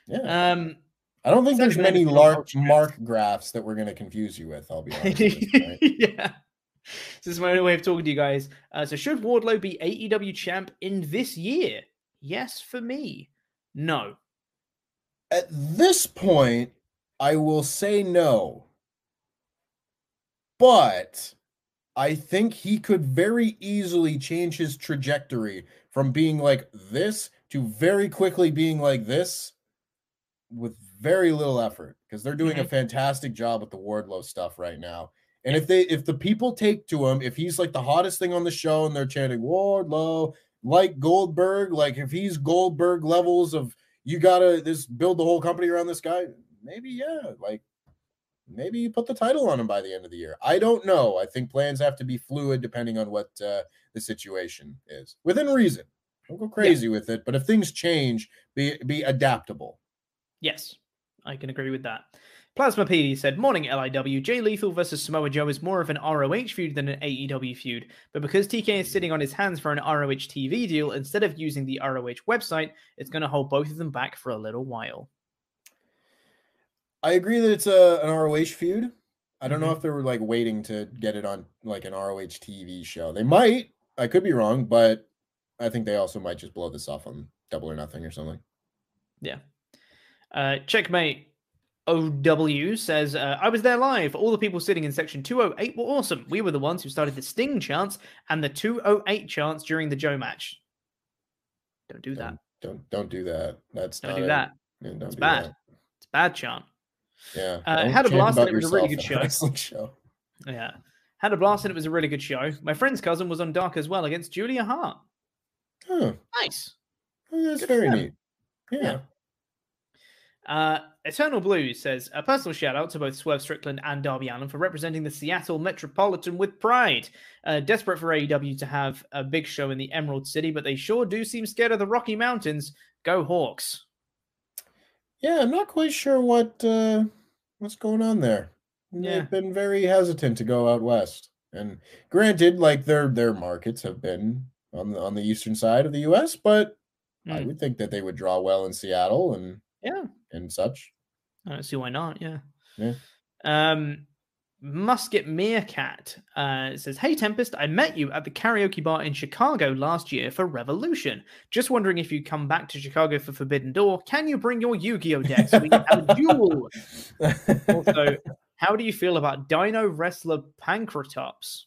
[SPEAKER 2] Yeah.
[SPEAKER 1] Um,
[SPEAKER 2] I don't think there's many lark mark graphs that we're going to confuse you with. I'll be honest. at this point.
[SPEAKER 1] yeah. This is my only way of talking to you guys. Uh, so, should Wardlow be AEW champ in this year? Yes, for me. No.
[SPEAKER 2] At this point, I will say no. But I think he could very easily change his trajectory from being like this to very quickly being like this with very little effort because they're doing a fantastic job with the Wardlow stuff right now. And if they if the people take to him, if he's like the hottest thing on the show and they're chanting Wardlow like Goldberg, like if he's Goldberg levels of you gotta this build the whole company around this guy, maybe yeah, like maybe you put the title on him by the end of the year. I don't know. I think plans have to be fluid depending on what uh, the situation is within reason. Don't go crazy with it, but if things change, be be adaptable.
[SPEAKER 1] Yes, I can agree with that. Plasma PD said, Morning LIW. Jay Lethal versus Samoa Joe is more of an ROH feud than an AEW feud. But because TK is sitting on his hands for an ROH TV deal, instead of using the ROH website, it's going to hold both of them back for a little while.
[SPEAKER 2] I agree that it's a an ROH feud. I don't
[SPEAKER 1] Mm-hmm.
[SPEAKER 2] know if they were like waiting to get it on like an ROH TV show. They might. I could be wrong, but I think they also might just blow this off on Double or Nothing or something.
[SPEAKER 1] Yeah. Uh, Checkmate OW says, uh, I was there live. All the people sitting in section 208 were awesome. We were the ones who started the Sting chants and the 208 chants during the Joe match. Don't do that.
[SPEAKER 2] Don't don't do that. That's
[SPEAKER 1] Don't
[SPEAKER 2] not
[SPEAKER 1] do
[SPEAKER 2] a-
[SPEAKER 1] that.
[SPEAKER 2] yeah, don't
[SPEAKER 1] It's
[SPEAKER 2] do
[SPEAKER 1] bad.
[SPEAKER 2] that.
[SPEAKER 1] It's bad chant.
[SPEAKER 2] Yeah.
[SPEAKER 1] Uh, had a blast and it was a really good show.
[SPEAKER 2] show.
[SPEAKER 1] Yeah. Had a blast and it was a really good show. My friend's cousin was on Dark as well against Julia Hart.
[SPEAKER 2] Huh.
[SPEAKER 1] Nice.
[SPEAKER 2] Oh, That's
[SPEAKER 1] Good
[SPEAKER 2] very neat. Yeah.
[SPEAKER 1] Yeah. Uh, Eternal Blues says a personal shout out to both Swerve Strickland and Darby Allin for representing the Seattle Metropolitan with pride. Uh, desperate for AEW to have a big show in the Emerald City, but they sure do seem scared of the Rocky Mountains. Go Hawks!
[SPEAKER 2] Yeah, I'm not quite sure what uh what's going on there.
[SPEAKER 1] Yeah.
[SPEAKER 2] They've been very hesitant to go out west. And granted, like their their markets have been on the on the eastern side of the US, but I
[SPEAKER 1] Hmm.
[SPEAKER 2] would think that they would draw well in Seattle and
[SPEAKER 1] Yeah,
[SPEAKER 2] and such.
[SPEAKER 1] I don't see why not. Yeah.
[SPEAKER 2] Yeah.
[SPEAKER 1] Um, Musket Meerkat uh, says, Hey Tempest, I met you at the karaoke bar in Chicago last year for Revolution. Just wondering if you come back to Chicago for Forbidden Door, can you bring your Yu Gi Oh deck so we can have a duel? also, how do you feel about Dino Wrestler Pancratops?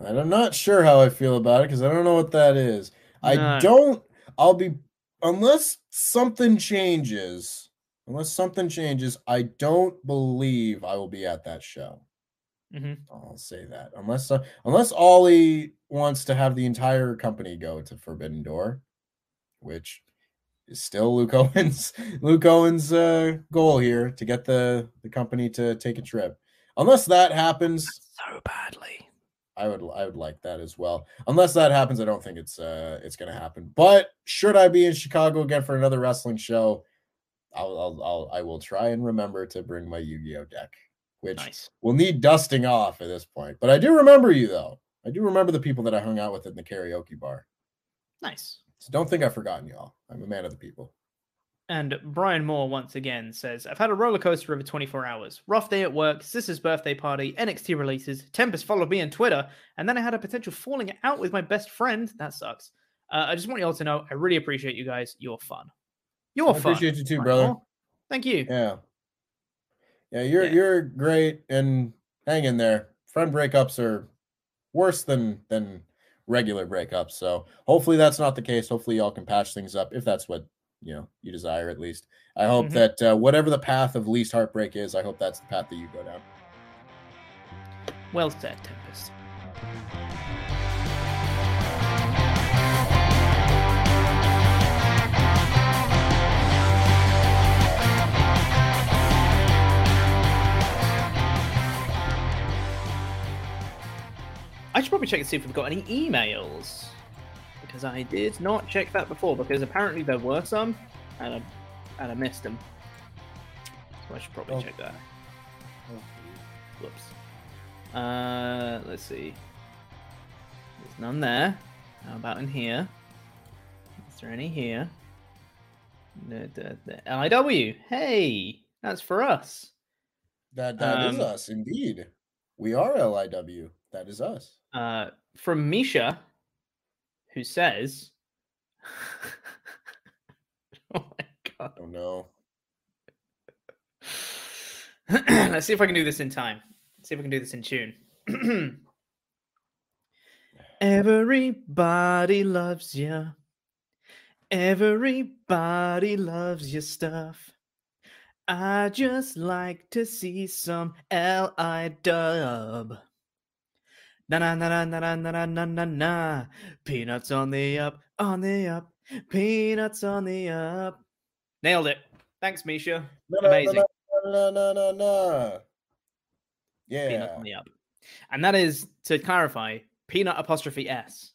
[SPEAKER 2] I'm not sure how I feel about it because I don't know what that is. I don't. I'll be unless something changes. Unless something changes, I don't believe I will be at that show.
[SPEAKER 1] Mhm.
[SPEAKER 2] I'll say that unless uh, unless Ollie wants to have the entire company go to Forbidden Door, which is still Luke Owens Luke Owens' uh, goal here to get the the company to take a trip. Unless that happens,
[SPEAKER 1] So badly.
[SPEAKER 2] I would I would like that as well. Unless that happens, I don't think it's uh it's gonna happen. But should I be in Chicago again for another wrestling show, I'll I'll, I'll I will try and remember to bring my Yu-Gi-Oh deck, which
[SPEAKER 1] Nice.
[SPEAKER 2] will need dusting off at this point. But I do remember you though. I do remember the people that I hung out with in the karaoke bar.
[SPEAKER 1] Nice.
[SPEAKER 2] So don't think I've forgotten y'all. I'm a man of the people.
[SPEAKER 1] And Brian Moore once again says, I've had a roller coaster over 24 hours. Rough day at work, sister's birthday party, NXT releases, Tempest followed me on Twitter, and then I had a potential falling out with my best friend. That sucks. Uh, I just want you all to know I really appreciate you guys. You're fun. You're
[SPEAKER 2] I
[SPEAKER 1] fun.
[SPEAKER 2] appreciate you too,
[SPEAKER 1] Brian
[SPEAKER 2] brother.
[SPEAKER 1] Moore. Thank you.
[SPEAKER 2] Yeah. Yeah, you're
[SPEAKER 1] Yeah.
[SPEAKER 2] you're great and hang in there. Friend breakups are worse than than regular breakups. So hopefully that's not the case. Hopefully y'all can patch things up if that's what you know you desire at least. I hope
[SPEAKER 1] Mhm.
[SPEAKER 2] that uh, whatever the path of least heartbreak is, I hope that's the path that you go down.
[SPEAKER 1] Well said, Tempest. I should probably check and see if we've got any emails. Because I did not check that before, because apparently there were some, and I, and I missed them. So I should probably
[SPEAKER 2] Oh.
[SPEAKER 1] check that. Whoops. Uh, let's see. There's none there. How about in here? Is there any here? The, the, the LIW. Hey, that's for us.
[SPEAKER 2] That that is
[SPEAKER 1] Um,
[SPEAKER 2] us indeed. We are LIW. That is us.
[SPEAKER 1] Uh, from Misha, who says, "Oh my god."
[SPEAKER 2] Oh no.
[SPEAKER 1] Let's see if I can do this in time. see if I can do this in tune. Everybody loves you. Everybody loves your stuff. I just like to see some L.I. dub. Na na na na na na na na na na. Peanuts on the up, on the up. Peanuts on the up. Nailed it. Thanks, Misha. Amazing.
[SPEAKER 2] No, no, no, no.
[SPEAKER 1] Peanut
[SPEAKER 2] Yeah.
[SPEAKER 1] on the up. And that is to clarify, peanut apostrophe S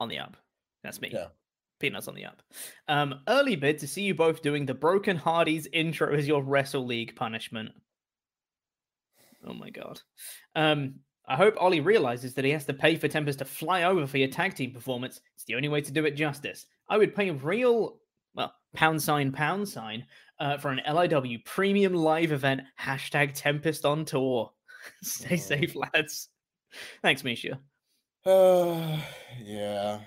[SPEAKER 1] on the up. That's me.
[SPEAKER 2] Yeah.
[SPEAKER 1] Peanuts on the up. Um, early bid to see you both doing the Broken Hardys intro as your Wrestle League punishment. Oh my god. Um, I hope Ollie realizes that he has to pay for Tempest to fly over for your tag team performance. It's the only way to do it justice. I would pay real, well, pound sign, pound sign, uh, for an LIW premium live event. Hashtag Tempest on tour. Stay
[SPEAKER 2] Oh.
[SPEAKER 1] safe, lads. Thanks, Misha.
[SPEAKER 2] Uh, yeah.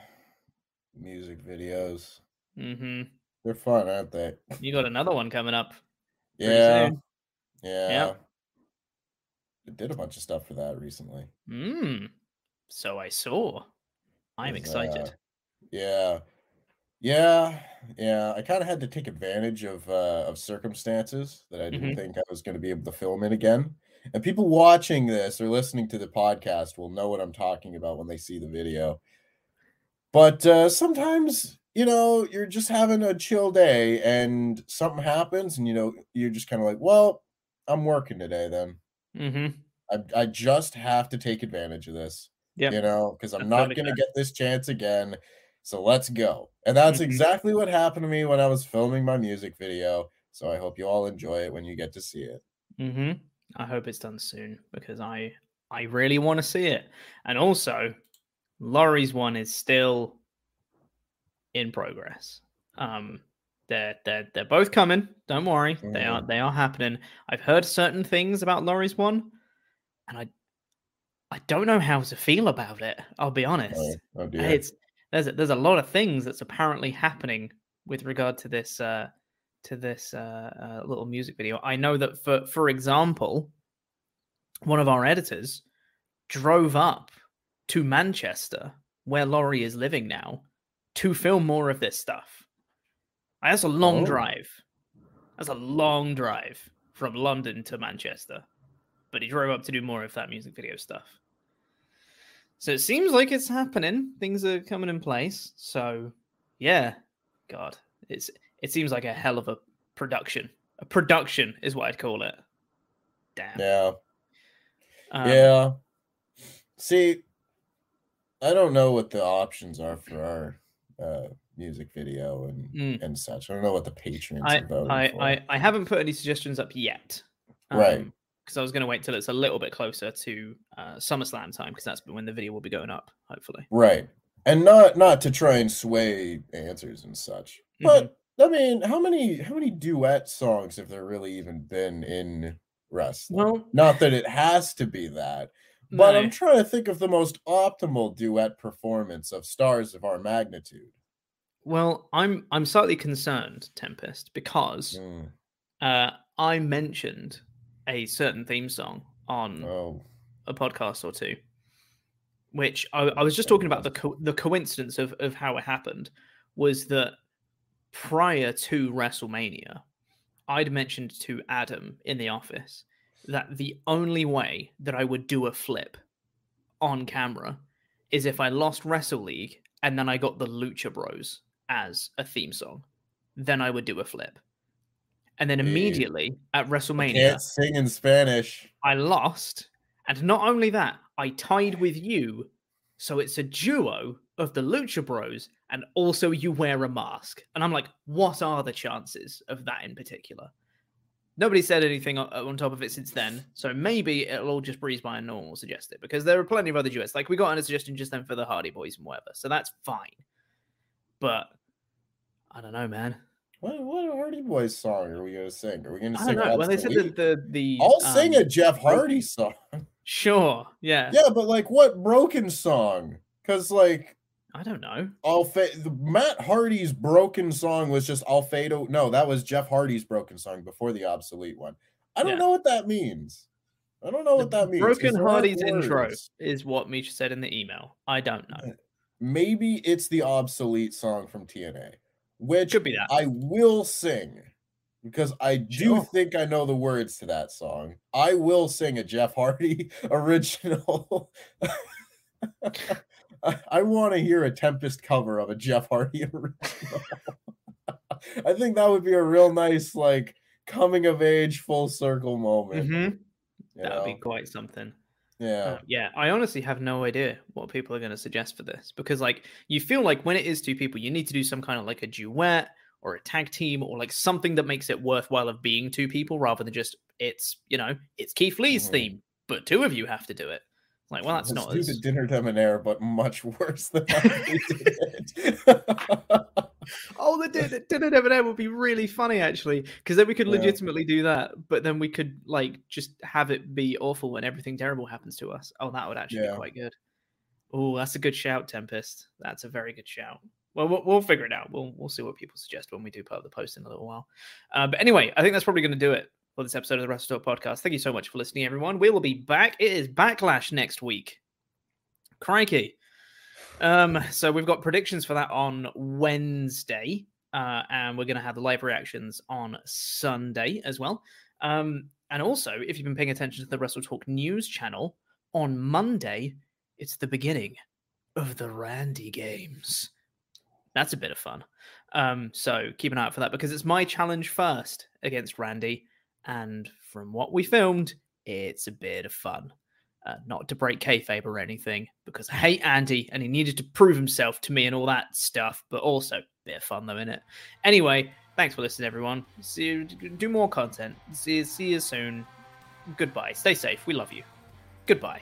[SPEAKER 2] Music videos.
[SPEAKER 1] Mm-hmm.
[SPEAKER 2] They're fun, aren't they?
[SPEAKER 1] You got another one coming up.
[SPEAKER 2] Yeah. Yeah. I did a bunch of stuff for that recently.
[SPEAKER 1] Mm. So I saw. I'm excited.
[SPEAKER 2] uh, Yeah. Yeah. Yeah. I kind of had to take advantage of uh of circumstances that I didn't
[SPEAKER 1] Mhm.
[SPEAKER 2] think I was going to be able to film it again. And people watching this or listening to the podcast will know what I'm talking about when they see the video. But uh sometimes, you know, you're just having a chill day and something happens and you know, you're just kind of like, well, I'm working today then.
[SPEAKER 1] Hmm
[SPEAKER 2] I, I just have to take advantage of this,
[SPEAKER 1] Yep.
[SPEAKER 2] you know, because I'm not going to get this chance again. So let's go. And that's
[SPEAKER 1] Mhm.
[SPEAKER 2] exactly what happened to me when I was filming my music video. So I hope you all enjoy it when you get to see it.
[SPEAKER 1] hmm I hope it's done soon because I I really want to see it. And also, Laurie's one is still in progress. Um, They're they're they're both coming. Don't worry, they are
[SPEAKER 2] Mhm.
[SPEAKER 1] they are happening. I've heard certain things about Laurie's one, and I I don't know how to feel about it. I'll be honest.
[SPEAKER 2] Oh, oh.
[SPEAKER 1] It's there's a, there's a lot of things that's apparently happening with regard to this uh to this uh, uh little music video. I know that for for example, one of our editors drove up to Manchester where Laurie is living now to film more of this stuff. That's a long
[SPEAKER 2] Oh.
[SPEAKER 1] drive. That's a long drive from London to Manchester. But he drove up to do more of that music video stuff. So it seems like it's happening. Things are coming in place. So yeah, God, it's it seems like a hell of a production. A production is what I'd call it. Damn.
[SPEAKER 2] yeah.
[SPEAKER 1] Um,
[SPEAKER 2] yeah. See, I don't know what the options are for our uh, music video and
[SPEAKER 1] Mm.
[SPEAKER 2] and such. I don't know what the patrons
[SPEAKER 1] I,
[SPEAKER 2] are voting
[SPEAKER 1] I,
[SPEAKER 2] for.
[SPEAKER 1] I, I haven't put any suggestions up yet.
[SPEAKER 2] Right.
[SPEAKER 1] Because I was going to wait till it's a little bit closer to uh, SummerSlam time, because that's when the video will be going up, hopefully.
[SPEAKER 2] Right. And not not to try and sway answers and such.
[SPEAKER 1] Mm-hmm.
[SPEAKER 2] But I mean, how many how many duet songs have there really even been in wrestling?
[SPEAKER 1] Well,
[SPEAKER 2] not that it has to be that, but
[SPEAKER 1] no.
[SPEAKER 2] I'm trying to think of the most optimal duet performance of stars of our magnitude.
[SPEAKER 1] Well, I'm I'm slightly concerned, Tempest, because
[SPEAKER 2] Mm,
[SPEAKER 1] uh, I mentioned a certain theme song on
[SPEAKER 2] Oh,
[SPEAKER 1] a podcast or two, which I, I was just talking about the co- the coincidence of of how it happened was that prior to WrestleMania, I'd mentioned to Adam in the office that the only way that I would do a flip on camera is if I lost Wrestle League and then I got the Lucha Bros as a theme song, then I would do a flip. And then immediately at
[SPEAKER 2] I
[SPEAKER 1] WrestleMania,
[SPEAKER 2] can't sing in Spanish.
[SPEAKER 1] I lost. And not only that, I tied with you. So it's a duo of the Lucha Bros, and also you wear a mask. And I'm like, what are the chances of that in particular? Nobody said anything on, uh, on top of it since then. So maybe it'll all just breeze by and no one will suggest it because there are plenty of other duets. Like we got in a suggestion just then for the Hardy Boys and whatever. So that's fine. But I don't know, man.
[SPEAKER 2] What what Hardy Boys song are we gonna sing? Are we gonna
[SPEAKER 1] I
[SPEAKER 2] sing?
[SPEAKER 1] don't know. Well, they said
[SPEAKER 2] Obsolete?
[SPEAKER 1] that the the
[SPEAKER 2] I'll sing
[SPEAKER 1] um,
[SPEAKER 2] a Jeff Hardy song.
[SPEAKER 1] Sure, yeah.
[SPEAKER 2] Yeah, but like what broken song? Because like
[SPEAKER 1] I don't know.
[SPEAKER 2] Alfa- the Matt Hardy's broken song was just I'll Alfredo. No, that was Jeff Hardy's broken song before the obsolete one. I don't
[SPEAKER 1] Yeah.
[SPEAKER 2] know what that means. I don't know what that means.
[SPEAKER 1] Broken Hardy's intro is what Misha said in the email. I don't know.
[SPEAKER 2] Maybe it's the obsolete song from TNA, which
[SPEAKER 1] Could be that.
[SPEAKER 2] I will sing because I do
[SPEAKER 1] Sure.
[SPEAKER 2] think I know the words to that song. I will sing a Jeff Hardy original. I, I want to hear a Tempest cover of a Jeff Hardy original. I think that would be a real nice, like, coming of age full circle moment.
[SPEAKER 1] Mhm. That would be quite something.
[SPEAKER 2] Yeah.
[SPEAKER 1] Uh, yeah, I honestly have no idea what people are going to suggest for this because, like, you feel like when it is two people, you need to do some kind of like a duet or a tag team or like something that makes it worthwhile of being two people rather than just it's you know it's Keith Lee's
[SPEAKER 2] Mhm.
[SPEAKER 1] theme, but two of you have to do it. Like, well, that's
[SPEAKER 2] Let's
[SPEAKER 1] not
[SPEAKER 2] do
[SPEAKER 1] as
[SPEAKER 2] the dinner debonair, but much worse than we did.
[SPEAKER 1] Oh, the dinner, dinner debonair would be really funny actually, because then we could
[SPEAKER 2] Yeah.
[SPEAKER 1] legitimately do that, but then we could like just have it be awful when everything terrible happens to us. Oh, that would actually
[SPEAKER 2] Yeah.
[SPEAKER 1] be quite good. Oh, that's a good shout, Tempest. That's a very good shout. Well, we'll, we'll figure it out. We'll we'll see what people suggest when we do put up the post in a little while. Uh, but anyway, I think that's probably going to do it for this episode of the Wrestle Talk podcast. Thank you so much for listening, everyone. We will be back. It is Backlash next week. Crikey. Um, so we've got predictions for that on Wednesday, uh, and we're going to have the live reactions on Sunday as well. Um, and also, if you've been paying attention to the Wrestle Talk news channel, on Monday, it's the beginning of the Randy Games. That's a bit of fun. Um, so keep an eye out for that because it's my challenge first against Randy, and from what we filmed, it's a bit of fun. Uh, not to break kayfabe or anything, because I hate Andy and he needed to prove himself to me and all that stuff, but also bit of fun though, innit? Anyway, thanks for listening, everyone. See you, do more content. See, see you soon. Goodbye. Stay safe. We love you. Goodbye.